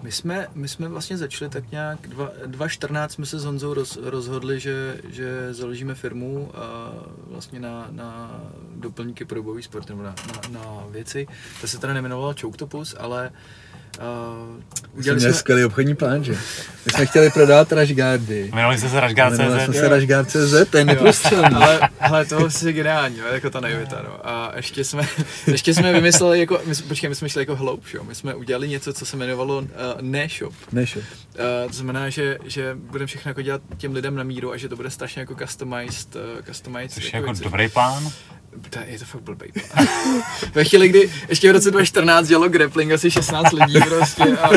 [SPEAKER 2] My jsme, my jsme vlastně začali tak nějak, dva- 2014 jsme se s Honzou roz, rozhodli, že, že založíme firmu a vlastně na, na doplňky pro bojový sport nebo na, na, na věci. Ta se teda nejmenovala Choctopus, ale uh,
[SPEAKER 3] Udělali
[SPEAKER 2] udělali
[SPEAKER 3] jsme
[SPEAKER 2] jsme,
[SPEAKER 3] skvělý obchodní plán, že? My jsme chtěli prodávat Rashguardy.
[SPEAKER 1] Jmenovali jste se
[SPEAKER 3] Jmenovali jsme
[SPEAKER 1] Rashguard.cz?
[SPEAKER 3] se Rashguard.cz, to je neprostřelný.
[SPEAKER 2] ale, ale to je geniální, jo, jako ta naivita, no. A ještě jsme, ještě jsme vymysleli, jako, my, jsme- počkej, my jsme šli jako hloub, jo. My jsme udělali něco, co se jmenovalo uh, ne-shop.
[SPEAKER 3] Nešel.
[SPEAKER 2] Uh, to znamená, že, že budeme všechno jako dělat těm lidem na míru a že to bude strašně jako customized, uh, customized
[SPEAKER 1] Což je
[SPEAKER 2] jako
[SPEAKER 1] jako
[SPEAKER 2] věci.
[SPEAKER 1] dobrý plán.
[SPEAKER 2] To, je to fakt blbý. Ve chvíli, kdy ještě v roce 2014 dělalo grappling asi 16 lidí prostě a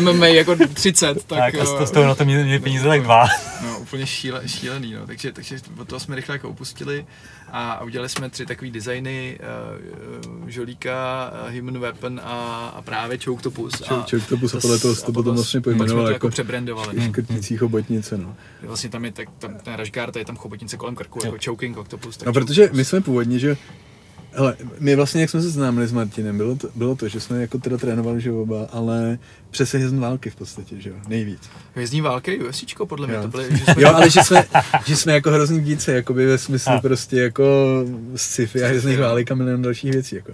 [SPEAKER 2] MMA jako 30, tak,
[SPEAKER 1] Tak, z toho na to měli peníze tak dva.
[SPEAKER 2] No, úplně šíle, šílený, no. Takže, takže od toho jsme rychle jako upustili a, a udělali jsme tři takové designy, uh, žolíka, uh, Human Weapon a, a právě Choctopus.
[SPEAKER 3] Choke- Choctopus a podle toho se to potom vlastně pojmenovalo
[SPEAKER 2] to
[SPEAKER 3] jako-
[SPEAKER 2] jako přebrandovali.
[SPEAKER 3] Škrtící chobotnice, no.
[SPEAKER 2] Vlastně tam je tak, tam, ten Rashguard, je tam chobotnice kolem krku, jako Choking Octopus. tak
[SPEAKER 3] No, protože my jsme původně, že ale my vlastně, jak jsme se známili s Martinem, bylo to, bylo to, že jsme jako teda trénovali, že oba, ale přes hvězdní války v podstatě, že jo, nejvíc.
[SPEAKER 2] Hvězdní války, UFCčko, podle mě
[SPEAKER 3] Jo.
[SPEAKER 2] to byly, že jsme
[SPEAKER 3] Jo, ale že jsme, že jsme jako hrozný díce, jakoby ve smyslu
[SPEAKER 1] A.
[SPEAKER 3] prostě jako sci-fi a hvězdných
[SPEAKER 2] jo.
[SPEAKER 3] válek a milion dalších věcí, jako.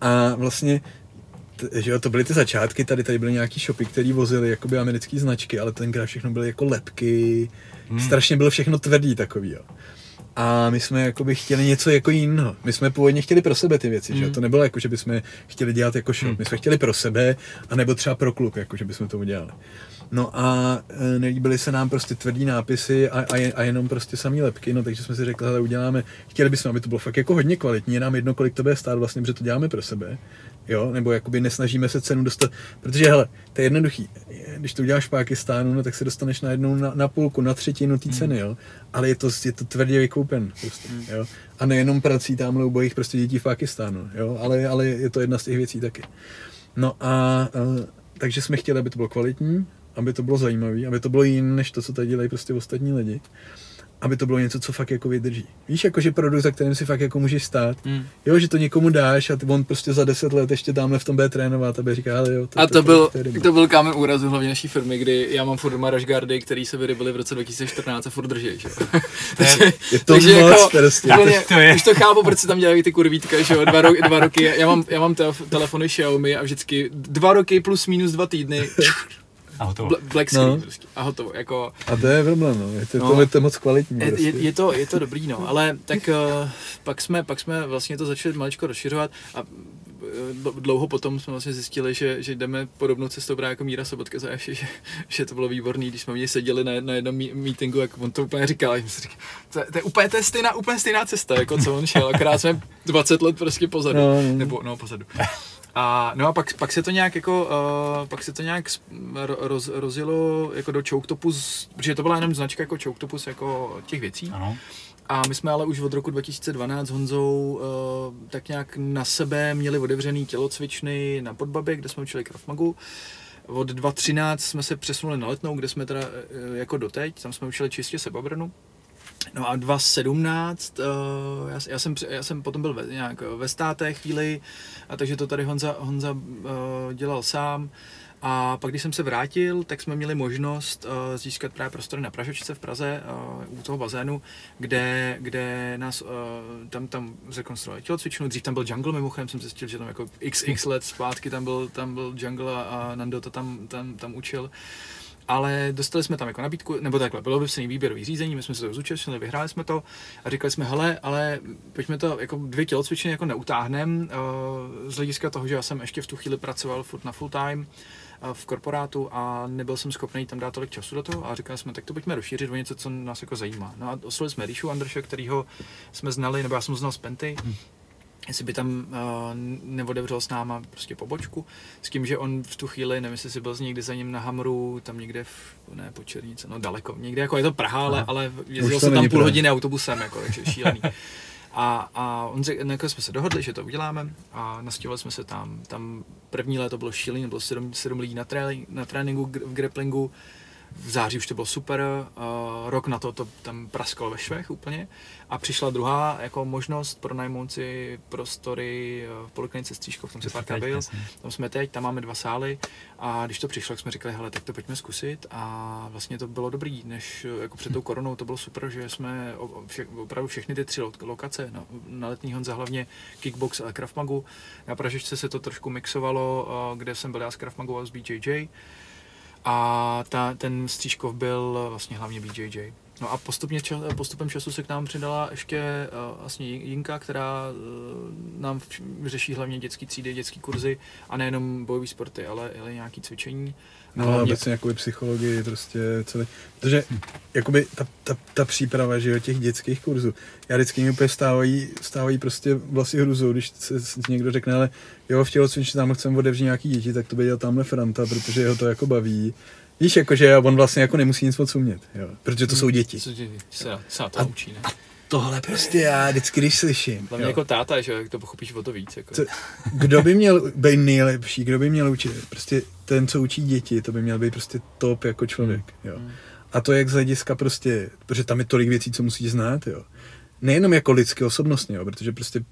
[SPEAKER 3] A vlastně t- že jo, to byly ty začátky, tady tady byly nějaký shopy, které vozily jakoby americké značky, ale tenkrát všechno byly jako lepky, hmm. strašně bylo všechno tvrdý takový, jo. A my jsme jakoby chtěli něco jako jiného. My jsme původně chtěli pro sebe ty věci, že jo? To nebylo jako, že bychom chtěli dělat jako shop. My jsme chtěli pro sebe, anebo třeba pro klub, jako že bychom to udělali. No a e, nelíbily se nám prostě tvrdý nápisy a, a, a jenom prostě samý lepky, no takže jsme si řekli, hele, uděláme, chtěli bychom, aby to bylo fakt jako hodně kvalitní, je nám jedno, kolik to bude stát vlastně, protože to děláme pro sebe, jo, nebo jakoby nesnažíme se cenu dostat, protože hele, to je jednoduchý, když to uděláš v Pákistánu, no tak se dostaneš najednou na, na půlku, na třetinu té ceny, jo, ale je to, je to tvrdě vykoupen, prostě, jo, a nejenom prací tamhle ubojích prostě dětí v Pákistánu, jo, ale, ale je to jedna z těch věcí taky. No a uh, takže jsme chtěli, aby to bylo kvalitní, aby to bylo zajímavé, aby to bylo jiné, než to, co tady dělají prostě ostatní lidi. Aby to bylo něco, co fakt jako vydrží. Víš, jako že produkt, za kterým si fakt jako můžeš stát.
[SPEAKER 2] Mm.
[SPEAKER 3] Jo, že to někomu dáš a ty- on prostě za deset let ještě tamhle v tom bude trénovat a bude říká, ale jo.
[SPEAKER 2] A to, byl,
[SPEAKER 3] to je dobrý.
[SPEAKER 2] to byl kámen úrazu hlavně naší firmy, kdy já mám furt doma Rashguardy, který se vyrobily v roce 2014 a furt drží, že jo. takže,
[SPEAKER 3] je to moc prostě.
[SPEAKER 2] úplně,
[SPEAKER 1] To je-
[SPEAKER 2] Už to chápu, proč se tam dělají ty kurvítka, že jo, dva, ro, dva roky, já mám, já mám telef, telefony Xiaomi a vždycky dva roky plus minus dva týdny,
[SPEAKER 1] A hotovo.
[SPEAKER 2] bl- black screen
[SPEAKER 3] No.
[SPEAKER 2] prostě, a hotovo, jako,
[SPEAKER 3] A to je problém, no. Je to,
[SPEAKER 2] No.
[SPEAKER 3] to, je to moc kvalitní.
[SPEAKER 2] je,
[SPEAKER 3] prostě.
[SPEAKER 2] je, je, to, je to dobrý, no, ale tak uh, pak, jsme, pak jsme vlastně to začali maličko rozšiřovat a eh, dlouho potom jsme vlastně zjistili, že, že jdeme podobnou cestou právě jako Míra Sobotka za že, že to bylo výborný, když jsme u něj seděli na, na jednom meetingu, jak on to úplně říkal, a jsem si říkal, to, je- to, je úplně, to je stejná, úplně stejná cesta, jako co on šel, akorát jsme 20 let prostě pozadu,
[SPEAKER 3] No, no.
[SPEAKER 2] nebo no pozadu. A, no a pak, pak se to nějak jako, uh, pak se to nějak roz, rozjelo jako do Choctopus, protože to byla jenom značka jako Choctopus jako těch věcí.
[SPEAKER 1] Ano.
[SPEAKER 2] A my jsme ale už od roku 2012 s Honzou uh, tak nějak na sebe měli otevřený tělocvičny na Podbabě, kde jsme učili Krav Magu. Od 2013 jsme se přesunuli na Letnou, kde jsme teda eh, jako doteď, tam jsme učili čistě sebeobranu. No a 2017, uh, já, já, jsem, já jsem potom byl ve, nějak ve státech chvíli, a takže to tady Honza, Honza uh, dělal sám. A pak, když jsem se vrátil, tak jsme měli možnost uh, získat právě prostory na Pražočce v Praze uh, u toho bazénu, kde, kde nás uh, tam, tam zrekonstruovali tělocvičnu. Dřív tam byl jungle, mimochodem jsem zjistil, že tam jako xx let zpátky tam byl, tam byl jungle a, a Nando to tam, tam, tam učil. Ale dostali jsme tam jako nabídku, nebo takhle, bylo vypsaný výběrový řízení, my jsme se to zúčastnili, vyhráli jsme to a říkali jsme, hele, ale pojďme to jako dvě tělocvičny jako neutáhnem, uh, z hlediska toho, že já jsem ještě v tu chvíli pracoval furt na full time uh, v korporátu a nebyl jsem schopný tam dát tolik času do toho a říkali jsme, tak to pojďme rozšířit o něco, co nás jako zajímá. No a oslovili jsme Ríšu Andrše, kterýho jsme znali, nebo já jsem znal z Penty, jestli by tam uh, neodevřel s náma prostě pobočku, s tím, že on v tu chvíli, nevím, jestli jsi byl někdy za ním na Hamru, tam někde v, ne, po Černice, no daleko, někde jako je to Praha, ale, ale jezdil jsem tam půl hodiny autobusem, jako, takže šílený. A, a on řekl, jako jsme se dohodli, že to uděláme a nastěhovali jsme se tam. Tam první léto bylo šílené, bylo sedm, sedm lidí na, trénink, na tréninku v grapplingu, v září už to bylo super, uh, rok na to to tam praskalo ve švech úplně. A přišla druhá jako možnost pronajmout si prostory v poliklinice Střížkov, tam se párkrát byl, tam jsme teď, tam máme dva sály. A když to přišlo, tak jsme řekli, hele, tak to pojďme zkusit. A vlastně to bylo dobrý, než jako před tou koronou to bylo super, že jsme vše, opravdu všechny ty tři lokace, na, na letní Honza hlavně kickbox a Krav Magu, na Pražičce se to trošku mixovalo, kde jsem byl já s Krav Magu a s BJJ, a ta, ten Střížkov byl vlastně hlavně BJJ. No a postupně, postupem času se k nám přidala ještě uh, vlastně Jinka, která uh, nám řeší hlavně dětské třídy, dětské kurzy a nejenom bojové sporty, ale, ale nějaké cvičení.
[SPEAKER 3] No a obecně jakoby psychologii prostě celý, protože jakoby ta, ta, ta příprava, že jo, těch dětských kurzů, já vždycky mi úplně stávají, stávají prostě vlastně hruzou, když se někdo řekne, ale jo, v tělocvičně tam chcem otevřít nějaký děti, tak to by dělal tamhle Franta, protože ho to jako baví. Víš, jakože on vlastně jako nemusí nic moc umět, jo, protože to jsou děti.
[SPEAKER 2] Co děti, se, se to a, učí, ne?
[SPEAKER 3] tohle prostě já vždycky, když slyším.
[SPEAKER 2] Hlavně jako táta, že jak to pochopíš o to víc. Jako. Co,
[SPEAKER 3] kdo by měl být nejlepší, kdo by měl učit? Prostě ten, co učí děti, to by měl být prostě top jako člověk. Hmm. Jo. Hmm. A to jak z hlediska prostě, protože tam je tolik věcí, co musíš znát, jo. Nejenom jako lidské osobnostně, jo, protože prostě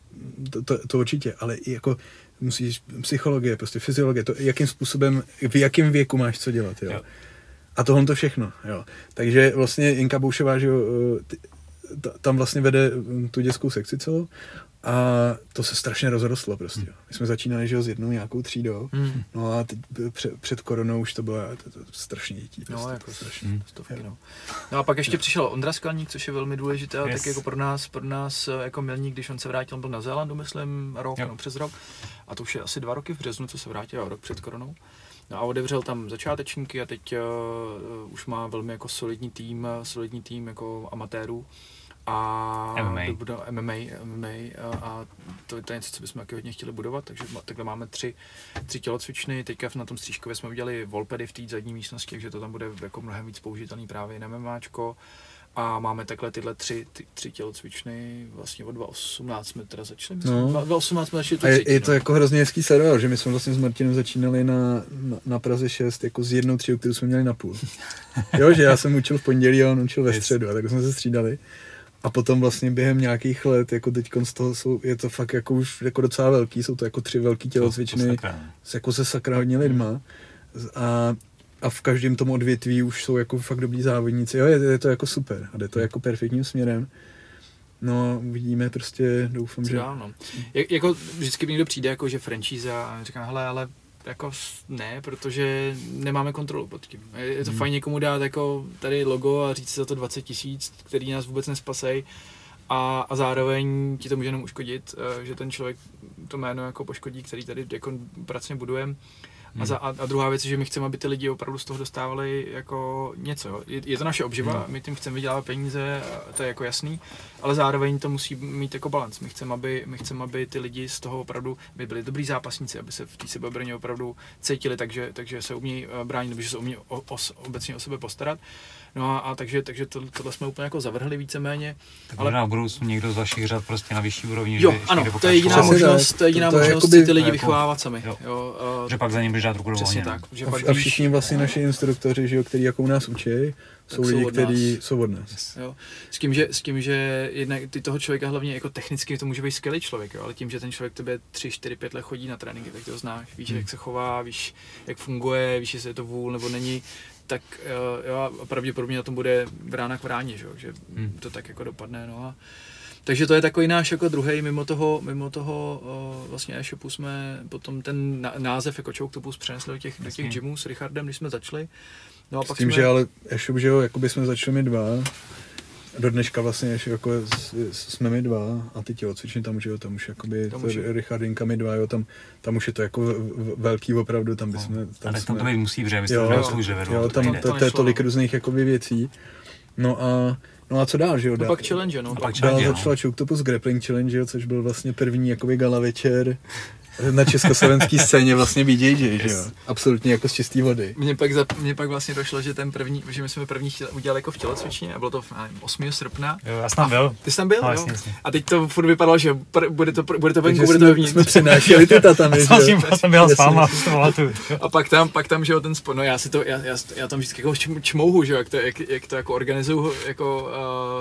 [SPEAKER 3] to, to, to určitě, ale i jako musíš psychologie, prostě fyziologie, to jakým způsobem, v jakém věku máš co dělat, jo. jo. A tohle to všechno, jo. Takže vlastně Jinka Boušová, že jo, tam vlastně vede tu dětskou sekci celou a to se strašně rozrostlo prostě. Hmm. My jsme začínali, že jo, s jednou nějakou třídou, hmm. no a teď před, před koronou už to bylo to, to, to strašně dětí.
[SPEAKER 2] No, prostě, no, jako strašně, hmm. stovky, no. no. a pak ještě přišel Ondra Skalník, což je velmi důležité, yes. tak jako pro nás, pro nás eh, jako milník, když on se vrátil, on byl na Zélandu, myslím, rok, no, přes rok, a to už je asi dva roky v březnu, co se vrátil, rok před koronou. No a otevřel tam začátečníky a teď uh, už má velmi jako solidní tým, solidní tým jako amatérů a
[SPEAKER 1] MMA.
[SPEAKER 2] Do, MMA, MMA a, a to, to je něco, co bychom taky hodně chtěli budovat, takže takhle máme tři, tři tělocvičny, teďka na tom střížkově jsme udělali volpedy v té zadní místnosti, takže to tam bude jako mnohem víc použitelný právě na MMAčko a máme takhle tyhle tři, ty, tři tělocvičny, vlastně od 2018 jsme teda začali, no. 2018 jsme začali
[SPEAKER 3] A je, je to no. jako hrozně hezký sledovat, že my jsme vlastně s Martinem začínali na, na, na Praze 6 jako s jednou třídou, kterou jsme měli na půl. jo, že já jsem učil v pondělí a on učil ve středu a tak jsme se střídali. A potom vlastně během nějakých let, jako teď z toho jsou, je to fakt jako už jako docela velký, jsou to jako tři velký tělocvičny s, jako se sakra hodně lidma. A, a v každém tom odvětví už jsou jako fakt dobrý závodníci. Jo, je, je to jako super a jde to jako perfektním směrem. No, vidíme prostě, doufám, Co že... Dál, no.
[SPEAKER 2] Jak, jako vždycky někdo přijde, jako že franchise a říká, hele, ale jako ne, protože nemáme kontrolu pod tím. Je to hmm. fajn někomu dát jako tady logo a říct si za to 20 tisíc, který nás vůbec nespasej a, a zároveň ti to může jenom uškodit, eh, že ten člověk to jméno jako poškodí, který tady jako pracně budujeme. A, za, a, a druhá věc je, že my chceme, aby ty lidi opravdu z toho dostávali jako něco. Je, je to naše obživa, hmm. my tím chceme vydělávat peníze, to je jako jasný, ale zároveň to musí mít jako balans. My chceme, aby, my chceme, aby ty lidi z toho opravdu by byli dobrý zápasníci, aby se v té sebeobraně opravdu cítili, takže, takže se umějí eh, bránit, nebo že se umějí o, o, obecně o sebe postarat. No a, a takže, takže to, tohle jsme úplně jako zavrhli víceméně.
[SPEAKER 1] Tak ale na budoucnu někdo z vašich řad prostě na vyšší úrovni.
[SPEAKER 2] Jo, ano, to je jediná možnost, to je jediná to, to možnost jakoby, ty lidi jako, vychovávat sami. Jo. Jo,
[SPEAKER 1] uh, že pak za ním běžá ruku do
[SPEAKER 2] tak. Že
[SPEAKER 3] a, pak a všichni vlastně naši instruktoři, že jo, který jako u nás učí, jsou lidi, kteří jsou od nás.
[SPEAKER 2] Jo. S tím, že, s tím, že jednak ty toho člověka hlavně jako technicky to může být skvělý člověk, jo, ale tím, že ten člověk tebe 3, 4, 5 let chodí na tréninky, tak to znáš, víš, hmm. jak se chová, víš, jak funguje, víš, jestli je to vůl nebo není, tak uh, jo, a pravděpodobně na tom bude brána k vráně, že, že hmm. to tak jako dopadne. No a, takže to je takový náš jako druhý, mimo toho, mimo toho uh, vlastně e-shopu jsme potom ten název jako Choctopus přenesli do těch, do těch gymů s Richardem, když jsme začali.
[SPEAKER 3] No a pak s tím, jsme... že ale e-shop, že jo, jako by jsme začali mít dva, do dneška vlastně ještě jako jsme my dva a ty tělocvičny tam už, jo, tam už jakoby tam už je... Richardinka my dva, jo, tam, tam už je to jako velký opravdu, tam bychom...
[SPEAKER 1] No, tam ale jsme, tam to musí, protože my jsme jo, svůj
[SPEAKER 3] jo, tam to, to, je tolik různých jakoby věcí. No a No a co dál, že jo?
[SPEAKER 2] No
[SPEAKER 3] Dá-
[SPEAKER 2] pak challenge, no.
[SPEAKER 1] A
[SPEAKER 2] pak
[SPEAKER 1] pak
[SPEAKER 3] Dál
[SPEAKER 1] challenge, no.
[SPEAKER 3] začala Choctopus Grappling Challenge, jo, což byl vlastně první jakoby gala večer na československé scéně vlastně BJJ, že jo? Absolutně jako z čisté vody.
[SPEAKER 2] Mně pak, za, mně pak vlastně došlo, že ten první, že my jsme první chtěli, udělali jako v tělocvičně a bylo to nevím, 8. srpna.
[SPEAKER 1] Jo, já jsem tam byl.
[SPEAKER 2] Ty jsi tam byl,
[SPEAKER 1] No,
[SPEAKER 2] jo?
[SPEAKER 1] jasně, jasně.
[SPEAKER 2] A teď to furt vypadalo, že pr- bude to, pr- bude to venku, bude to
[SPEAKER 3] jsme,
[SPEAKER 2] vevnitř.
[SPEAKER 3] jsme přinášeli ty tatami,
[SPEAKER 1] Já
[SPEAKER 3] že
[SPEAKER 1] jsem,
[SPEAKER 3] jo?
[SPEAKER 1] já jsem byl s váma.
[SPEAKER 2] A pak tam, pak tam, že jo, ten sport, no já si to, já, já, já tam vždycky jako čm- čmouhu, že jo, jak to, jak, jak to jako organizuju jako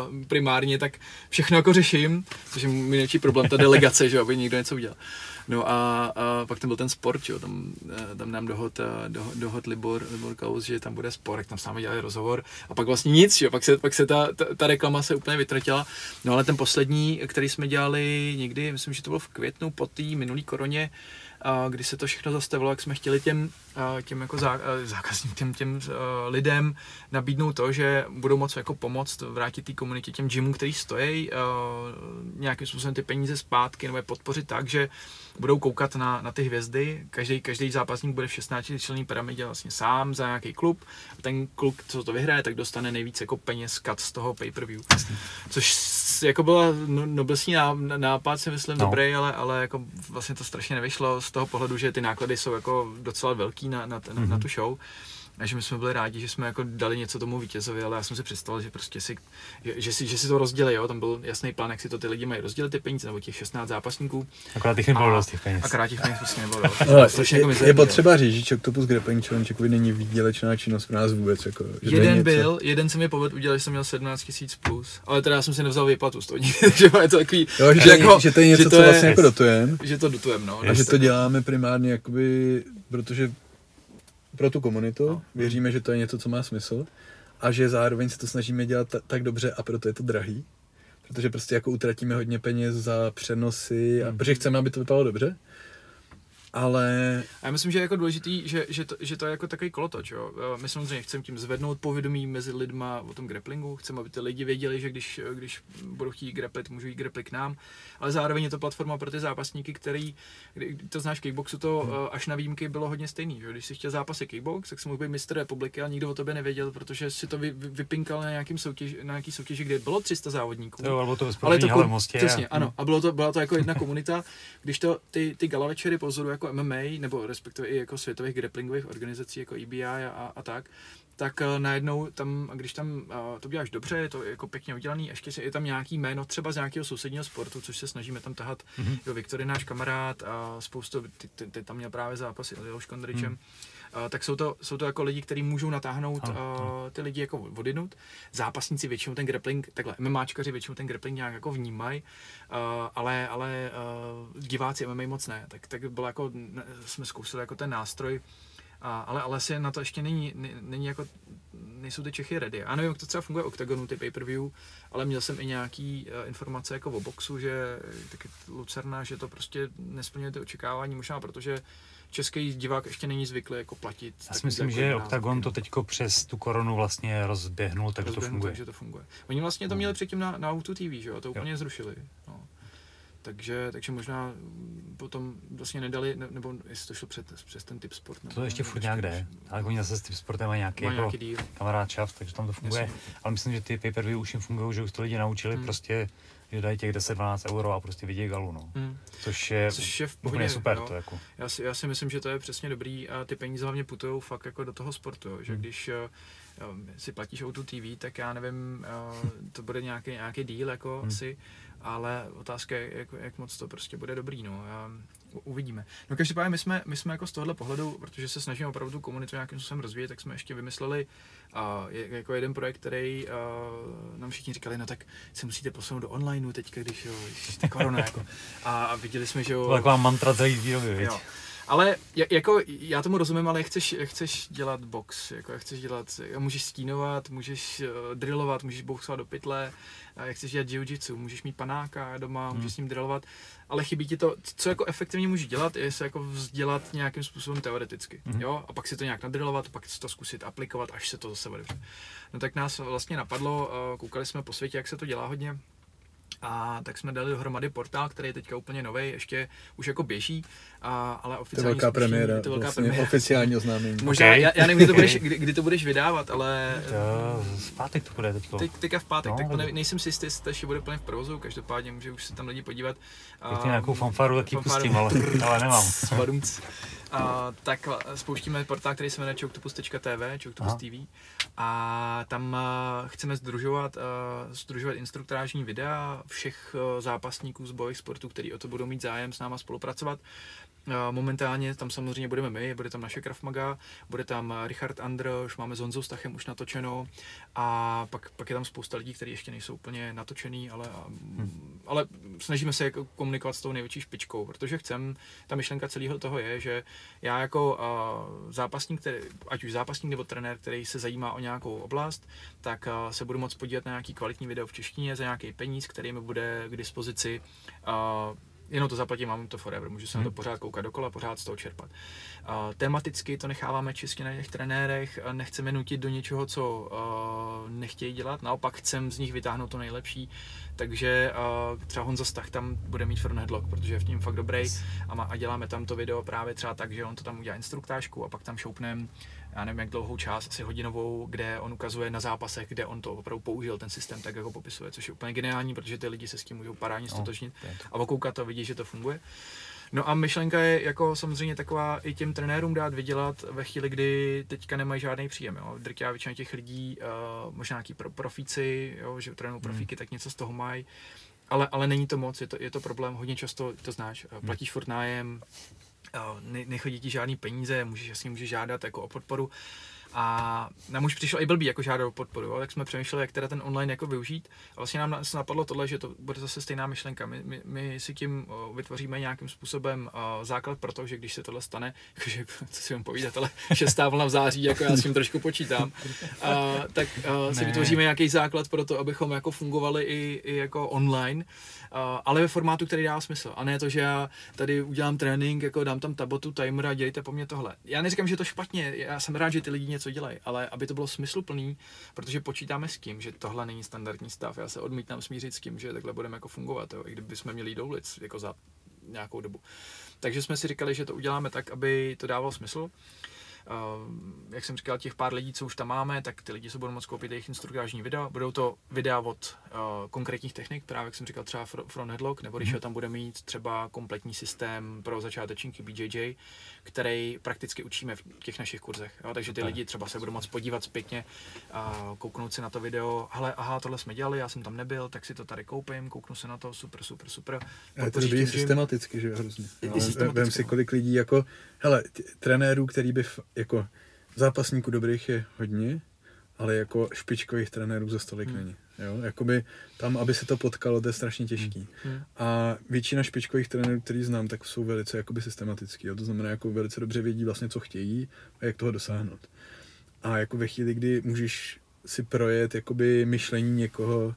[SPEAKER 2] uh, primárně, tak všechno jako řeším, což je můj největší problém, ta delegace, že jo, aby někdo něco udělal. No a, a pak tam byl ten sport, jo, tam, eh, tam nám dohod, eh, dohod, dohod Libor, Libor Kaus, že tam bude sport, jak tam s námi dělali rozhovor a pak vlastně nic, jo, pak se, pak se ta, ta, ta, reklama se úplně vytratila. No ale ten poslední, který jsme dělali někdy, myslím, že to bylo v květnu po té minulý koroně, a kdy se to všechno zastavilo, jak jsme chtěli těm, a, těm jako zá, zákazníkům, těm, těm lidem nabídnout to, že budou moct jako pomoct vrátit té komunitě těm gymům, který stojí, nějakým způsobem ty peníze zpátky nebo je podpořit tak, že budou koukat na, na ty hvězdy. Každý, každý zápasník bude v 16 členní pyramidě vlastně sám za nějaký klub. A ten kluk, co to vyhraje, tak dostane nejvíc jako peněz cut z toho pay-per-view. Což jako byla no, noblesní ná- nápad, si myslím,
[SPEAKER 1] No.
[SPEAKER 2] dobrý, ale, ale jako vlastně to strašně nevyšlo z toho pohledu, že ty náklady jsou jako docela velký na, na, na, na tu show. A že my jsme byli rádi, že jsme jako dali něco tomu vítězovi, ale já jsem si představil, že prostě si, že, že si, že si to rozdělí, jo, tam byl jasný plán, jak si to ty lidi mají rozdělit ty peníze, nebo těch 16 zápasníků.
[SPEAKER 1] Akorát těch nebylo dost těch peněz.
[SPEAKER 2] A krát těch peněz prostě nebylo. Strašně
[SPEAKER 3] je,
[SPEAKER 2] jako
[SPEAKER 3] je, potřeba říct, že Challenge jakoby není výdělečná činnost pro nás vůbec. Jako, že
[SPEAKER 2] Jeden
[SPEAKER 3] něco-
[SPEAKER 2] byl, jeden se mi povedl udělat, že jsem měl 17 tisíc plus, ale teda já jsem si nevzal výplatu z toho nikdy, takže je to takový,
[SPEAKER 3] Jo, že,
[SPEAKER 2] že
[SPEAKER 3] to je,
[SPEAKER 2] jako-
[SPEAKER 3] že to je něco,
[SPEAKER 2] že to
[SPEAKER 3] co
[SPEAKER 2] je-
[SPEAKER 3] vlastně jako dotujem.
[SPEAKER 2] že to dotujem, no.
[SPEAKER 3] A že to děláme primárně jakoby, protože pro tu komunitu,
[SPEAKER 2] No.
[SPEAKER 3] věříme, že to je něco, co má smysl a že zároveň se to snažíme dělat ta, tak dobře a proto je to drahý. Protože prostě jako utratíme hodně peněz za přenosy, a,
[SPEAKER 2] Mm.
[SPEAKER 3] protože chceme, aby to vypadalo dobře. Ale
[SPEAKER 2] A já myslím, že je jako důležitý, že, že, to, že to je jako takový kolotoč, jo. Eh, My samozřejmě chceme tím zvednout povědomí mezi lidma o tom grapplingu, chceme, aby ty lidi věděli, že když, když budou chtít grapplit, můžou jít grapplit k nám, ale zároveň je to platforma pro ty zápasníky, který, kdy, to znáš kickboxu, to eh, až na výjimky bylo hodně stejný, že? Když si chtěl zápasy kickbox, tak si mohl být mistr republiky a nikdo o tobě nevěděl, protože si to vy, vy, vypinkal na, nějakým soutěž, na nějaký soutěži, kde bylo 300 závodníků.
[SPEAKER 1] Jo, ale bylo to ve
[SPEAKER 2] Ale to
[SPEAKER 1] hale Mostě.
[SPEAKER 2] Přesně,
[SPEAKER 1] a-
[SPEAKER 2] ano. A bylo to, byla to jako jedna komunita, když to ty, ty gala večery pozoru jako MMA, nebo respektive i jako světových grapplingových organizací jako EBI a, a, tak, tak uh, najednou tam, když tam uh, to děláš dobře, je to jako pěkně udělaný, ještě je tam nějaký jméno třeba z nějakého sousedního sportu, což se snažíme tam tahat.
[SPEAKER 1] Mhm.
[SPEAKER 2] Mm-hmm. Jo, Viktor je náš kamarád a spoustu, ty, ty, ty tam měl právě zápasy s Leoš Kondričem. Uh, tak jsou to, jsou to jako lidi, kteří můžou natáhnout
[SPEAKER 1] Ano,
[SPEAKER 2] uh, ty lidi jako vodinut. Zápasníci většinou ten grappling, takhle, MMAčkaři většinou ten grappling nějak jako vnímají, uh, ale, ale uh, diváci MMA moc ne. Tak, tak bylo jako, jsme zkusili jako ten nástroj, a, ale, ale asi na to ještě není, ne- není jako, nejsou ty Čechy ready. Nevím, jak to třeba funguje Octagonu, ty pay-per-view, ale měl jsem i nějaký uh, informace jako o boxu, že taky Lucerna, že to prostě nesplňuje ty očekávání, možná protože český divák ještě není zvyklý jako platit.
[SPEAKER 1] Já si myslím,
[SPEAKER 2] jako
[SPEAKER 1] že
[SPEAKER 2] základy.
[SPEAKER 1] to teďko přes tu koronu vlastně rozběhnul, takže to
[SPEAKER 2] Rozběhnu,
[SPEAKER 1] funguje.
[SPEAKER 2] Takže to funguje. Oni vlastně to měli předtím na, na Auto TV, že jo, to úplně zrušili. No. Takže, takže možná mm, potom vlastně nedali, ne, nebo jestli to šlo před, přes ten typ sport. Nebo
[SPEAKER 1] To ještě furt nějak jde. Ale oni zase s tím sportem mají nějaký, jako
[SPEAKER 2] nějaký díl.
[SPEAKER 1] kamarád čas, takže tam to funguje.
[SPEAKER 2] Jasně.
[SPEAKER 1] Ale myslím, že ty pay-per-view už jim fungují, že už to lidi naučili
[SPEAKER 2] Hmm.
[SPEAKER 1] prostě, že dají těch 10-12 euro a prostě vidí galu, no.
[SPEAKER 2] Hmm.
[SPEAKER 1] Což je,
[SPEAKER 2] Což je v pohodě,
[SPEAKER 1] super
[SPEAKER 2] jo.
[SPEAKER 1] to jako.
[SPEAKER 2] Já si, já si myslím, že to je přesně dobrý a ty peníze hlavně putují fakt jako do toho sportu, jo. že
[SPEAKER 1] Hmm.
[SPEAKER 2] když eh, jo, si platíš o tu TV, tak já nevím, eh, to bude nějaký, nějaký díl jako
[SPEAKER 1] Hmm.
[SPEAKER 2] asi, ale otázka je, jak, jak moc to prostě bude dobrý, no. Já, uvidíme. No každopádně my jsme, my jsme jako z tohohle pohledu, protože se snažíme opravdu tu komunitu nějakým způsobem rozvíjet, tak jsme ještě vymysleli uh, jako jeden projekt, který uh, nám všichni říkali, no tak se musíte posunout do onlineu teďka, když jo, když je korona, jako. A, a viděli jsme, že jo,
[SPEAKER 1] To taková mantra celý výroby?
[SPEAKER 2] Jo. Ale ja- jako, já tomu rozumím, ale chceš, chceš dělat box, jako jak chceš dělat, můžeš stínovat, můžeš uh, drillovat, můžeš boxovat do pytle, chceš dělat jiu-jitsu, můžeš mít panáka doma,
[SPEAKER 1] Hmm.
[SPEAKER 2] můžeš s ním drillovat, ale chybí ti to, co jako efektivně můžeš dělat, je se jako vzdělat nějakým způsobem teoreticky,
[SPEAKER 1] Mhm.
[SPEAKER 2] jo, a pak si to nějak nadrillovat, pak si to zkusit aplikovat, až se to zase bude. No tak nás vlastně napadlo, uh, koukali jsme po světě, jak se to dělá hodně, A tak jsme dali dohromady portál, který je teďka úplně nový, ještě už jako běží, a, ale
[SPEAKER 3] To je
[SPEAKER 2] oficiální
[SPEAKER 3] velká
[SPEAKER 2] spuštění-
[SPEAKER 3] premiéra,
[SPEAKER 2] to je velká
[SPEAKER 3] vlastně
[SPEAKER 2] premiéra.
[SPEAKER 3] oficiální oznámení.
[SPEAKER 2] Možná,
[SPEAKER 1] Okay.
[SPEAKER 2] já, já nevím, kdy to, budeš, kdy, kdy to budeš vydávat, ale
[SPEAKER 1] To z pátek to bude teďko.
[SPEAKER 2] teď, teďka v pátek,
[SPEAKER 1] No,
[SPEAKER 2] tak to ne, nejsem si jistý, jestli to ještě bude plně v provozu, každopádně může už se tam lidi podívat.
[SPEAKER 1] Já ti nějakou fanfaru taky pustím, ale, ale nemám.
[SPEAKER 2] Svadumc. A, tak spouštíme portál, který se jmenuje choctopus.tv, Choctopus
[SPEAKER 1] Aha.
[SPEAKER 2] TV. A tam a, chceme združovat, a, združovat instruktážní videa všech a, zápasníků z bojových sportů, který o to budou mít zájem s náma spolupracovat. Momentálně tam samozřejmě budeme my, bude tam naše Krav Maga, bude tam Richard Androš, máme s Honzou Stachem už natočeno a pak, pak je tam spousta lidí, kteří ještě nejsou úplně natočený, ale, hmm. ale snažíme se jako komunikovat s tou největší špičkou, protože chcem, ta myšlenka celého toho je, že já jako uh, zápasník, který, ať už zápasník nebo trenér, který se zajímá o nějakou oblast, tak uh, se budu moct podívat na nějaký kvalitní video v češtině za nějaký peníz, který mi bude k dispozici uh, jenom to zaplatím, mám to forever, můžu se na to pořád koukat dokola, pořád z toho čerpat. Uh, tematicky to necháváme čistě na těch trenérech, nechceme nutit do něčeho, co uh, nechtějí dělat, naopak chcem z nich vytáhnout to nejlepší, takže uh, třeba Honza Stach tam bude mít front headlock, protože je v něm fakt dobrý a, má, a děláme tam to video právě třeba tak, že on to tam udělá instruktážku a pak tam šoupnem já nevím jak dlouhou část, asi hodinovou, kde on ukazuje na zápasech, kde on to opravdu použil, ten systém, tak jako popisuje, což je úplně geniální, protože ty lidi se s tím můžou parádně stotožnit
[SPEAKER 1] to.
[SPEAKER 2] a okoukat to, vidí, že to funguje. No a myšlenka je jako samozřejmě taková i těm trenérům dát vydělat ve chvíli, kdy teďka nemají žádný příjem. Jo. Drtivá většina těch lidí, uh, možná nějaký pro, profíci, jo, že trénují profíky, tak něco z toho mají. Ale, ale není to moc, je to, je to problém, hodně často to znáš, eh, platíš furt nájem, ne, nechodí ti žádný peníze, můžeš jasně můžeš žádat jako o podporu. A nám už přišlo i blbý jako žádat o podporu, jo? tak jsme přemýšleli, jak teda ten online jako využít. A vlastně nám se napadlo tohle, že to bude zase stejná myšlenka. My, my, my si tím vytvoříme nějakým způsobem základ pro to, že když se tohle stane, jakože, co si vám povídat, ale šestá vlna v září, jako já s tím trošku počítám, a, tak a, si
[SPEAKER 1] Ne.
[SPEAKER 2] vytvoříme nějaký základ pro to, abychom jako fungovali i, i jako online, ale ve formátu, který dá smysl. A ne to, že já tady udělám trénink, jako dám tam tabotu, timer a dělejte po mně tohle. Já neříkám, že je to špatně, já jsem rád, že ty lidi něco dělají, ale aby to bylo smysluplný, protože počítáme s tím, že tohle není standardní stav. Já se odmítám smířit s tím, že takhle budeme jako fungovat, jo, i kdyby jsme měli do ulic jako za nějakou dobu. Takže jsme si říkali, že to uděláme tak, aby to dávalo smysl. Uh, jak jsem říkal, těch pár lidí, co už tam máme, tak ty lidi se budou moct koupit jejich instruktážní videa. Budou to videa od uh, konkrétních technik, právě jak jsem říkal, třeba fr- front headlock, nebo když ho tam bude mít třeba kompletní systém pro začátečníky BJJ, který prakticky učíme v těch našich kurzech. Jo? Takže ty lidi třeba se budou moct podívat zpětně, kouknout si na to video, hele, aha, tohle jsme dělali, já jsem tam nebyl, tak si to tady koupím, kouknu se na to, super, super, super.
[SPEAKER 3] A je to dobrý
[SPEAKER 2] že-
[SPEAKER 3] systematicky, že jo, hrozně.
[SPEAKER 2] Je- je
[SPEAKER 3] Ale Vem si,
[SPEAKER 2] no.
[SPEAKER 3] kolik lidí jako, hele, t- trenérů, který by, f- jako, zápasníků dobrých je hodně, ale jako špičkových trenérů za stolik
[SPEAKER 2] Hmm.
[SPEAKER 3] není. Jo? Jakoby tam, aby se to potkalo, to je strašně těžký.
[SPEAKER 2] Hmm.
[SPEAKER 3] A většina špičkových trenérů, který znám, tak jsou velice jakoby systematický. Jo? To znamená, jako velice dobře vědí vlastně, co chtějí a jak toho dosáhnout. A jako ve chvíli, kdy můžeš si projet jakoby myšlení někoho,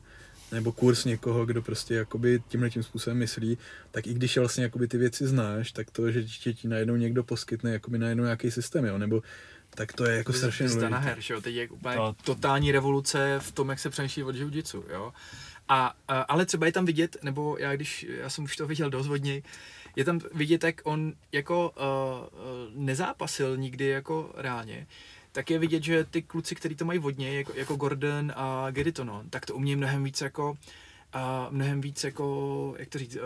[SPEAKER 3] nebo kurz někoho, kdo prostě jakoby tímhle tím způsobem myslí, tak i když vlastně jakoby ty věci znáš, tak to, že ti ti najednou někdo poskytne jakoby najednou nějaký systém, jo, nebo tak to je jako strašně důležité.
[SPEAKER 2] her, že jo, teď je úplně
[SPEAKER 1] To-
[SPEAKER 2] to... totální revoluce v tom, jak se přemýšlí od jiu-jitsu, jo. A, a, ale třeba je tam vidět, nebo já když, já jsem už to viděl dost hodně, je tam vidět, jak on jako uh, nezápasil nikdy jako reálně, tak je vidět, že ty kluci, kteří to mají vodně, jako, jako Gordon a Geritono, tak to umějí mnohem víc jako a mnohem víc jako, jak to říct, uh,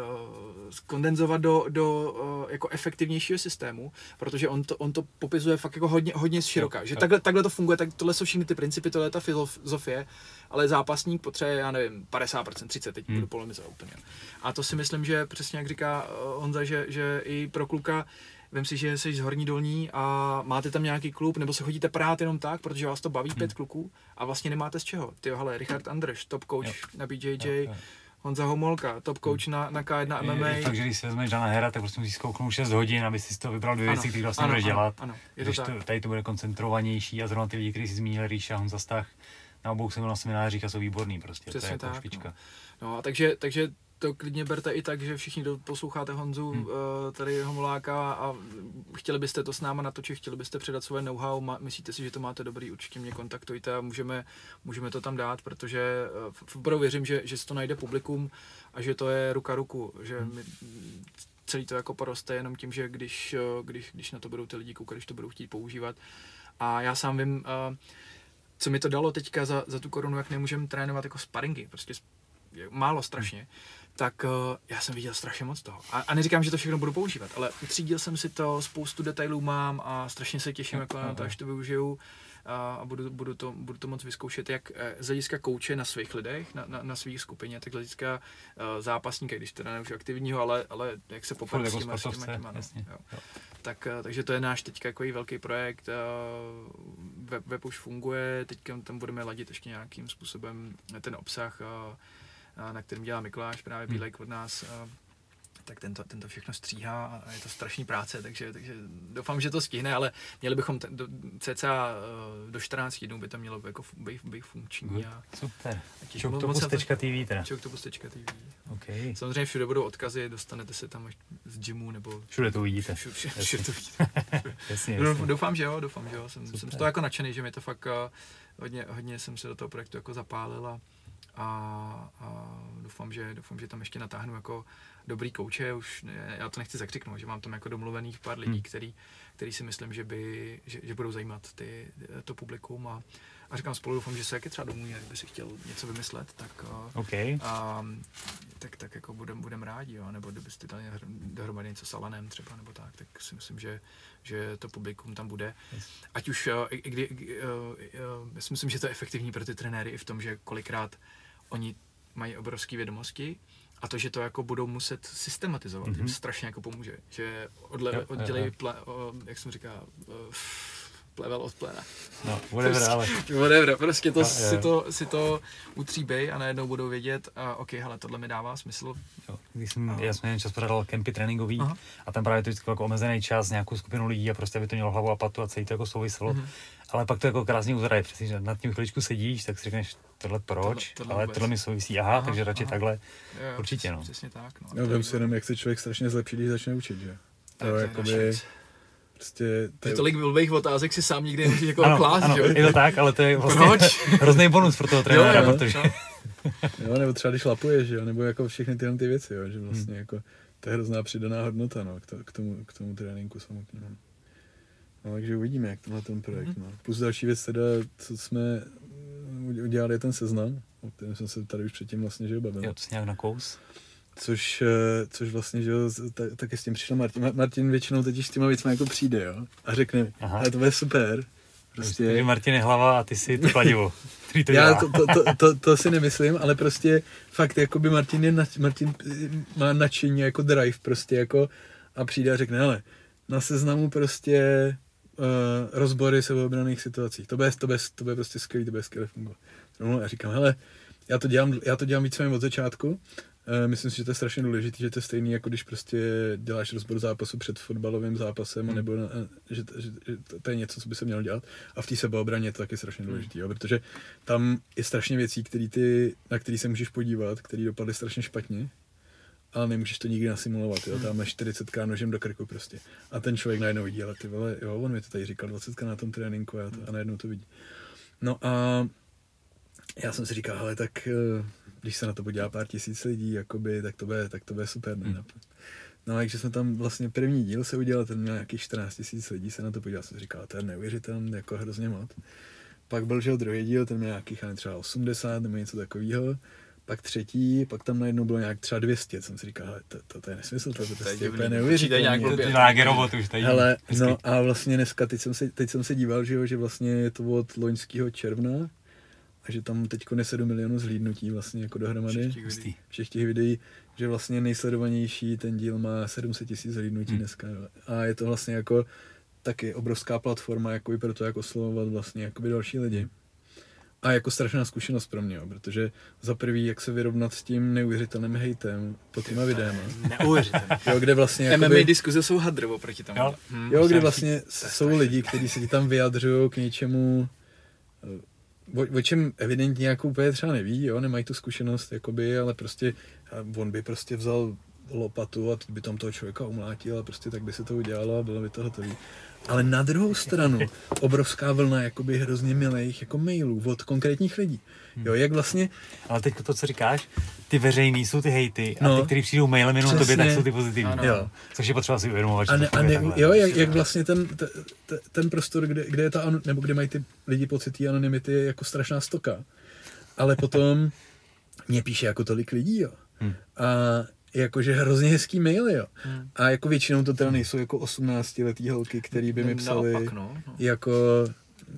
[SPEAKER 2] kondenzovat do, do uh, jako efektivnějšího systému, protože on to, on to popisuje fakt jako hodně, hodně široká,
[SPEAKER 1] Jo,
[SPEAKER 2] že takhle, takhle to funguje, tak tohle jsou všechny ty principy, tohle je ta filozofie, ale zápasník potřebuje, já nevím, 50%, 30, teď
[SPEAKER 1] Hmm.
[SPEAKER 2] budu polemizovat úplně. A to si myslím, že přesně jak říká uh, Honza, že, že i pro kluka Vem si, že jsi z Horní Dolní a máte tam nějaký klub, nebo se chodíte prát jenom tak, protože vás to baví
[SPEAKER 1] Hmm.
[SPEAKER 2] pět kluků a vlastně nemáte z čeho. Ty hele, Richard Andrš, top coach
[SPEAKER 1] Jo.
[SPEAKER 2] na BJJ,
[SPEAKER 1] Jo, jo.
[SPEAKER 2] Honza Homolka, top coach na, na K1
[SPEAKER 1] Je,
[SPEAKER 2] MMA.
[SPEAKER 1] je fakt, že když si vezmeš Dana Hera, tak prostě musíš zkouknout 6 hodin, aby si to vybral dvě věci, které vlastně budeš dělat.
[SPEAKER 2] Ano, je to
[SPEAKER 1] Když
[SPEAKER 2] tak.
[SPEAKER 1] to, tady to bude koncentrovanější a zrovna ty lidi, kteří si zmínil, Ríša, Honza Stach, na obou jsem byl na seminářích a jsou výborný prostě, to
[SPEAKER 2] Přesně
[SPEAKER 1] je jako
[SPEAKER 2] tak,
[SPEAKER 1] špička.
[SPEAKER 2] No a takže, takže to klidně berte i tak, že všichni posloucháte Honzu, hmm. tady Homoláka a chtěli byste to s náma natočit, chtěli byste předat svoje know-how, myslíte si, že to máte dobrý, určitě mě kontaktujte a můžeme, můžeme to tam dát, protože opravdu věřím, že, že se to najde publikum a že to je ruka ruku, že hmm. my, celý to jako poroste jenom tím, že když, když, když na to budou ty lidi koukat, když to budou chtít používat. A já sám vím, co mi to dalo teďka za, za tu korunu, jak nemůžeme trénovat jako sparingy, prostě málo strašně, hmm. Tak uh, já jsem viděl strašně moc toho. A, a neříkám, že to všechno budu používat, ale utřídil jsem si to, spoustu detailů mám a strašně se těším jako na to, až to využiju a budu, budu, to, budu to moc vyzkoušet jak eh, z hlediska kouče na svých lidech, na, na, na svých skupině, tak z hlediska uh, zápasníka, když teda už aktivního, ale, ale jak se poprat s těma, s těma, těma no, jo. Jo. Tak, uh, takže to je náš teďka takový velký projekt, uh, web, web už funguje, teďka tam budeme ladit ještě nějakým způsobem ten obsah, uh, na kterým dělá Mikuláš, právě hmm. Bílek od nás, tak tento, tento všechno stříhá a je to strašný práce, takže, takže doufám, že to stihne, ale měli bychom ten, do, cca eh, do 14 dnů by to mělo jako být, být funkční. A,
[SPEAKER 1] Super. Čoktopus.tv teda.
[SPEAKER 2] Čoktopus.tv.
[SPEAKER 1] Okay.
[SPEAKER 2] Samozřejmě všude budou odkazy, dostanete se tam z gymu nebo...
[SPEAKER 1] Všude to uvidíte.
[SPEAKER 2] Všude, všude, všude to uvidíte. jasně, jasně. Doufám, že jo, doufám, že jo. Jsem, jsem z toho jako nadšený, že mi to fakt uh, hodně, hodně jsem se do toho projektu jako zapálil a, a, a doufám, že, doufám, že tam ještě natáhnu jako dobrý kouče, už já to nechci zakřiknout, že mám tam jako domluvených pár lidí, hmm. který, který si myslím, že, by, že, že budou zajímat ty, to publikum a, a říkám spolu doufám, že se jaký třeba domů, kdyby si chtěl něco vymyslet, tak,
[SPEAKER 1] okay.
[SPEAKER 2] a, tak, tak jako budem, budem rádi, jo, nebo kdybyste dali dohromady něco s Alanem třeba, nebo tak, tak si myslím, že, že to publikum tam bude. Yes. Ať už, i, kdy, já si myslím, že to je efektivní pro ty trenéry i v tom, že kolikrát oni mají obrovské vědomosti, a to, že to jako budou muset systematizovat, mm-hmm. jim strašně jako pomůže. Že odle, oddělej, ple, o, jak jsem říká, plevel od plena.
[SPEAKER 1] No, whatever,
[SPEAKER 2] prostě,
[SPEAKER 1] ale...
[SPEAKER 2] Whatever, prostě to, no, si, to, si to utříbej a najednou budou vědět, a OK, hele, tohle mi dává smysl.
[SPEAKER 1] Jo, když jsem, a... já jsem čas pořádal kempy tréninkový Aha. a tam právě to vždycky jako omezený čas, nějakou skupinu lidí a prostě by to mělo hlavu a patu a celý to jako souviselo. Mm-hmm. Ale pak to jako krásně uzraje, přesně, že nad tím chviličku sedíš, tak si řekneš, tohle proč, tohle, tohle ale tohle mi souvisí, aha, aha takže radši aha. takhle, jo, určitě no.
[SPEAKER 2] Přesně tak, no.
[SPEAKER 3] No, vím si jenom, jak se člověk strašně zlepší, když začne učit, že? To je jakoby, prostě...
[SPEAKER 2] To je... tolik blbých otázek si sám nikdy nemůžeš jako ano, klást,
[SPEAKER 1] ano,
[SPEAKER 2] že?
[SPEAKER 1] je to tak, ale to je vlastně Proč? hrozný bonus pro toho trenéra, jo, jo, protože...
[SPEAKER 3] Jo, nebo třeba když lapuješ, jo, nebo jako všechny tyhle ty věci, jo, že vlastně hmm. jako to je hrozná přidaná hodnota, no, k, tomu, k tomu tréninku samotnému. No, takže uvidíme, jak tenhle ten projekt. Mm-hmm. No. Plus další věc teda, co jsme udělali, je ten seznam, o kterém jsem se tady už předtím vlastně že bavil.
[SPEAKER 1] Jo, to nějak na kous.
[SPEAKER 3] Což, eh, což vlastně, že jo, tak, taky s tím přišel Martin. Martin většinou teď s těma věcmi jako přijde, jo, a řekne, ale to bude super.
[SPEAKER 1] Prostě... Takže Martin je hlava a ty si to kladivo.
[SPEAKER 3] to Já to, to, to, to, to, si nemyslím, ale prostě fakt, jakoby Martin, je na, Martin má nadšení jako drive prostě jako a přijde a řekne, ale na seznamu prostě uh, rozbory sebeobraných situací. To bude, to, bude, to bude prostě skvělý, to bude skvěle fungovat. No, já říkám, hele, já to dělám, já to dělám víceméně od začátku. Uh, myslím si, že to je strašně důležité, že to je stejný, jako když prostě děláš rozbor zápasu před fotbalovým zápasem, hmm. nebo na, že, že, že, to je něco, co by se mělo dělat. A v té sebeobraně je to taky strašně důležité, hmm. protože tam je strašně věcí, který ty, na které se můžeš podívat, které dopadly strašně špatně ale nemůžeš to nikdy nasimulovat, jo, tam 40 nožem do krku prostě. A ten člověk najednou vidí, ale ty vole, jo, on mi to tady říkal 20 na tom tréninku a, to, a najednou to vidí. No a já jsem si říkal, ale tak eh, když se na to podívá pár tisíc lidí, jakoby, tak to bude, tak to bude super. Ne? Hmm. No a takže jsme tam vlastně první díl se udělal, ten měl nějakých 14 tisíc lidí se na to podíval, jsem říkal, to je neuvěřitelné, jako hrozně moc. Pak byl, že druhý díl, ten měl nějakých třeba 80 nebo něco takového pak třetí, pak tam najednou bylo nějak třeba 200, jsem si říkal, to, to, to je nesmysl, to, to, to je úplně neuvěřitelné.
[SPEAKER 1] To je nějaký robot už tady.
[SPEAKER 3] Hele, no a vlastně dneska, teď jsem se, teď jsem se díval, že, jo, že vlastně je to od loňského června a že tam teď je 7 milionů zhlídnutí vlastně jako dohromady. Všech těch videí. že vlastně nejsledovanější ten díl má 700 tisíc zhlídnutí hmm. dneska. Jo. A je to vlastně jako taky obrovská platforma jako i pro to, jak oslovovat vlastně jakoby další lidi. A jako strašná zkušenost pro mě, jo, protože za prvý, jak se vyrovnat s tím neuvěřitelným hejtem pod těma videama.
[SPEAKER 2] Neuvěřitelný.
[SPEAKER 3] jo, kde vlastně
[SPEAKER 2] jakoby, MMA diskuze jsou hadrovo proti tomu.
[SPEAKER 3] Jo, hmm, jo kde vlastně jsou lidi, kteří se ti tam vyjadřují k něčemu, o, o čem evidentně jako úplně třeba neví, jo, nemají tu zkušenost, jakoby, ale prostě on by prostě vzal lopatu a by tam toho člověka umlátil a prostě tak by se to udělalo a bylo by to hotové. Ale na druhou stranu obrovská vlna jakoby hrozně milých jako mailů od konkrétních lidí. Jo, jak vlastně...
[SPEAKER 1] Ale teď to, co říkáš, ty veřejný jsou ty hejty a no, ty, kteří přijdou mailem jenom tobě, tak jsou ty pozitivní. Ano. Jo. Což je potřeba si uvědomovat.
[SPEAKER 3] A, ne, a ne, jo, jak, jak, vlastně ten, ten, ten prostor, kde, kde je ta, nebo kde mají ty lidi pocit anonymity, je jako strašná stoka. Ale potom mě píše jako tolik lidí, jo. Hmm. A jakože hrozně hezký mail, jo. Hmm. A jako většinou to teda nejsou jako 18 letý holky, který by mi psali Naopak, no, no. jako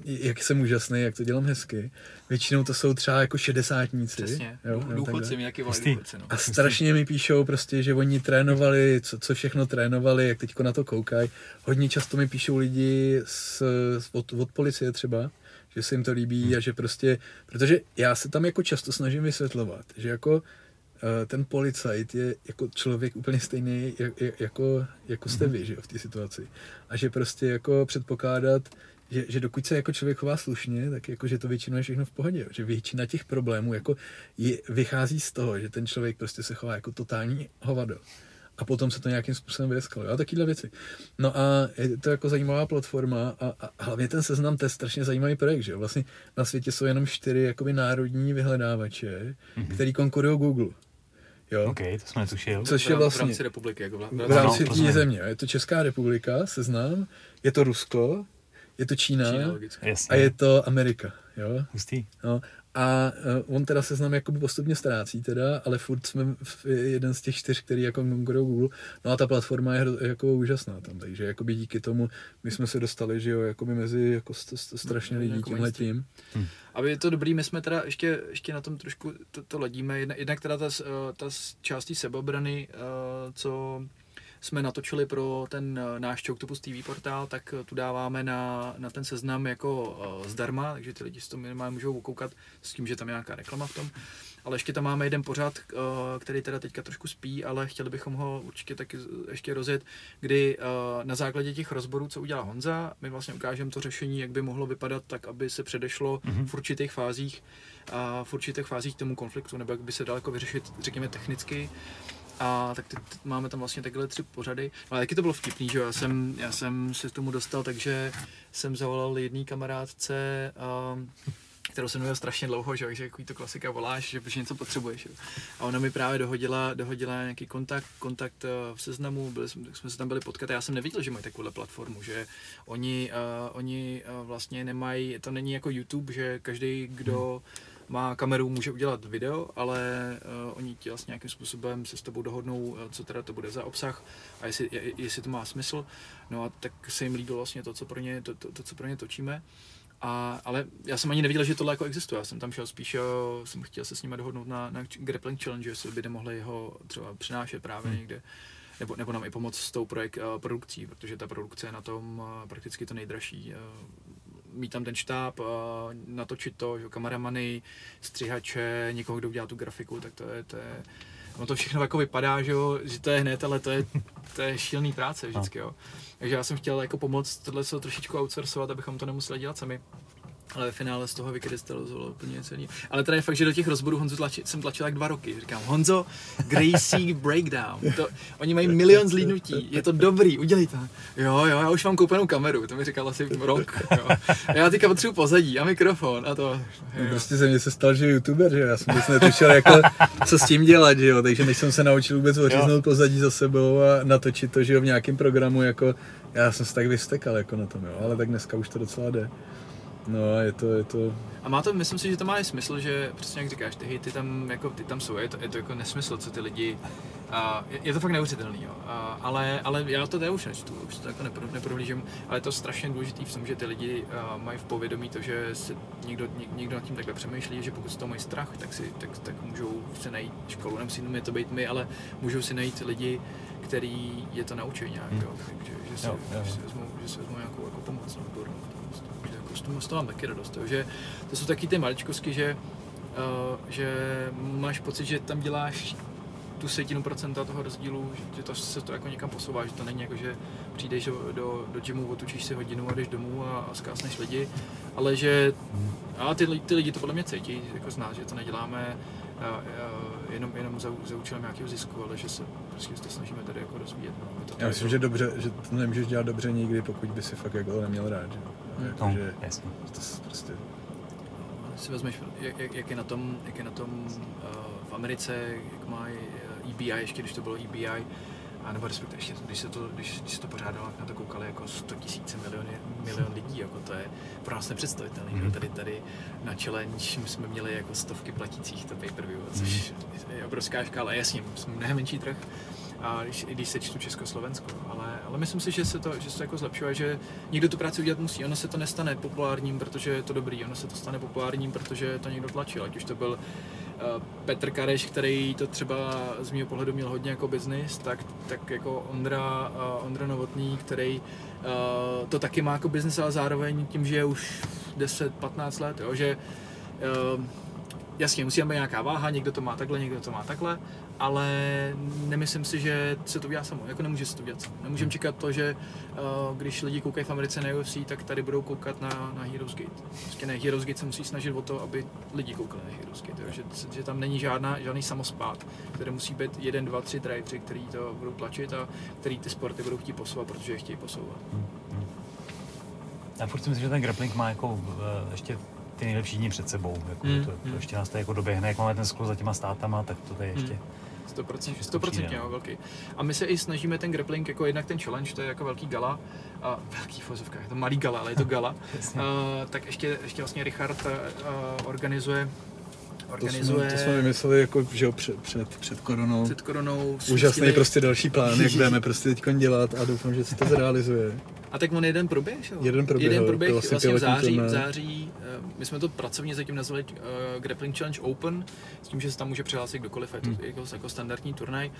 [SPEAKER 3] jak jsem úžasný, jak to dělám hezky. Většinou to jsou třeba jako šedesátníci.
[SPEAKER 2] Přesně, jo, důchodci, nějaký důchodci. No.
[SPEAKER 3] A strašně mi píšou prostě, že oni trénovali, co, co všechno trénovali, jak teďko na to koukají. Hodně často mi píšou lidi z, od, od policie třeba, že se jim to líbí hmm. a že prostě, protože já se tam jako často snažím vysvětlovat, že jako ten policajt je jako člověk úplně stejný, jako, jako jste mhm. vy, že jo, v té situaci. A že prostě jako předpokládat, že, že dokud se jako člověk chová slušně, tak jako, že to většinou je všechno v pohodě. Že většina těch problémů jako je, vychází z toho, že ten člověk prostě se chová jako totální hovado. A potom se to nějakým způsobem vyeskaluje. A takovéhle věci. No a je to jako zajímavá platforma a, a hlavně ten seznam, to je strašně zajímavý projekt, že jo. Vlastně na světě jsou jenom čtyři jakoby národní vyhledávače, mm-hmm. který konkurují Google.
[SPEAKER 1] Jo. OK, to jsme netušil.
[SPEAKER 3] Což je vlastně...
[SPEAKER 2] V rámci republiky. Jako
[SPEAKER 3] v rámci no, té země. Je to Česká republika, seznám, je to Rusko, je to Čína, Čína a je to Amerika. Jo?
[SPEAKER 1] Hustý.
[SPEAKER 3] No, a uh, on teda seznam jakoby postupně ztrácí teda, ale furt jsme v jeden z těch čtyř, který jako konkurují Google. No a ta platforma je jako úžasná tam, takže jakoby díky tomu my jsme se dostali, že jo, jakoby mezi jako st- st- strašně lidí jako tímhle tím.
[SPEAKER 2] Hmm. Aby je to dobrý, my jsme teda ještě, ještě na tom trošku to, to ladíme. Jedna, jednak teda ta, ta částí sebeobrany, uh, co jsme natočili pro ten eh, náš Choctopus TV portál, tak eh, tu dáváme na, na ten seznam jako uh, zdarma, takže ty lidi si to minimálně můžou ukoukat s tím, že tam je nějaká reklama v tom. Ale ještě tam máme jeden pořad, uh, který teda teďka trošku spí, ale chtěli bychom ho určitě taky ještě rozjet, kdy uh, na základě těch rozborů, co udělá Honza, my vlastně ukážeme to řešení, jak by mohlo vypadat tak, aby se předešlo mm-hmm. v určitých fázích a v určitých fázích tomu konfliktu, nebo jak by se dalo jako vyřešit, řekněme, technicky. A tak teď máme tam vlastně takhle tři pořady. Ale taky to bylo vtipný, že já jsem, já jsem se k tomu dostal, takže jsem zavolal jedný kamarádce, um, kterou jsem měl strašně dlouho, že, že jako to klasika voláš, že protože něco potřebuješ. Že. A ona mi právě dohodila, dohodila nějaký kontakt, kontakt uh, v seznamu, byli, jsme se tam byli potkat. Já jsem neviděl, že mají takovou platformu, že oni, uh, oni uh, vlastně nemají, to není jako YouTube, že každý, kdo hmm má kameru, může udělat video, ale uh, oni ti vlastně nějakým způsobem se s tebou dohodnou, uh, co teda to bude za obsah a jestli, jestli to má smysl. No a tak se jim líbilo vlastně to, co pro ně, to, to, to co pro ně točíme. A, ale já jsem ani nevěděl, že tohle jako existuje. Já jsem tam šel spíš, uh, jsem chtěl se s nimi dohodnout na, na grappling challenge, jestli by nemohli ho třeba přinášet právě hmm. někde nebo, nebo nám i pomoct s tou projekt, uh, produkcí, protože ta produkce je na tom uh, prakticky to nejdražší. Uh, mít tam ten štáb, natočit to, že kameramany, střihače, někoho, kdo udělá tu grafiku, tak to je, to je No to všechno jako vypadá, že, jo, že to je hned, ale to je, to je šílený práce vždycky, jo. Takže já jsem chtěl jako pomoct tohle se trošičku outsourcovat, abychom to nemuseli dělat sami ale ve finále z toho vykrystalizovalo úplně celý. Ale teda je fakt, že do těch rozborů Honzu tlači, jsem tlačil tak dva roky. Říkám, Honzo, Gracie Breakdown. To, oni mají milion zlídnutí, je to dobrý, udělej to. Jo, jo, já už mám koupenou kameru, to mi říkal asi rok. Jo. Já teďka potřebuji pozadí a mikrofon a to.
[SPEAKER 3] Jo. Prostě ze mě se stal, že youtuber, že já jsem vůbec netušil, jako, co s tím dělat, že jo, takže než jsem se naučil vůbec oříznout pozadí za sebou a natočit to, že jo, v nějakém programu, jako já jsem se tak vystekal jako na tom, jo, ale tak dneska už to docela jde. No, je to, je to...
[SPEAKER 2] A má to, myslím si, že to má i smysl, že přesně jak říkáš, ty ty tam, jako, ty tam jsou, je to, je to jako nesmysl, co ty lidi, a je, je to fakt neuvěřitelný, jo. A, ale, ale já to tady už nečtu, už to jako nepro, neprohlížím, ale je to strašně důležité v tom, že ty lidi a, mají v povědomí to, že se někdo, někdo nad tím takhle přemýšlí, že pokud z toho mají strach, tak, si, tak, tak můžou si najít školu, nemusí je to být my, ale můžou si najít lidi, který je to naučí nějak, hmm. jo. Takže, že, si, jo, jo. že, si vezmou, že si vezmou nějakou jako pomoc, no, z toho, z toho mám taky radost. že to jsou taky ty maličkosti, že, uh, že máš pocit, že tam děláš tu setinu procenta toho rozdílu, že to se to jako někam posouvá, že to není jako, že přijdeš do, do, do gymu, otučíš si hodinu a jdeš domů a, a zkásneš lidi, ale že a ty, ty lidi to podle mě cítí, jako zná, že to neděláme a, a, jenom, jenom za, za účelem nějakého zisku, ale že se prostě to snažíme tady jako rozvíjet. No, to
[SPEAKER 3] Já myslím, že dobře, že to nemůžeš dělat dobře nikdy, pokud by si fakt jako neměl rád, že?
[SPEAKER 2] Hmm.
[SPEAKER 3] Jako,
[SPEAKER 1] No, jasně.
[SPEAKER 3] to prostě,
[SPEAKER 2] si vezmeš, jak, jak, je na tom, jak je na tom uh, v Americe, jak má eh, EBI, ještě když to bylo EBI, a nebo respektive ještě, když se to, když, když se to pořádalo, na to koukali jako 100 tisíce miliony, milion lidí, jako to je pro nás nepředstavitelné.
[SPEAKER 1] Mhm.
[SPEAKER 2] Mm. Tady, tady na challenge my jsme měli jako stovky platících to pay-per-view, což je obrovská škála. Jasně, jsme mnohem menší trh, a když, když se čtu Československo, ale, ale myslím si, že se to, že se to jako zlepšuje, že někdo tu práci udělat musí. Ono se to nestane populárním, protože je to dobrý, ono se to stane populárním, protože to někdo tlačil, ať už to byl uh, Petr Kareš, který to třeba z mého pohledu měl hodně jako biznis, tak, tak jako Ondra, uh, Ondra Novotný, který uh, to taky má jako biznis, ale zároveň tím, že je už 10-15 let, jo, že jasně, musí být nějaká váha, někdo to má takhle, někdo to má takhle, ale nemyslím si, že se to udělá samo, jako nemůže se to udělat samo. Nemůžeme čekat to, že uh, když lidi koukají v Americe na UFC, tak tady budou koukat na, na Heroes Gate. Prostě ne, Heroes Gate se musí snažit o to, aby lidi koukali na Heroes Gate, jo? Že, že, tam není žádná, žádný samospát, které musí být jeden, dva, tři drivři, který to budou tlačit a který ty sporty budou chtít posouvat, protože je chtějí posouvat.
[SPEAKER 1] Já furt si myslím, že ten grappling má jako eh, ještě ty nejlepší dny před sebou. Jako
[SPEAKER 2] Mm,
[SPEAKER 1] to, to,
[SPEAKER 2] mm.
[SPEAKER 1] ještě nás to jako doběhne, jak máme ten sklus za těma státama, tak to tady ještě...
[SPEAKER 2] Mm. 100%,
[SPEAKER 1] Všechno
[SPEAKER 2] 100%
[SPEAKER 1] přijde,
[SPEAKER 2] jo,
[SPEAKER 1] no.
[SPEAKER 2] velký. A my se i snažíme ten grappling, jako jednak ten challenge, to je jako velký gala, a velký fozovka, je to malý gala, ale je to gala, uh, tak ještě, ještě vlastně Richard uh, organizuje,
[SPEAKER 3] to,
[SPEAKER 2] organizuje
[SPEAKER 3] jsme, to jsme vymysleli jako, že jo, před, před, před koronou.
[SPEAKER 2] před koronou
[SPEAKER 3] Úžasný
[SPEAKER 2] spustili-
[SPEAKER 3] prostě další plán, jak budeme prostě teď dělat a doufám, že se to zrealizuje.
[SPEAKER 2] A tak on jeden proběh, jo?
[SPEAKER 3] Jeden proběhl,
[SPEAKER 2] jeden
[SPEAKER 3] to
[SPEAKER 2] proběh
[SPEAKER 3] vlastně
[SPEAKER 2] vlastně v září, v září, eh, my jsme to pracovně zatím nazvali uh, Grappling Challenge Open, s tím, že se tam může přihlásit kdokoliv, je to
[SPEAKER 1] Hmm.
[SPEAKER 2] jako, jako standardní turnaj.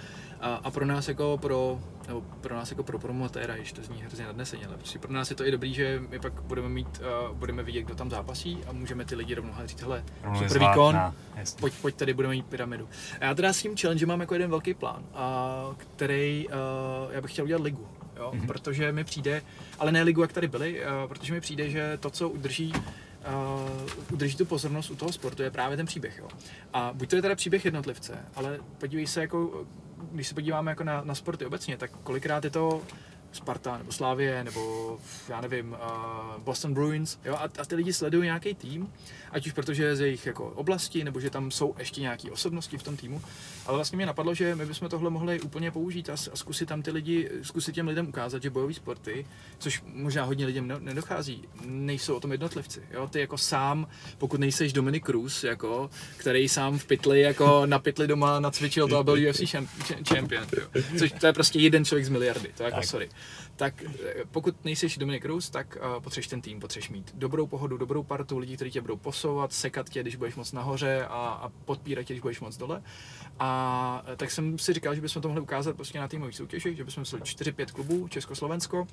[SPEAKER 2] A, a, pro nás jako pro, nebo pro nás jako pro promotéra, když to zní hrozně nadneseně, ale prostě pro nás je to i dobrý, že my pak budeme mít, uh, budeme vidět, kdo tam zápasí a můžeme ty lidi rovnou říct, hele,
[SPEAKER 1] je
[SPEAKER 2] super výkon,
[SPEAKER 1] na- jasně.
[SPEAKER 2] pojď, pojď tady budeme mít pyramidu. A já teda s tím challenge mám jako jeden velký plán, a, který, uh, já bych chtěl udělat ligu. Jo?
[SPEAKER 1] Mhm.
[SPEAKER 2] Mm-hmm. Protože mi přijde, ale ne ligu, jak tady byly, uh, protože mi přijde, že to, co udrží uh, udrží tu pozornost u toho sportu, je právě ten příběh. Jo? A buď to je teda příběh jednotlivce, ale podívej se, jako, když se podíváme jako na, na sporty obecně, tak kolikrát je to Sparta, nebo Slávie, nebo já nevím, uh, Boston Bruins, jo, a, a ty lidi sledují nějaký tým, ať už protože je z jejich jako oblasti, nebo že tam jsou ještě nějaké osobnosti v tom týmu, ale vlastně mě napadlo, že my bychom tohle mohli úplně použít a, a zkusit tam ty lidi, zkusit těm lidem ukázat, že bojové sporty, což možná hodně lidem ne- nedochází, nejsou o tom jednotlivci, jo, ty jako sám, pokud nejseš Dominic Cruz, jako, který sám v pytli, jako na pytli doma nacvičil to a byl UFC champ- ch- champion, jo. což to je prostě jeden člověk z miliardy, to je jako
[SPEAKER 1] Tak.
[SPEAKER 2] sorry. Tak eh, pokud nejseš Dominic Cruz, tak uh, potřebuješ ten tým, potřebuješ mít dobrou pohodu, dobrou partu lidí, kteří tě budou posouvat, sekat tě, když budeš moc nahoře a, a podpírat tě, když budeš moc dole. A eh, tak jsem si říkal, že bychom to mohli ukázat prostě na týmových soutěžích, že bychom vzali 4-5 klubů, Československo,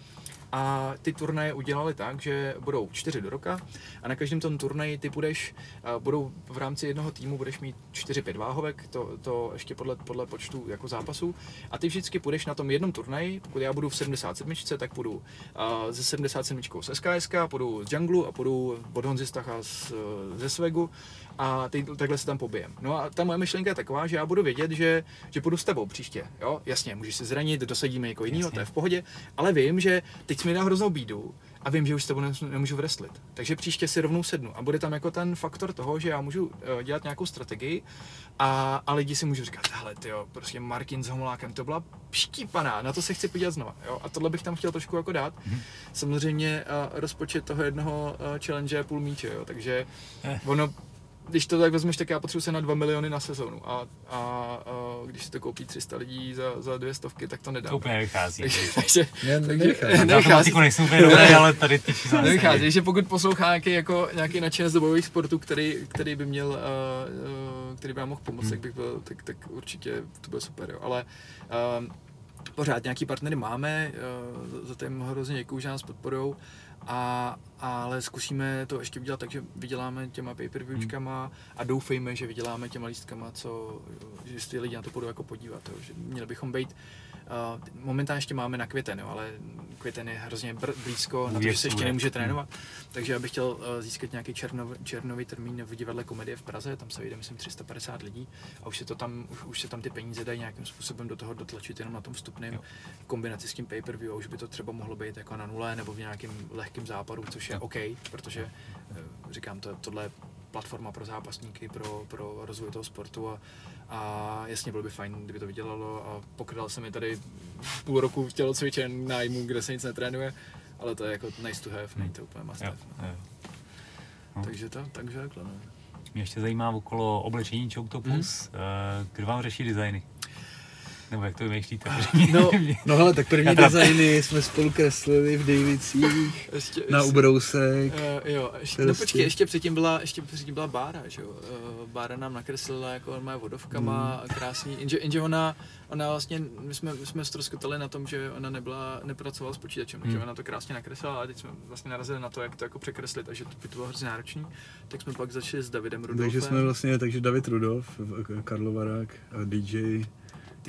[SPEAKER 2] a ty turnaje udělali tak, že budou 4 do roka a na každém tom turnaji ty budeš, a budou v rámci jednoho týmu budeš mít 4-5 váhovek, to, to ještě podle, podle počtu jako zápasů. A ty vždycky půjdeš na tom jednom turnaji, pokud já budu v 77, tak půjdu a, ze 77 z SKSK, půjdu z Junglu a půjdu od Honzy Stacha z, ze Svegu a ty, takhle se tam pobijem. No a ta moje myšlenka je taková, že já budu vědět, že, že půjdu s tebou příště. Jo? Jasně, můžeš se zranit, dosadíme někoho jiného, to je v pohodě, ale vím, že teď jsi mi dal hroznou bídu a vím, že už s tebou ne- nemůžu wrestlit. Takže příště si rovnou sednu a bude tam jako ten faktor toho, že já můžu eh, dělat nějakou strategii a, a lidi si můžou říkat, hele, ty jo, prostě Martin s Homolákem, to byla štípaná, na to se chci podívat znova. Jo? A tohle bych tam chtěl trošku jako dát. Samozřejmě uh, rozpočet toho jednoho uh, challenge je půl míče, jo? takže
[SPEAKER 1] Eh.
[SPEAKER 2] ono když to tak vezmeš, tak já potřebuji se na 2 miliony na sezónu a, a, a když si to koupí 300 lidí za, za dvě stovky, tak to nedá.
[SPEAKER 1] To úplně nevychází.
[SPEAKER 2] takže, takže,
[SPEAKER 3] Ne,
[SPEAKER 2] takže
[SPEAKER 3] nevychází.
[SPEAKER 2] Nevychází.
[SPEAKER 1] matematiku nejsem úplně dobrý, ale tady ty čísla
[SPEAKER 2] Nevychází,
[SPEAKER 1] nesedí.
[SPEAKER 2] že pokud poslouchá nějaký, jako, nějaký nadšenec do bojových sportů, který, který by měl, uh, uh, který by nám mohl pomoct,
[SPEAKER 1] Hmm.
[SPEAKER 2] tak bych byl, tak, tak určitě to bude super, jo. Ale uh, pořád nějaký partnery máme, uh, za to jim hrozně děkuju, že nás podporujou. A, ale zkusíme to ještě udělat tak, že vyděláme těma pay-per-viewčkama a doufejme, že vyděláme těma lístkama, co, že si ty lidi na to budou jako podívat. Jo. Že měli bychom být momentálně ještě máme na květen, jo, ale květen je hrozně br- blízko na to, že se ještě nemůže trénovat. Takže já bych chtěl uh, získat nějaký černov, černový termín v divadle komedie v Praze, tam se vyjde, myslím, 350 lidí. A už se, to tam, už, už se tam ty peníze dají nějakým způsobem do toho dotlačit jenom na tom vstupném kombinaci s tím pay-per-view. A už by to třeba mohlo být jako na nule nebo v nějakém lehkém západu, což je OK, protože uh, říkám, to, tohle je platforma pro zápasníky, pro, pro rozvoj toho sportu a, a jasně bylo by fajn, kdyby to vydělalo a pokryl jsem mi tady půl roku v tělocvičen nájmu, kde se nic netrénuje, ale to je jako nice to have, není to úplně must have. No. No. Takže to, takže takhle no.
[SPEAKER 1] Mě ještě zajímá okolo oblečení Choctopus, hmm. kdo vám řeší designy? Nebo jak to vymýšlíte?
[SPEAKER 3] No, no hele, tak první designy jsme spolu kreslili v Davicích ještě, na ubrousek.
[SPEAKER 2] Uh, jo, ještě, no počkej, ještě předtím byla, ještě předtím byla Bára, že jo? Uh, Bára nám nakreslila jako má vodovkama hmm. krásný, jenže, jenže ona, ona vlastně, my jsme, my jsme ztroskotali na tom, že ona nebyla, nepracovala s počítačem, hmm. takže ona to krásně nakreslila a teď jsme vlastně narazili na to, jak to jako překreslit, takže to by to bylo hrozně náročný. Tak jsme pak začali s Davidem Rudolfem.
[SPEAKER 3] Takže jsme vlastně, takže David Rudolf, Karlovarák, DJ,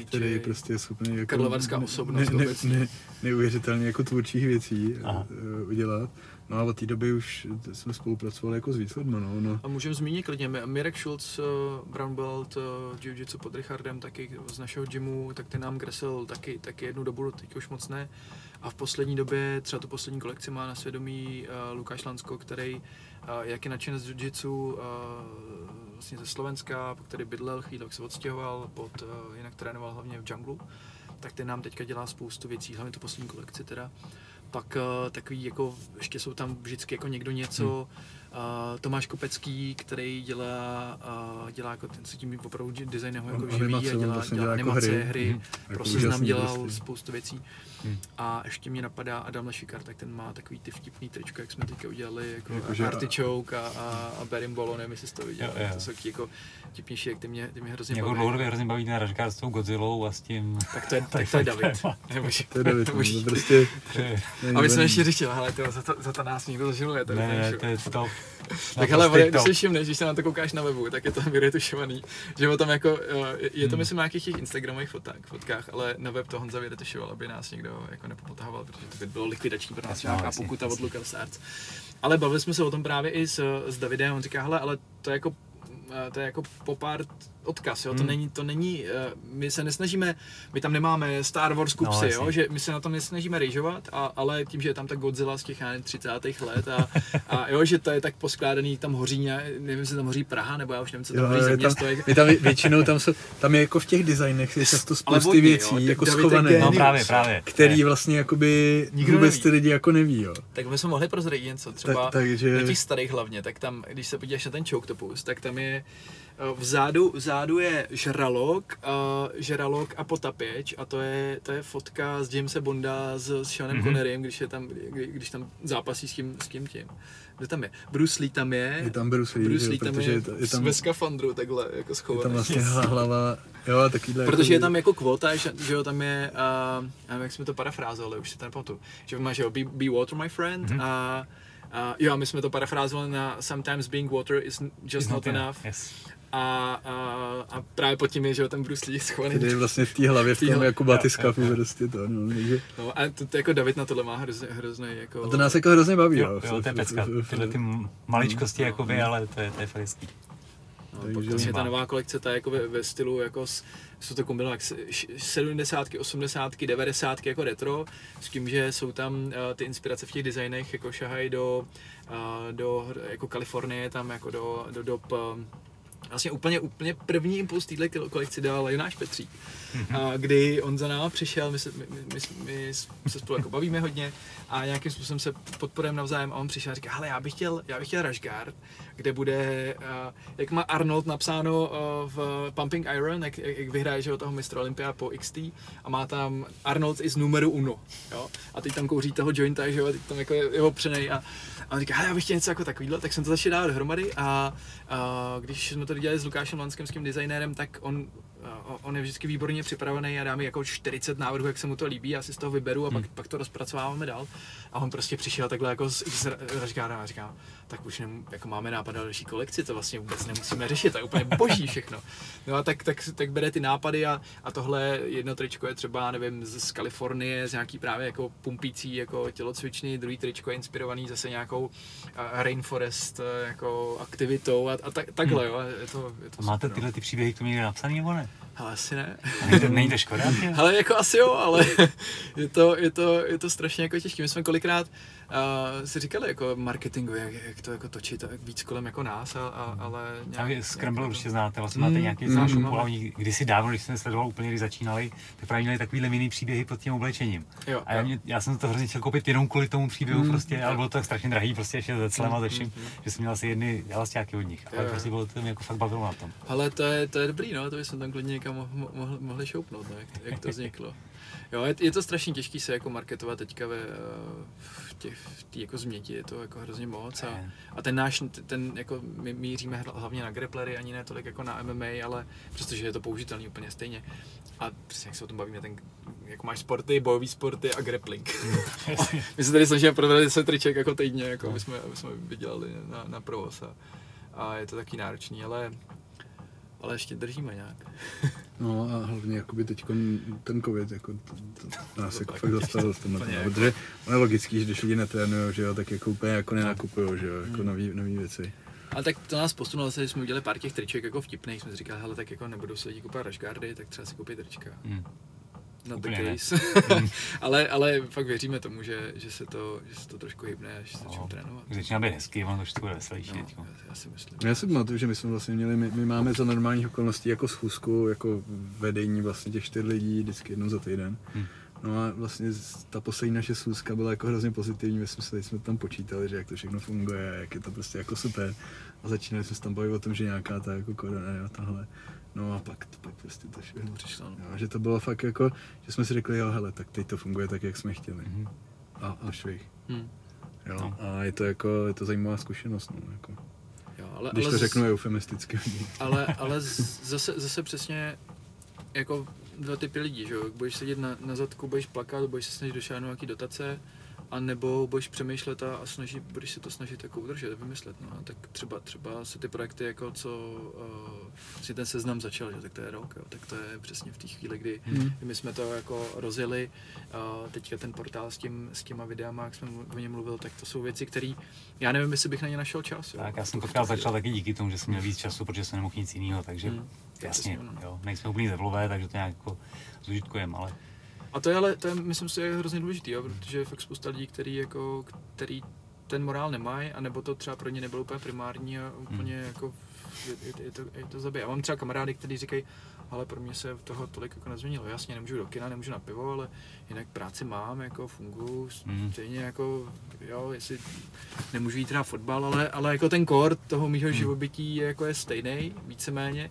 [SPEAKER 3] Který je prostě schopný jako
[SPEAKER 2] karlovarská osobnost ne,
[SPEAKER 3] ne, ne, neuvěřitelně jako tvůrčích věcí Aha. Uh, udělat. No a od té doby už jsme spolupracovali jako s víc lidmi, no, no.
[SPEAKER 2] A můžeme zmínit klidně, Mirek Schulz, uh, Brown Belt, uh, Jiu-Jitsu pod Richardem, taky z našeho gymu, tak ten nám kreslil taky, taky jednu dobu, teď už moc ne. A v poslední době, třeba tu poslední kolekci má na svědomí uh, Lukáš Lansko, který jak je nadšen z Jiu-Jitsu, vlastně ze Slovenska, který bydlel, chvíli se odstěhoval, pod, jinak trénoval hlavně v junglu, tak ten nám teďka dělá spoustu věcí, hlavně tu poslední kolekci teda. Pak takový jako, ještě jsou tam vždycky jako někdo něco, hmm Uh, Tomáš Kopecký, který dělá, uh, dělá jako ten se tím opravdu design jako
[SPEAKER 3] animace,
[SPEAKER 2] a dělá,
[SPEAKER 3] vlastně
[SPEAKER 2] dělá,
[SPEAKER 3] dělá
[SPEAKER 2] animace,
[SPEAKER 3] jako hry,
[SPEAKER 2] hry, hry
[SPEAKER 3] mm,
[SPEAKER 2] prostě
[SPEAKER 3] jako
[SPEAKER 2] nám dělal
[SPEAKER 3] prostě.
[SPEAKER 2] spoustu věcí. Hmm. A ještě mě napadá Adam Lešikar, tak ten má takový ty vtipný tričko, jak jsme teďka udělali, jako, jako. Artichoke a, a, a Berimbolo, nevím, jestli jsi to viděl, jo, jo. to jsou jako vtipnější, jak ty mě, ty mě hrozně
[SPEAKER 1] baví. dlouhodobě hrozně baví ten Ražkár s tou Godzillou a s tím...
[SPEAKER 2] Tak to je, tak to je David.
[SPEAKER 3] to je David, to prostě...
[SPEAKER 2] A my jsme ještě říkali, hele, za, to, za to nás někdo zažiluje.
[SPEAKER 1] Ne, ne, to je top.
[SPEAKER 2] Tak hele, když si všimneš, když se na to koukáš na webu, tak je to vyretušovaný. Že o tom jako, eh, je to hmm. myslím na nějakých těch Instagramových fotkách, ale na web to Honza vyretušoval, aby nás někdo jako nepopotahoval, protože to by bylo likvidační pro nás nějaká pokuta od Lucas Arts. Ale bavili jsme se o tom právě i s, s Davidem, on říká, hele, ale to je jako Eh, to je jako pop art odkaz, jo? Hmm. To není, to není, eh, my se nesnažíme, my tam nemáme Star Wars kupsy, no, jo? že my se na tom nesnažíme rejžovat, a, ale tím, že je tam ta Godzilla z těch 30. let a, a jo, že to je tak poskládaný, tam hoří, nevím, jestli tam hoří Praha, nebo já už nevím, co tam jo, hoří za město.
[SPEAKER 3] Tam, tam většinou tam, jsou, tam je jako v těch designech je často spousty vodní, věcí, jo, jako schované,
[SPEAKER 1] no, právě, právě.
[SPEAKER 3] který vlastně jakoby Nikdo vůbec neví. ty lidi jako neví, jo.
[SPEAKER 2] Tak my jsme mohli prozradit něco, třeba tak, takže... na těch starých hlavně, tak tam, když se podíváš na ten Choctopus, tak tam je vzadu, vzadu je žralok, uh, žralok a potapěč a to je, to je fotka z Jamesa Bonda s, s Seanem mm-hmm. Connerym, když, je tam, kdy, když tam zápasí s tím, s tím tím. Kdo tam je? Bruce Lee tam je.
[SPEAKER 3] Je tam Bruce Lee,
[SPEAKER 2] Bruce Lee
[SPEAKER 3] tam
[SPEAKER 2] je, je, je tam, ve skafandru takhle jako schovaný.
[SPEAKER 3] Je tam vlastně hlava, jo takovýhle.
[SPEAKER 2] Protože jako, je tam jako kvota, že, že jo, tam je, uh, nevím, jak jsme to parafrázovali, už si to nepamatuju, že máš, jo, be, be water my friend mm-hmm. a Uh, jo, my jsme to parafrázovali na Sometimes being water is just not, not enough. Yes a, a, a právě pod tím je, že jo, ten Bruce Lee schovaný.
[SPEAKER 3] Tedy vlastně v té hlavě, v tom jako batyskafu prostě to, no. Takže...
[SPEAKER 2] No a to, to, jako David na tohle má hrozně, hrozný jako...
[SPEAKER 3] A to nás jako hrozně baví, jo.
[SPEAKER 1] Jo, to je pecka, tyhle ty maličkosti no, jakoby, no. ale to je, to je fakt hezký.
[SPEAKER 2] No, Takže vlastně ta nová kolekce, ta jako ve, ve stylu, jako s, jsou to kombinovat 70, 80, 90 jako retro, s tím, že jsou tam uh, ty inspirace v těch designech, jako šahají do, uh, do jako Kalifornie, tam jako do, do dob uh, vlastně úplně, úplně první impuls téhle kolekci dal Jonáš Petřík. A kdy on za náma přišel, my se, my, my, my se spolu jako bavíme hodně a nějakým způsobem se podporujeme navzájem a on přišel a říká, hele, já bych chtěl, já bych chtěl Rashguard, kde bude, uh, jak má Arnold napsáno uh, v Pumping Iron, jak, jak vyhraje že, toho mistra Olympia po XT a má tam Arnold is numero uno, jo? a teď tam kouří toho jointa, že jo, teď tam jako je, opřenej a a on říká, já bych chtěl něco jako takovýhle, tak jsem to začal dát dohromady a, a když jsme to dělali s Lukášem Lanským, s tím designérem, tak on on je vždycky výborně připravený a dá mi jako 40 návrhů, jak se mu to líbí, já si z toho vyberu a
[SPEAKER 1] Hmm.
[SPEAKER 2] pak, pak to rozpracováváme dál. A on prostě přišel takhle jako z X a říká, a říká, tak už nem, jako máme nápad na další kolekci, to vlastně vůbec nemusíme řešit, to je úplně boží všechno. No a tak, tak, tak bere ty nápady a, a tohle jedno tričko je třeba, nevím, z, z Kalifornie, z nějaký právě jako pumpící jako tělocvičny, druhý tričko je inspirovaný zase nějakou rainforest uh, jako aktivitou a, a tak, takhle, jo, je to, je to
[SPEAKER 1] máte
[SPEAKER 2] super, no.
[SPEAKER 1] tyhle ty příběhy k tomu někde napsaný nebo ne?
[SPEAKER 2] Ale asi ne.
[SPEAKER 1] Není to, není to škoda?
[SPEAKER 2] Ale jako asi jo, ale je to, je to, je to strašně jako těžké. My jsme kolikrát uh, si říkali jako marketingu, jak, jak to jako točit jak víc kolem jako nás, a, a, ale
[SPEAKER 1] A vy Scramble určitě znáte, vlastně
[SPEAKER 2] Mm,
[SPEAKER 1] máte nějaký
[SPEAKER 2] mm,
[SPEAKER 1] znáš
[SPEAKER 2] máme.
[SPEAKER 1] mm, oni kdysi dávno, když jsem sledoval úplně, když začínali, tak právě měli takovýhle mini příběhy pod tím oblečením.
[SPEAKER 2] Jo,
[SPEAKER 1] A já, mě, já jsem to hrozně chtěl koupit jenom kvůli tomu příběhu
[SPEAKER 3] Mm,
[SPEAKER 1] prostě, ale bylo to tak strašně drahý, prostě ještě se celem a ze
[SPEAKER 2] Mm,
[SPEAKER 1] vším,
[SPEAKER 2] mm, mm.
[SPEAKER 1] že jsem měl asi jedny elastáky od nich, ale
[SPEAKER 2] Jo,
[SPEAKER 1] prostě bylo to mě jako fakt bavilo na tom.
[SPEAKER 2] Ale to je, to je dobrý, no, to bychom tam klidně někam mo- mo- mohli, mohli šoupnout, no, jak, jak to vzniklo. Jo, je, je to strašně těžký se jako marketovat teďka ve, eh, v těch, v té jako změti, je to jako hrozně moc a, a ten náš, ten jako my míříme hla- hlavně na grapplery, ani ne tolik jako na MMA, ale přestože je to použitelný úplně stejně. A přesně jak se o tom bavíme, ten, jako máš sporty, bojové sporty a grappling. My se tady snažíme prodat 10 triček jako týdně, jako aby jsme, aby jsme vydělali na, na provoz a, a je to taky náročný, ale ale ještě držíme nějak.
[SPEAKER 3] No a hlavně jakoby teď ten covid jako to, to nás jako fakt zastavil v tomhle,
[SPEAKER 2] jako-
[SPEAKER 3] protože ono je logický, že když lidi netrénujou, že jo, tak jako úplně jako nenakupujou, že jo, jako
[SPEAKER 2] Hmm.
[SPEAKER 3] nový, nový věci.
[SPEAKER 2] Ale tak to nás posunulo zase, že jsme udělali pár těch triček jako vtipných, jsme si říkali, hele, tak jako nebudou si lidi kupovat rašgardy, tak třeba si koupit trička.
[SPEAKER 1] Hmm.
[SPEAKER 2] Not
[SPEAKER 1] Úplně
[SPEAKER 2] the case. ale, ale fakt věříme tomu, že, že, se to, že se to trošku hybne, až se začnou
[SPEAKER 1] No,
[SPEAKER 2] trénovat.
[SPEAKER 1] Začíná být hezký, ono to už to bude veselější
[SPEAKER 2] No,
[SPEAKER 1] teďko.
[SPEAKER 2] já, já si myslím.
[SPEAKER 3] Já si pamatuju, že my jsme vlastně měli, my, my máme za normálních okolností jako schůzku, jako vedení vlastně těch čtyř lidí vždycky jednou za týden.
[SPEAKER 1] Hmm.
[SPEAKER 3] No a vlastně ta poslední naše schůzka byla jako hrozně pozitivní, my jsme se jsme tam počítali, že jak to všechno funguje, jak je to prostě jako super. A začínali jsme se tam bavit o tom, že nějaká ta jako korona a tahle. No a pak, pak prostě to všechno
[SPEAKER 2] Přišlo, no.
[SPEAKER 3] Jo, že to bylo fakt jako, že jsme si řekli, jo hele, tak teď to funguje tak, jak jsme chtěli.
[SPEAKER 1] Mhm.
[SPEAKER 3] A, a švih.
[SPEAKER 2] Hmm.
[SPEAKER 3] Jo.
[SPEAKER 1] No.
[SPEAKER 3] A je to jako, je to zajímavá zkušenost, no, jako.
[SPEAKER 2] Jo, ale,
[SPEAKER 3] Když
[SPEAKER 2] ale
[SPEAKER 3] to
[SPEAKER 2] z-
[SPEAKER 3] řeknu eufemisticky.
[SPEAKER 2] ale, ale z- zase, zase přesně jako dva typy lidí, že jo? Budeš sedět na, na zadku, budeš plakat, budeš se snažit došáhnout nějaký dotace, a nebo budeš přemýšlet a, a snažit, budeš se to snažit jako udržet, vymyslet. No. A tak třeba, třeba se ty projekty, jako co uh, si ten seznam začal, že? tak to je rok, jo? tak to je přesně v té chvíli, kdy
[SPEAKER 3] Hmm.
[SPEAKER 2] my jsme to jako rozjeli, uh, teďka ten portál s, tím, s těma videama, jak jsme o něm mluvil, tak to jsou věci, které já nevím, jestli bych na ně našel čas. Jo?
[SPEAKER 1] Tak já jsem podcast začal taky díky tomu, že jsem měl víc času, protože jsem nemohl nic jiného, takže
[SPEAKER 2] Hmm.
[SPEAKER 1] jasně,
[SPEAKER 2] no.
[SPEAKER 1] jo, nejsme úplně zevlové, takže to nějak jako zužitkujeme, ale
[SPEAKER 2] A to je ale, to je, myslím si, je hrozně důležitý, jo, protože je fakt spousta lidí, který, jako, který ten morál nemají, anebo to třeba pro ně nebylo úplně primární a úplně
[SPEAKER 1] Hmm.
[SPEAKER 2] jako je, je, je, to, je to zabije. Já mám třeba kamarády, kteří říkají, ale pro mě se toho tolik jako nezměnilo. Jasně, nemůžu do kina, nemůžu na pivo, ale jinak práci mám, jako funguji,
[SPEAKER 1] Mhm.
[SPEAKER 2] stejně jako, jo, jestli nemůžu jít na fotbal, ale, ale jako ten kor toho mýho
[SPEAKER 1] Hmm.
[SPEAKER 2] živobytí je, jako je stejný, víceméně.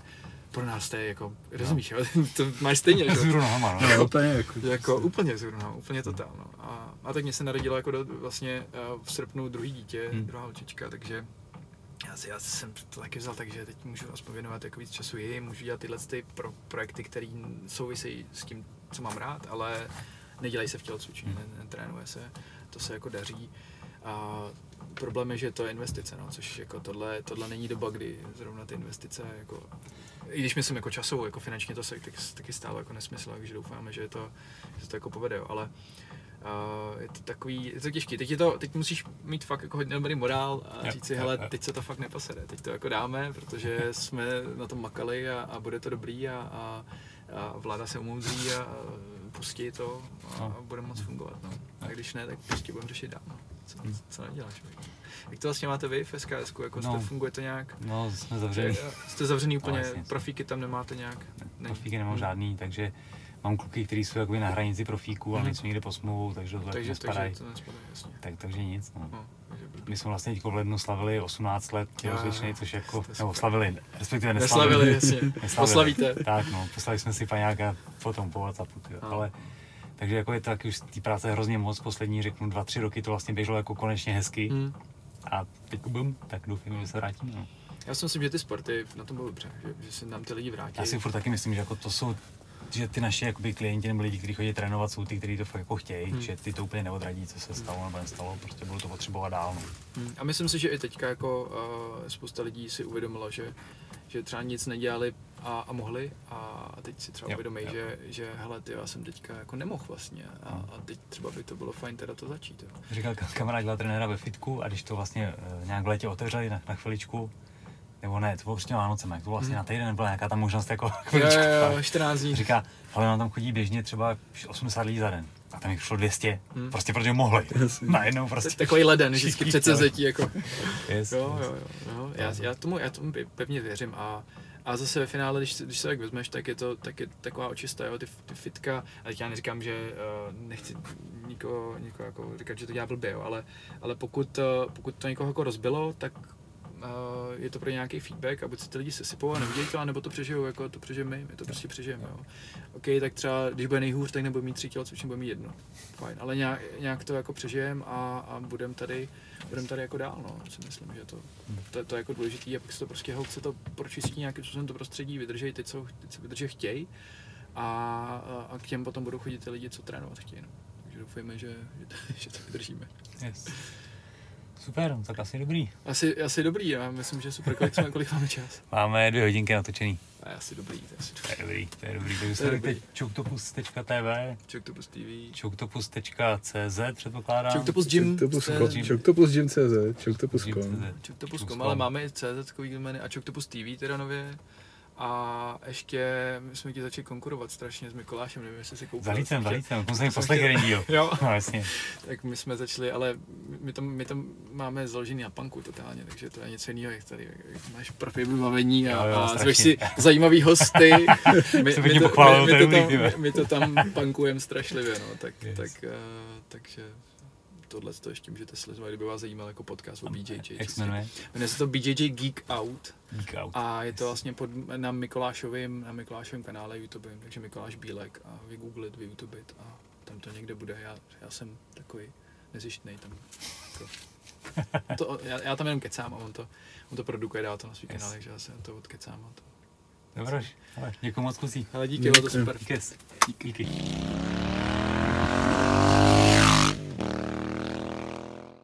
[SPEAKER 2] Pro nás to je jako, rozumíš, jo? to máš stejně, že?
[SPEAKER 1] nohama, no.
[SPEAKER 3] No, úplně jako,
[SPEAKER 2] Jako úplně zrovna, úplně totál. No. A, a tak mě se narodilo jako do, vlastně eh, v srpnu druhý dítě,
[SPEAKER 1] Hmm.
[SPEAKER 2] druhá holčička, takže já, si, já jsem to taky vzal, takže teď můžu aspoň věnovat jako víc času jim, můžu dělat tyhle ty pro, projekty, které souvisejí s tím, co mám rád, ale nedělají se v tělocvičení,
[SPEAKER 1] Hmm.
[SPEAKER 2] ne, netrénuje se, to se jako daří. A problém je, že to je investice, no, což jako tohle, tohle není doba, kdy zrovna ty investice jako i když myslím jako časovou, jako finančně to se tak, taky stálo jako nesmysl, takže doufáme, že to, že se to jako povede, ale uh, je to takový, je to těžký, teď, je to, teď musíš mít fakt jako hodně dobrý morál a říct si, hele, teď se to fakt neposede, teď to jako dáme, protože jsme na tom makali a, a bude to dobrý a, a, a vláda se umoudří a, a pustí to a,
[SPEAKER 1] No.
[SPEAKER 2] a bude moc fungovat, no. A když ne, tak prostě budeme řešit dál, no. co, co neděláš, viď? Jak to vlastně máte vy v SKS, jako
[SPEAKER 1] No.
[SPEAKER 2] funguje to nějak?
[SPEAKER 1] No, jsme
[SPEAKER 2] Že,
[SPEAKER 1] zavřeli.
[SPEAKER 2] eh, jste zavřený úplně,
[SPEAKER 1] No, jasně.
[SPEAKER 2] profíky tam nemáte nějak?
[SPEAKER 1] Profíky nemám
[SPEAKER 2] Hmm.
[SPEAKER 1] žádný, takže mám kluky, kteří jsou jakoby na hranici profíků, ale
[SPEAKER 2] Mhm.
[SPEAKER 1] nejsou někde po smlouvou, takže to tak
[SPEAKER 2] Takže,
[SPEAKER 1] nespadají.
[SPEAKER 2] takže to nespadá, jasně.
[SPEAKER 1] Tak, takže nic. No.
[SPEAKER 2] No.
[SPEAKER 1] My jsme vlastně teď v lednu slavili 18 let
[SPEAKER 2] jo,
[SPEAKER 1] což jako, nebo slavili, respektive neslavili.
[SPEAKER 2] Neslavili, jasně.
[SPEAKER 1] Neslavili.
[SPEAKER 2] Poslavíte.
[SPEAKER 1] Tak no, poslali jsme si paňáka potom po Whatsappu, ale takže jako je to taky už té práce hrozně moc, poslední řeknu dva, tři roky to vlastně běželo jako konečně hezky,
[SPEAKER 2] Hmm.
[SPEAKER 1] A teď bum, tak doufám, že se vrátíme. No.
[SPEAKER 2] Já si myslím, že ty sporty na tom budou dobře, že, že se nám ty lidi vrátí.
[SPEAKER 1] Já si furt taky myslím, že jako to jsou že ty naši jakoby, klienti nebo lidi, kteří chodí trénovat, jsou ty, kteří to fakt jako chtějí, hmm. že ty to úplně neodradí, co se stalo nebo nestalo, prostě budou to potřebovat dál. No.
[SPEAKER 2] Hmm. A myslím si, že i teďka jako uh, spousta lidí si uvědomilo, že, že třeba nic nedělali a, a mohli a teď si třeba uvědomí, že, že hele, ty, já jsem teďka jako nemohl vlastně a, hmm. a teď třeba by to bylo fajn teda to začít. Jo.
[SPEAKER 1] Říkal kamarád dělal trenéra ve fitku a když to vlastně uh, nějak v létě otevřeli na, na chviličku, nebo ne, to bylo prostě Vánocem, jak to vlastně hmm. na týden nebyla nějaká ta možnost jako
[SPEAKER 2] chviličku. Jo, jo, 14 dní.
[SPEAKER 1] Říká, ale nám tam chodí běžně třeba 80 lidí za den. A tam jich šlo 200, hmm. prostě protože mohli. Najednou prostě.
[SPEAKER 2] Takový leden, vždycky přece zetí jako.
[SPEAKER 1] Yes,
[SPEAKER 2] jo, jo, jo, jo. Já, já, tomu, já tomu pevně věřím a a zase ve finále, když, když se tak vezmeš, tak je to tak je taková očista, jo, ty, ty fitka, a teď já neříkám, že uh, nechci nikoho, nikoho jako říkat, že to dělá blbě, jo, ale, ale pokud, uh, pokud to někoho jako rozbilo, tak je to pro nějaký feedback a buď si ty lidi sesypou a nevidějí to, nebo to přežijou, jako to přežijeme my, my to prostě přežijeme. Jo. OK, tak třeba když bude nejhůř, tak nebude mít tři tělo, což bude mít jedno. Fajn, ale nějak, nějak to jako přežijeme a, a budeme tady, budem tady jako dál, no. Si myslím, že to, to, to je jako důležité, aby se to prostě holce to pročistí nějakým způsobem to prostředí, vydržej ty, co, ty, co vydržet chtějí a, a, k těm potom budou chodit ty lidi, co trénovat chtějí. No. Takže doufujeme, že, že, to, že to vydržíme.
[SPEAKER 1] Yes. Super, tak asi dobrý.
[SPEAKER 2] Asi, asi dobrý, já myslím, že super. Kolik, jsme, kolik máme čas?
[SPEAKER 1] Máme dvě hodinky natočený.
[SPEAKER 2] A asi dobrý, to je asi
[SPEAKER 1] dobrý. To je dobrý, to je dobrý. Takže sledujte choctopus.tv
[SPEAKER 2] Choctopus TV
[SPEAKER 1] choctopus.cz předpokládám.
[SPEAKER 2] Choctopus Gym
[SPEAKER 3] Choctopus Gym.cz Choctopus.com
[SPEAKER 2] Choctopus.com, ale máme i CZ domény a Choctopus TV teda nově. A ještě my jsme ti začali konkurovat strašně s Mikolášem, nevím, jestli si koupil.
[SPEAKER 1] Zalicem, zalicem, to jsem poslech jeden díl.
[SPEAKER 2] jo.
[SPEAKER 1] No, jasně.
[SPEAKER 2] tak my jsme začali, ale my tam, my tam máme založený na punku totálně, takže to je něco jiného, jak tady jak máš profi vybavení a, jo, jo, a zveš si zajímavý hosty.
[SPEAKER 1] my, my, to,
[SPEAKER 2] my, my, to tam, my, my, to tam punkujeme strašlivě, no, tak, yes. tak, uh, takže tohle to ještě můžete sledovat, kdyby vás zajímal jako podcast o BJJ.
[SPEAKER 1] Jak se jmenuje?
[SPEAKER 2] Jmenuje se to BJJ Geek Out.
[SPEAKER 1] Geek Out.
[SPEAKER 2] A je to vlastně pod, na Mikolášovém, na Mikolášovém kanále YouTube, takže Mikoláš Bílek a vygooglit, vyyoutubit a tam to někde bude. Já, já jsem takový nezištný tam. To, to, já, já, tam jenom kecám a on to, on to produkuje, dá to na svý yes. kanál, takže já se to odkecám. A to,
[SPEAKER 1] Dobroš, děkuji moc kusí.
[SPEAKER 2] Ale díky, bylo to super.
[SPEAKER 1] Díky. díky. díky.